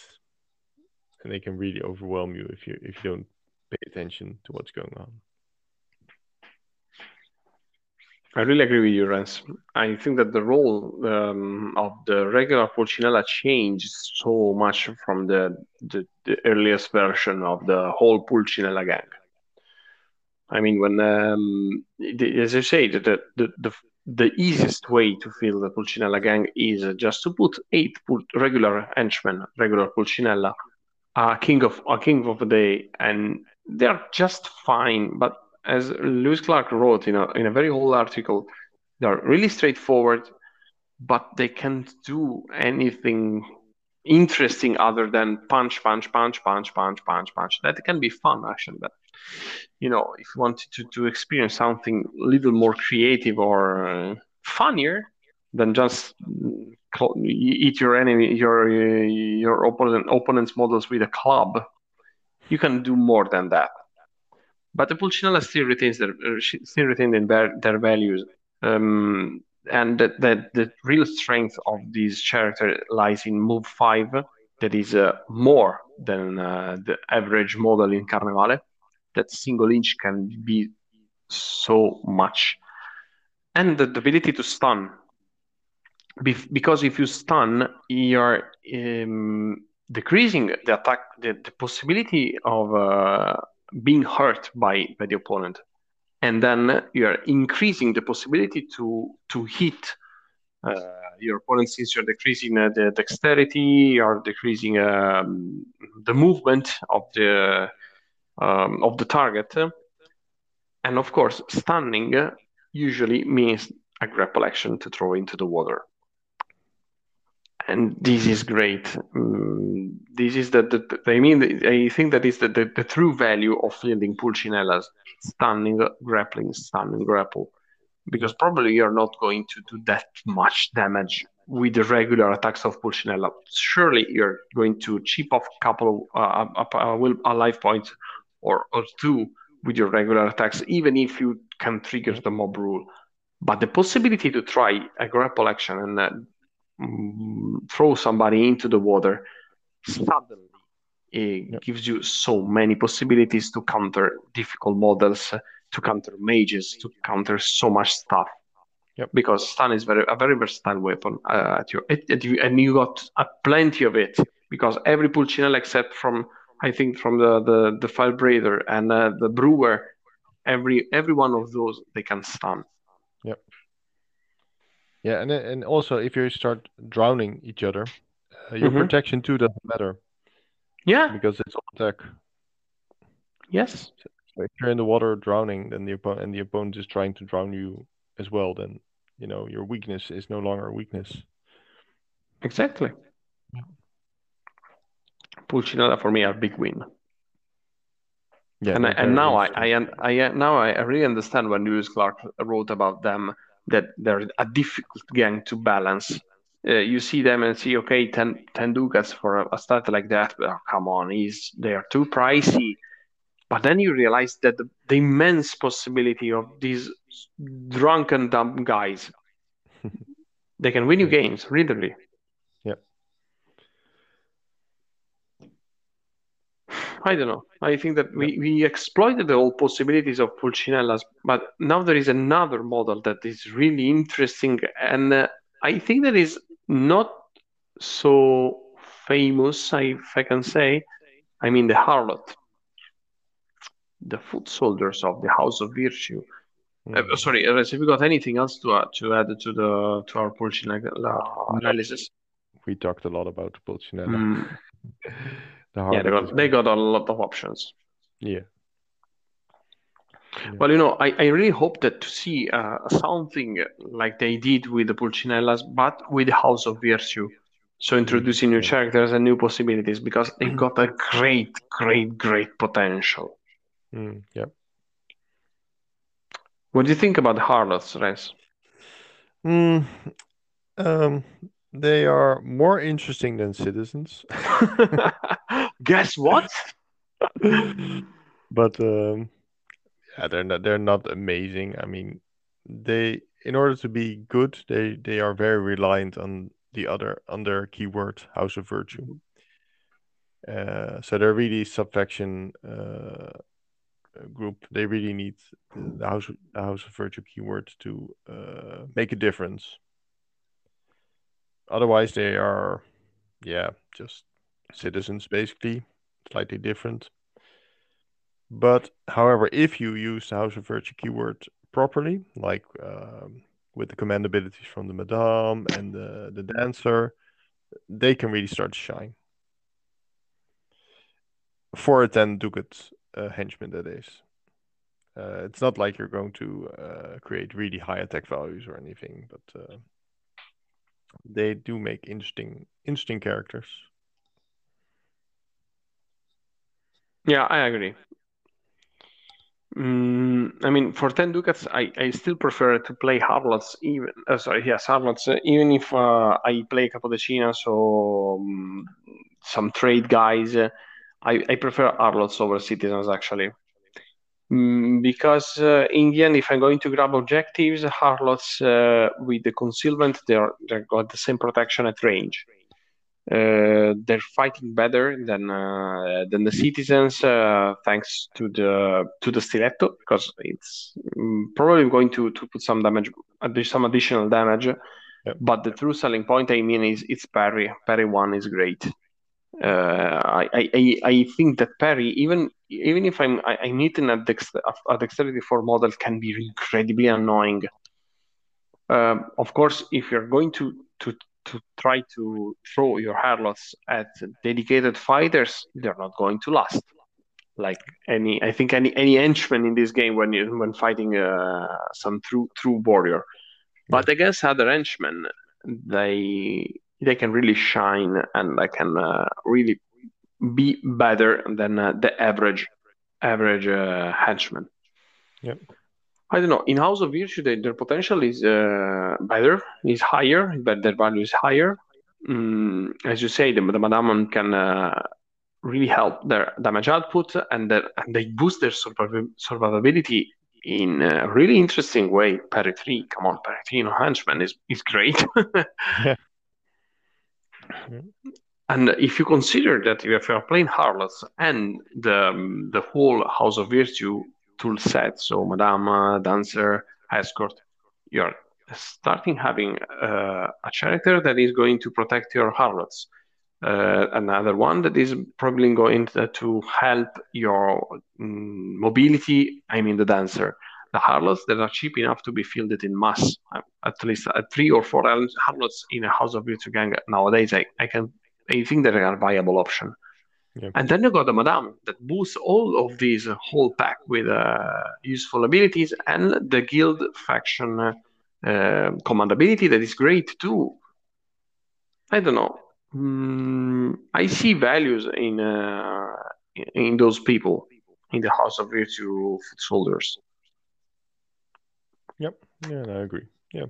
and they can really overwhelm you if you if you don't pay attention to what's going on. I really agree with you, Rens. I think that the role um, of the regular Pulcinella changed so much from the, the, the earliest version of the whole Pulcinella gang. I mean, when, um, as you say, the, the, the, the easiest way to fill the Pulcinella gang is just to put eight pul- regular henchmen, regular Pulcinella, a king of a king of the day, and they're just fine. But as Lewis Clark wrote in a in a very old article, they're really straightforward, but they can't do anything interesting other than punch, punch, punch, punch, punch, punch, punch. That can be fun actually, but you know, if you wanted to, to experience something a little more creative or uh, funnier than just eat your enemy, your your opponent opponent's models with a club, you can do more than that. But the Pulcinella still retains their uh, still retain their, their values, um, and that the, the real strength of this character lies in move five, that is uh, more than uh, the average model in Carnevale. That single inch can be so much, and the, the ability to stun. Bef- because if you stun, you're um, decreasing the attack, the, the possibility of uh, being hurt by, by the opponent, and then you're increasing the possibility to to hit uh, your opponent since you're decreasing uh, the dexterity, you're decreasing um, the movement of the um, of the target, and of course, stunning usually means a grapple action to throw into the water and this is great. Um, this is the, the, the, I mean, I think that is the, the, the true value of fielding Pulcinellas, stunning, grappling, stunning, grapple, because probably you're not going to do that much damage with the regular attacks of Pulcinella. Surely you're going to chip off a couple of uh, a, a, a life points or, or two with your regular attacks, even if you can trigger the mob rule. But the possibility to try a grapple action and uh, throw somebody into the water suddenly it gives you so many possibilities to counter difficult models, to counter mages, to counter so much stuff. Yep. Because stun is very a very versatile weapon uh, at your at, at you, and you got uh, plenty of it because every pulcinella except from I think from the the the Firebreather and uh, the Brewer, every every one of those they can stun. Yep. Yeah, and and also if you start drowning each other, uh, your mm-hmm. protection too doesn't matter. Yeah. Because it's all attack. Yes. So if you're in the water drowning, then the opponent and the opponent is trying to drown you as well, then you know your weakness is no longer a weakness. Exactly. Pulcinella for me are big win. Yeah, and I, and now I, I I now I really understand when Lewis Clark wrote about them that they're a difficult gang to balance. Uh, you see them and see okay 10, 10 ducats for a, a start like that but oh, come on he's they are too pricey but then you realize that the, the immense possibility of these drunken dumb guys they can win you games really I don't know. I think that we, we exploited the whole possibilities of Pulcinellas, but now there is another model that is really interesting, and uh, I think that is not so famous, if I can say. I mean, the harlot, the foot soldiers of the House of Virtue. Mm. Uh, sorry, have you got anything else to uh, to add to the to our Pulcinella analysis? We talked a lot about Pulcinella. Mm. The yeah, they got they got a lot of options. Yeah. yeah. Well, you know, I, I really hope that to see uh, something like they did with the Pulcinellas, but with the House of Virtue. So introducing new characters and new possibilities because they got a great, great, great potential. Mm, yeah. What do you think about Harlots, Rens? Mm, um, they are more interesting than citizens. Guess what? but um, yeah, they're not they're not amazing. I mean, they in order to be good, they they are very reliant on the other on their keyword House of Virtue. Uh, so they're really subfaction uh, group. They really need the House the House of Virtue keyword to uh, make a difference. Otherwise, they are, yeah, just citizens basically, slightly different. But however, if you use the House of Virtue keyword properly, like um, with the command abilities from the Madame and the, the Dancer, they can really start to shine. For a 10 ducat uh, henchman, that is. Uh, it's not like you're going to uh, create really high attack values or anything, but uh, they do make interesting interesting characters. Yeah, I agree. Mm, I mean, for ten ducats, I, I still prefer to play harlots. Even uh, sorry, yes, harlots. Uh, even if uh, I play Capodecinas or um, some trade guys, uh, I I prefer harlots over citizens actually. Mm, because uh, in the end, if I'm going to grab objectives, harlots uh, with the concealment, they're they got the same protection at range. Uh, they're fighting better than uh, than the citizens, uh, thanks to the to the stiletto, because it's mm, probably going to, to put some damage, some additional damage. Yep. But the true selling point, I mean, is it's parry. Parry one is great. Uh, I, I I think that parry, even even if I'm I, I'm hitting a, dex- a dexterity four model, can be incredibly annoying. Um, of course, if you're going to to to try to throw your harlots at dedicated fighters, they're not going to last. Like any, I think any any henchman in this game when you when fighting uh, some true true warrior, but against other henchmen, they they can really shine and they can uh, really be better than uh, the average average uh, henchman. Yep. I don't know. In House of Virtue, they, their potential is uh, better, is higher, but their value is higher. Mm, as you say, the, the Madame can uh, really help their damage output, and, their, and they boost their surviv- survivability in a really interesting way. Parry 3, come on, Parry 3 no Henchman is, is great. Yeah. And if you consider that if you are playing Harlots and the um, the whole House of Virtue tool set, so Madama, Dancer, Escort, you're starting having uh, a character that is going to protect your Harlots. Uh, another one that is probably going to, help your mm, mobility. I mean, the Dancer. The Harlots that are cheap enough to be fielded in mass, uh, at least uh, three or four Harlots in a House of Virtue gang nowadays, I, I can I think they are a viable option. Yeah. And then you got the Madame that boosts all of these uh, whole pack with uh, useful abilities and the guild faction uh, uh, command ability that is great too. I don't know. Mm, I see values in uh, in those people in the House of Virtue foot soldiers. Yep. Yeah, I agree. Yeah.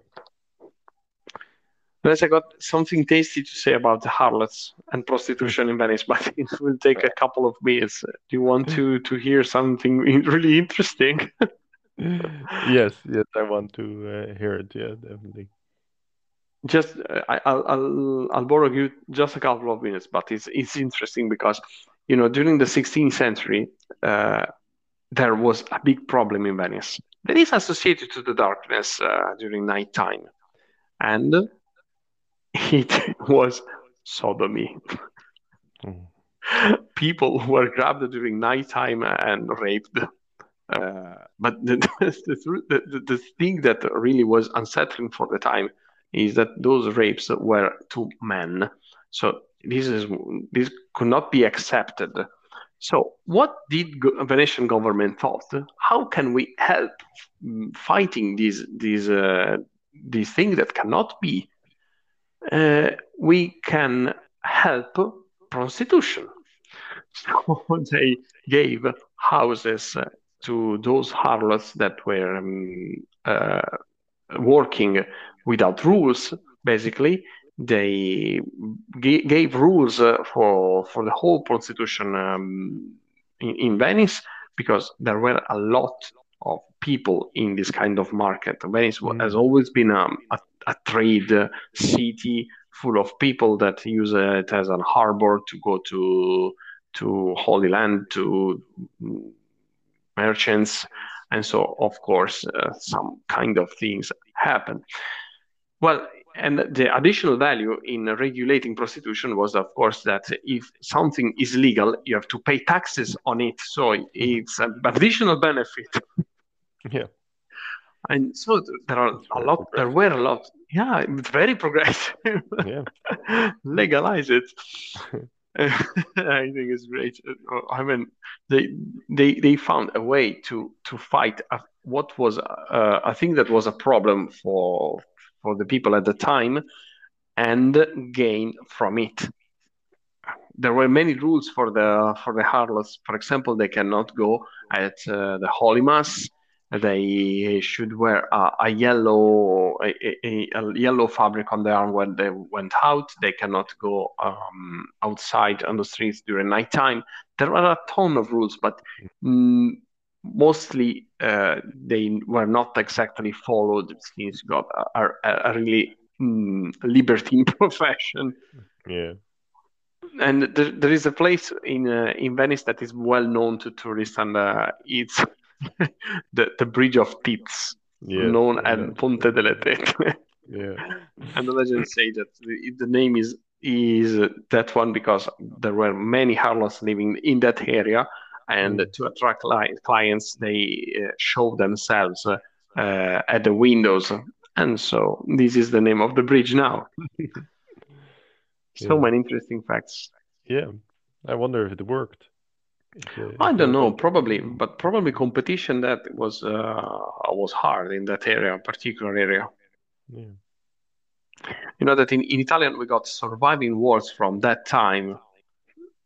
Unless I got something tasty to say about the harlots and prostitution in Venice, but it will take a couple of minutes. Do you want to to hear something really interesting? yes, yes, I want to uh, hear it. Yeah, definitely. Just uh, I, I'll, I'll I'll borrow you just a couple of minutes, but it's it's interesting because you know during the 16th century uh, there was a big problem in Venice that is associated to the darkness uh, during nighttime, and it was sodomy. Mm. People were grabbed during nighttime and raped. Uh, but the, the, the, the thing that really was unsettling for the time is that those rapes were to men. So this is this could not be accepted. So what did Venetian government thought? How can we help fighting these these uh, these things that cannot be? Uh, we can help prostitution. So they gave houses uh, to those harlots that were um, uh, working without rules. Basically, they g- gave rules uh, for for the whole prostitution um, in, in Venice because there were a lot of people in this kind of market. Venice Mm. has always been um, a, a trade uh, city full of people that use it as an harbor to go to to Holy Land to merchants, and so of course uh, some kind of things happen. Well, and the additional value in regulating prostitution was, of course, that if something is legal, you have to pay taxes on it. So it's an additional benefit. Yeah. And so there are a lot, there were a lot. Yeah, very progressive. Yeah. Legalize it. I think it's great. I mean, they they they found a way to to fight a, what was uh, a thing that was a problem for for the people at the time, and gain from it. There were many rules for the for the harlots. For example, they cannot go at uh, the Holy Mass. They should wear a, a yellow a, a, a yellow fabric on their arm when they went out. They cannot go um, outside on the streets during nighttime. There are a ton of rules, but mm, mostly uh, they were not exactly followed since you got a, really mm, libertine profession. Yeah. And there, there is a place in uh, in Venice that is well known to tourists, and uh, it's the the Bridge of Tips, Yeah. known yeah. as Ponte delle Tette. Yeah. and the legends say that the, the name is is that one because there were many harlots living in that area, and Mm. to attract li- clients, they uh, show themselves uh, uh, at the windows, and so this is the name of the bridge now. so Yeah. many interesting facts. Yeah. I wonder if it worked. I don't know, probably, but probably competition that was uh, was hard in that area, particular area. Yeah. You know that in, in Italian we got surviving words from that time,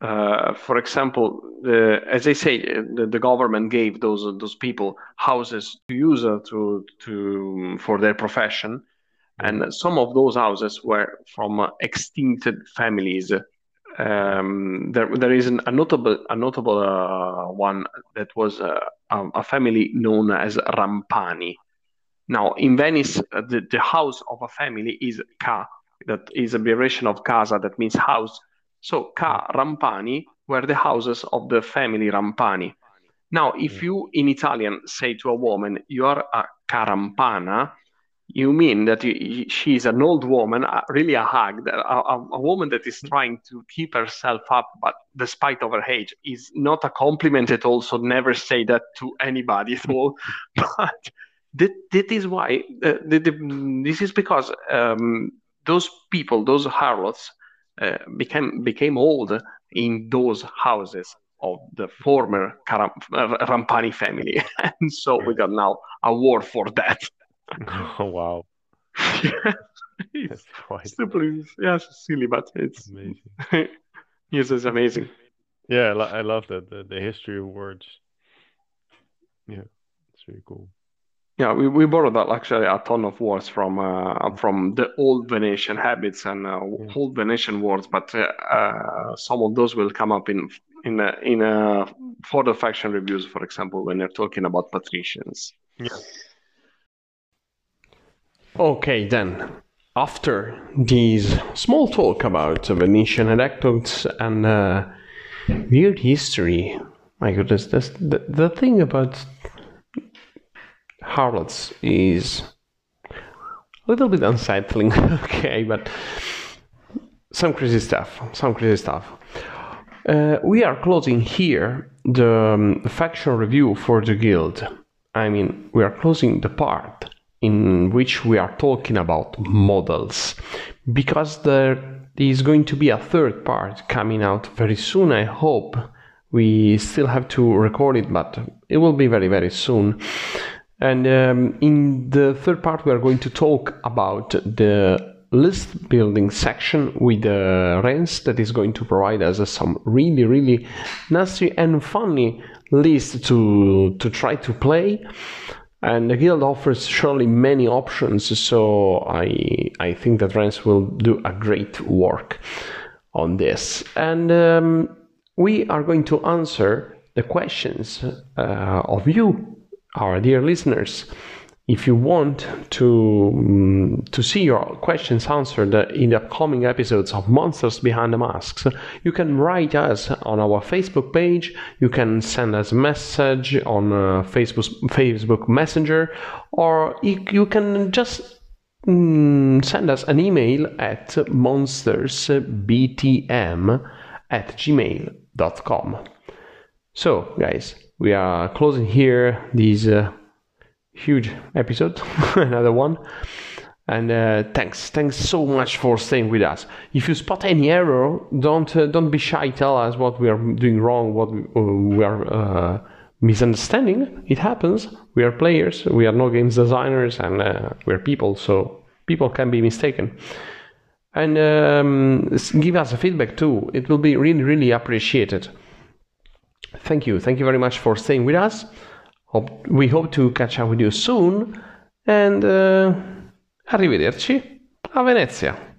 uh, for example, as I say, the, the, government gave those those people houses to use uh, to to for their profession, and some of those houses were from uh, extincted families. Um, there, there is an, a notable a notable uh, one that was uh, a family known as Rampani. Now, in Venice, uh, the, the house of a family is Ca, that is a variation of casa, that means house so Ca Rampani were the houses of the family Rampani. Now, if mm. you in Italian say to a woman, you are a carampana, you mean that she is an old woman, really a hag, a, a, a, woman that is trying to keep herself up, but despite of her age, is not a compliment at all. So never say that to anybody at all. but that, that is why uh, the, the, this is because um, those people, those harlots, uh, became became old in those houses of the former Karam- Rampani family, and so we got now a war for that. Oh wow! it's quite. Yeah, it's silly, but it's amazing. yes, it's amazing. Yeah, I love that the, the history of words. Yeah, it's really cool. Yeah, we, we borrowed that actually a ton of words from uh, from the old Venetian habits and uh, old Venetian words, but uh, uh, some of those will come up in in uh, in uh, further faction reviews, for example, when they're talking about patricians. Yeah. Okay, then after these small talk about Venetian anecdotes and weird history, my goodness, that's the, the thing about harlots is a little bit unsettling, okay, but some crazy stuff, some crazy stuff. Uh, we are closing here the um, faction review for the guild. I mean, we are closing the part in which we are talking about models because there is going to be a third part coming out very soon. I hope we still have to record it, but it will be very, very soon. And um, in the third part, we are going to talk about the list building section with uh, Renz that is going to provide us some really, really nasty and funny list to to try to play. And the guild offers surely many options, so I I think that Renz will do a great work on this. And um, we are going to answer the questions uh, of you our dear listeners, if you want to um, to see your questions answered in the upcoming episodes of Monsters Behind the Masks, you can write us on our Facebook page. You can send us a message on uh, Facebook Facebook Messenger, or you, you can just um, send us an email at monstersbtm at gmail.com. So, guys, we are closing here this uh, huge episode, another one. And uh, thanks, thanks so much for staying with us. If you spot any error, don't uh, don't be shy. Tell us what we are doing wrong, what we, uh, are uh, misunderstanding. It happens. We are players. We are no games designers, and uh, we are people. So people can be mistaken. And um, give us a feedback too. It will be really, really appreciated. Thank you. Thank you very much for staying with us. Hope, we hope to catch up with you soon. And uh, arrivederci a Venezia.